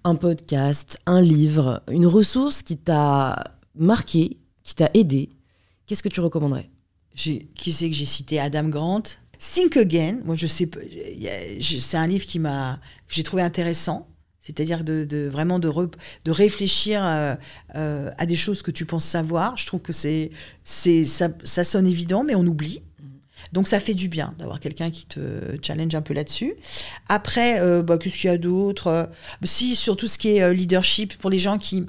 un podcast, un livre, une ressource qui t'a marqué, qui t'a aidé, qu'est-ce que tu recommanderais? Qui c'est que j'ai cité? Adam Grant. Think Again. Moi, je sais, c'est un livre qui m'a, que j'ai trouvé intéressant. C'est-à-dire de, vraiment de, re- de réfléchir euh, euh, à des choses que tu penses savoir. Je trouve que c'est, c'est, ça, sonne évident, mais on oublie. Donc ça fait du bien d'avoir quelqu'un qui te challenge un peu là-dessus. Après, euh, bah, qu'est-ce qu'il y a d'autre? Si, sur tout ce qui est euh, leadership, pour les gens qui,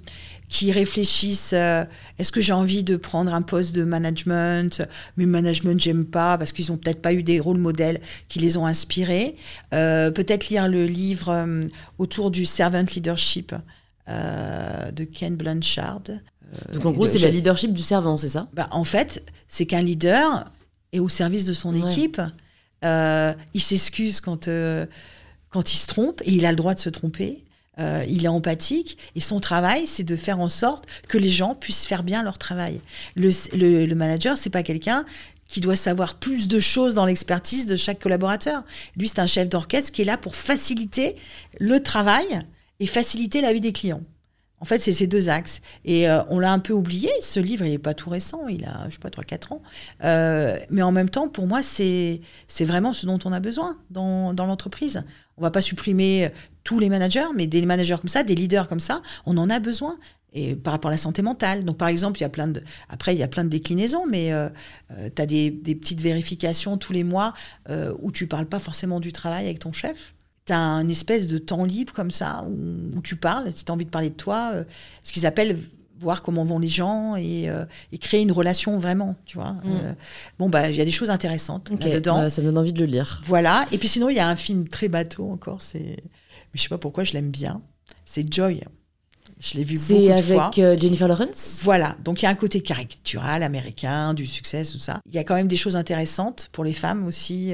qui réfléchissent, euh, est-ce que j'ai envie de prendre un poste de management? Mais management, j'aime pas, parce qu'ils ont peut-être pas eu des rôles modèles qui les ont inspirés. Euh, peut-être lire le livre euh, autour du servant leadership de Ken Blanchard. Donc en gros, c'est la leadership du servant, c'est ça? Bah, en fait, c'est qu'un leader est au service de son Ouais. équipe. Il s'excuse quand, quand il se trompe, et il a le droit de se tromper. Euh, il est empathique et son travail, c'est de faire en sorte que les gens puissent faire bien leur travail. Le, le, le manager, c'est pas quelqu'un qui doit savoir plus de choses dans l'expertise de chaque collaborateur. Lui, c'est un chef d'orchestre qui est là pour faciliter le travail et faciliter la vie des clients. En fait, c'est ces deux axes. Et euh, on l'a un peu oublié. Ce livre, il n'est pas tout récent. Il a, je sais pas, 3-4 ans. Euh, mais en même temps, pour moi, c'est vraiment ce dont on a besoin dans, dans l'entreprise. On va pas supprimer tous les managers, mais des managers comme ça, des leaders comme ça, on en a besoin. Et par rapport à la santé mentale. Donc, par exemple, il y a plein de, après, il y a plein de déclinaisons, mais euh, tu as des, petites vérifications tous les mois euh, où tu parles pas forcément du travail avec ton chef tu as un espèce de temps libre comme ça où, où tu parles, si tu as envie de parler de toi, euh, ce qu'ils appellent voir comment vont les gens et, euh, et créer une relation vraiment, tu vois. Euh, bon, bah, il y a des choses intéressantes Ok, là-dedans. bah, ça me donne envie de le lire. Voilà. Et puis sinon, il y a un film très bateau encore, c'est... Je sais pas pourquoi je l'aime bien. C'est Joy. Je l'ai vu beaucoup C'est de fois. avec euh, Jennifer Lawrence? Voilà, donc il y a un côté caricatural américain, du succès, tout ça. Il y a quand même des choses intéressantes pour les femmes aussi,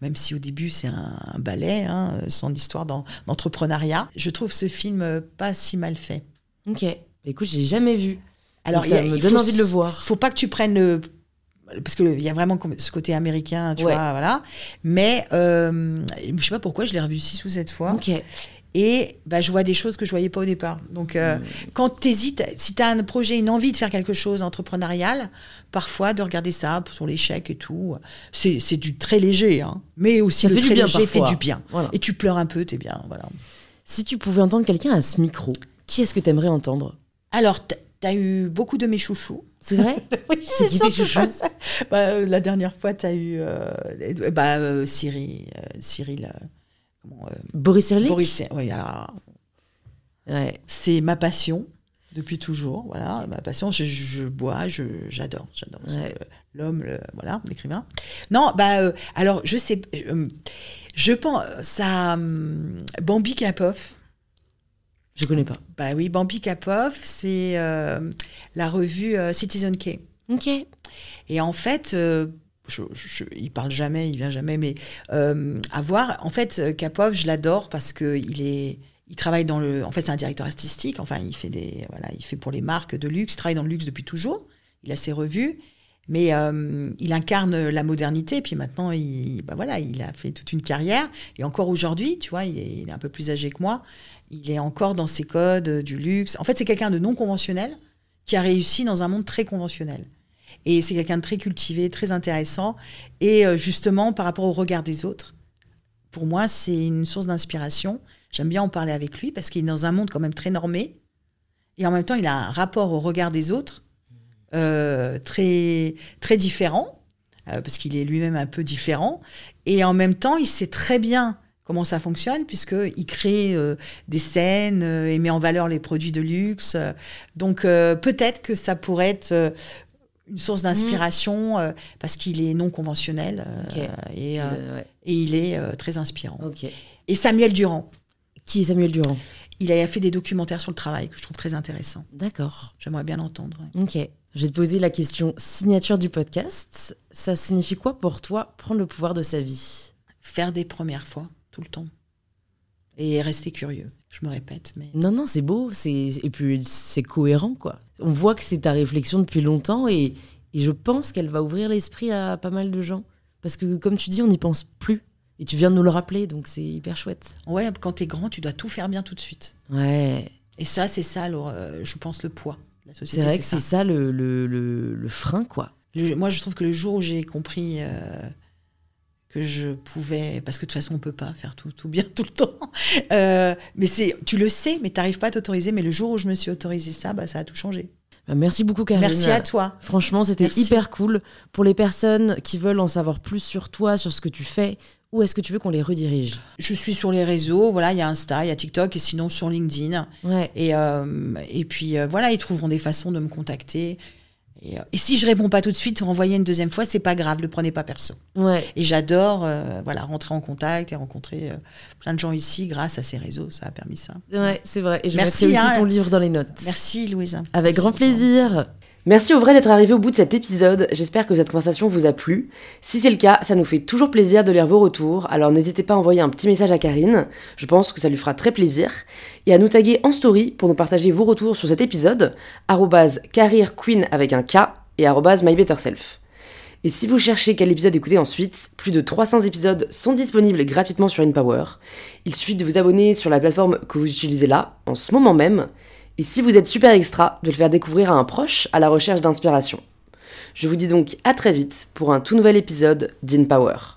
même si au début c'est un, un ballet, hein, son histoire dans l'entrepreneuriat. Je trouve ce film pas si mal fait. Ok. Écoute, j'ai jamais vu. Alors Donc ça a- me donne faut envie de le voir. Faut pas que tu prennes le parce qu'il y a vraiment ce côté américain, tu Ouais. vois, voilà. Mais euh, je sais pas pourquoi, je l'ai revu six ou sept fois. Et bah, je vois des choses que je voyais pas au départ. Donc, euh, quand tu hésites, si tu as un projet, une envie de faire quelque chose entrepreneurial, parfois de regarder ça sur l'échec et tout, c'est du très léger. Hein. Mais aussi Ça le fait du très bien léger fait parfois. du bien. Voilà. Et tu pleures un peu, t'es bien. Voilà. Si tu pouvais entendre quelqu'un à ce micro, qui est-ce que tu aimerais entendre? Alors, tu as eu beaucoup de mes chouchous. C'est vrai Oui, C'est qui tes chouchous bah, euh, La dernière fois, tu as eu euh, bah, euh, Cyril. euh, Cyril comment, Boris Cyrulnik Boris. Oui, alors, Ouais. c'est ma passion depuis toujours. Voilà, ma passion. Je, je bois, je j'adore, j'adore Ouais. l'homme, le- voilà, l'écrivain. Non, bah alors je sais, je pense ça, hum, Bambi Kapov. Je connais pas. Bah oui, Bambi Kapov, c'est euh, la revue euh, Citizen K. Ok. Et en fait, euh, je, je- il parle jamais, il vient jamais, mais euh, à voir. En fait, Kapov, je l'adore parce que il est, il travaille dans le. En fait, c'est un directeur artistique. Enfin, il fait des. Voilà, il fait pour les marques de luxe. Il travaille dans le luxe depuis toujours. Il a ses revues. Mais euh, il incarne la modernité. Et puis maintenant, il, bah voilà, il a fait toute une carrière. Et encore aujourd'hui, tu vois, il est, il est, un peu plus âgé que moi. Il est encore dans ses codes du luxe. En fait, c'est quelqu'un de non conventionnel qui a réussi dans un monde très conventionnel. Et c'est quelqu'un de très cultivé, très intéressant. Et euh, justement, par rapport au regard des autres, pour moi, c'est une source d'inspiration. J'aime bien en parler avec lui parce qu'il est dans un monde quand même très normé. Et en même temps, il a un rapport au regard des autres euh, très, très différent, euh, parce qu'il est lui-même un peu différent. Et en même temps, il sait très bien comment ça fonctionne, puisqu'il crée euh, des scènes euh, et met en valeur les produits de luxe. Donc euh, peut-être que ça pourrait être une source d'inspiration mmh. parce qu'il est non conventionnel okay. et, ouais. et, il est très inspirant. Okay. Et Samuel Durand. Qui est Samuel Durand? Il a fait des documentaires sur le travail que je trouve très intéressants. D'accord. J'aimerais bien l'entendre. Ouais. Ok. Je vais te poser la question signature du podcast. Ça signifie quoi pour toi prendre le pouvoir de sa vie? Faire des premières fois tout le temps. Et rester curieux. Je me répète, mais. Non, non, c'est beau. Et puis, c'est cohérent, quoi. On voit que c'est ta réflexion depuis longtemps et, et je pense qu'elle va ouvrir l'esprit à pas mal de gens. Parce que, comme tu dis, on n'y pense plus. Et tu viens de nous le rappeler, donc c'est hyper chouette. Ouais, quand t'es grand, tu dois tout faire bien tout de suite. Ouais. Et ça, c'est ça, alors, euh, je pense, le poids de la société. C'est vrai que c'est ça, ça le, le, le, le, frein, quoi. moi, je trouve que le jour où j'ai compris. Euh, que je pouvais, parce que de toute façon on peut pas faire tout, tout bien tout le temps. Euh, mais c'est, tu le sais, mais tu n'arrives pas à t'autoriser. Mais le jour où je me suis autorisé ça, bah, ça a tout changé. Bah, merci beaucoup Karine. Merci à toi. Franchement, c'était hyper cool. Pour les personnes qui veulent en savoir plus sur toi, sur ce que tu fais, où est-ce que tu veux qu'on les redirige? Je suis sur les réseaux, voilà, il y a Insta, il y a TikTok, et sinon sur LinkedIn. Ouais. Et, euh, et puis euh, voilà, ils trouveront des façons de me contacter. Et, euh, et, si je réponds pas tout de suite, renvoyer une deuxième fois, c'est pas grave, le prenez pas perso. Ouais. Et j'adore, euh, voilà, rentrer en contact et rencontrer euh, plein de gens ici grâce à ces réseaux, ça a permis ça. Ouais, c'est vrai. Et je Merci, mettrai aussi hein. ton livre dans les notes. Merci Louise. Avec Merci grand plaisir. Merci au vrai d'être arrivé au bout de cet épisode, j'espère que cette conversation vous a plu. Si c'est le cas, ça nous fait toujours plaisir de lire vos retours, alors n'hésitez pas à envoyer un petit message à Karine, je pense que ça lui fera très plaisir, et à nous taguer en story pour nous partager vos retours sur cet épisode, careerqueen avec un K et mybetterself. Et si vous cherchez quel épisode écouter ensuite, plus de 300 épisodes sont disponibles gratuitement sur InPower. Il suffit de vous abonner sur la plateforme que vous utilisez là, en ce moment même, et si vous êtes super extra, de le faire découvrir à un proche à la recherche d'inspiration. Je vous dis donc à très vite pour un tout nouvel épisode d'InPower.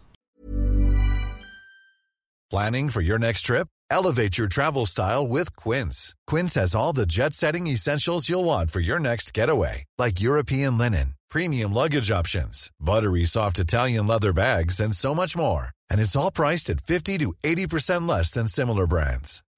Planning for your next trip? Elevate your travel style with Quince. Quince has all the jet-setting essentials you'll want for your next getaway, like European linen, premium luggage options, buttery soft Italian leather bags, and so much more. And it's all priced at 50 to 80% less than similar brands.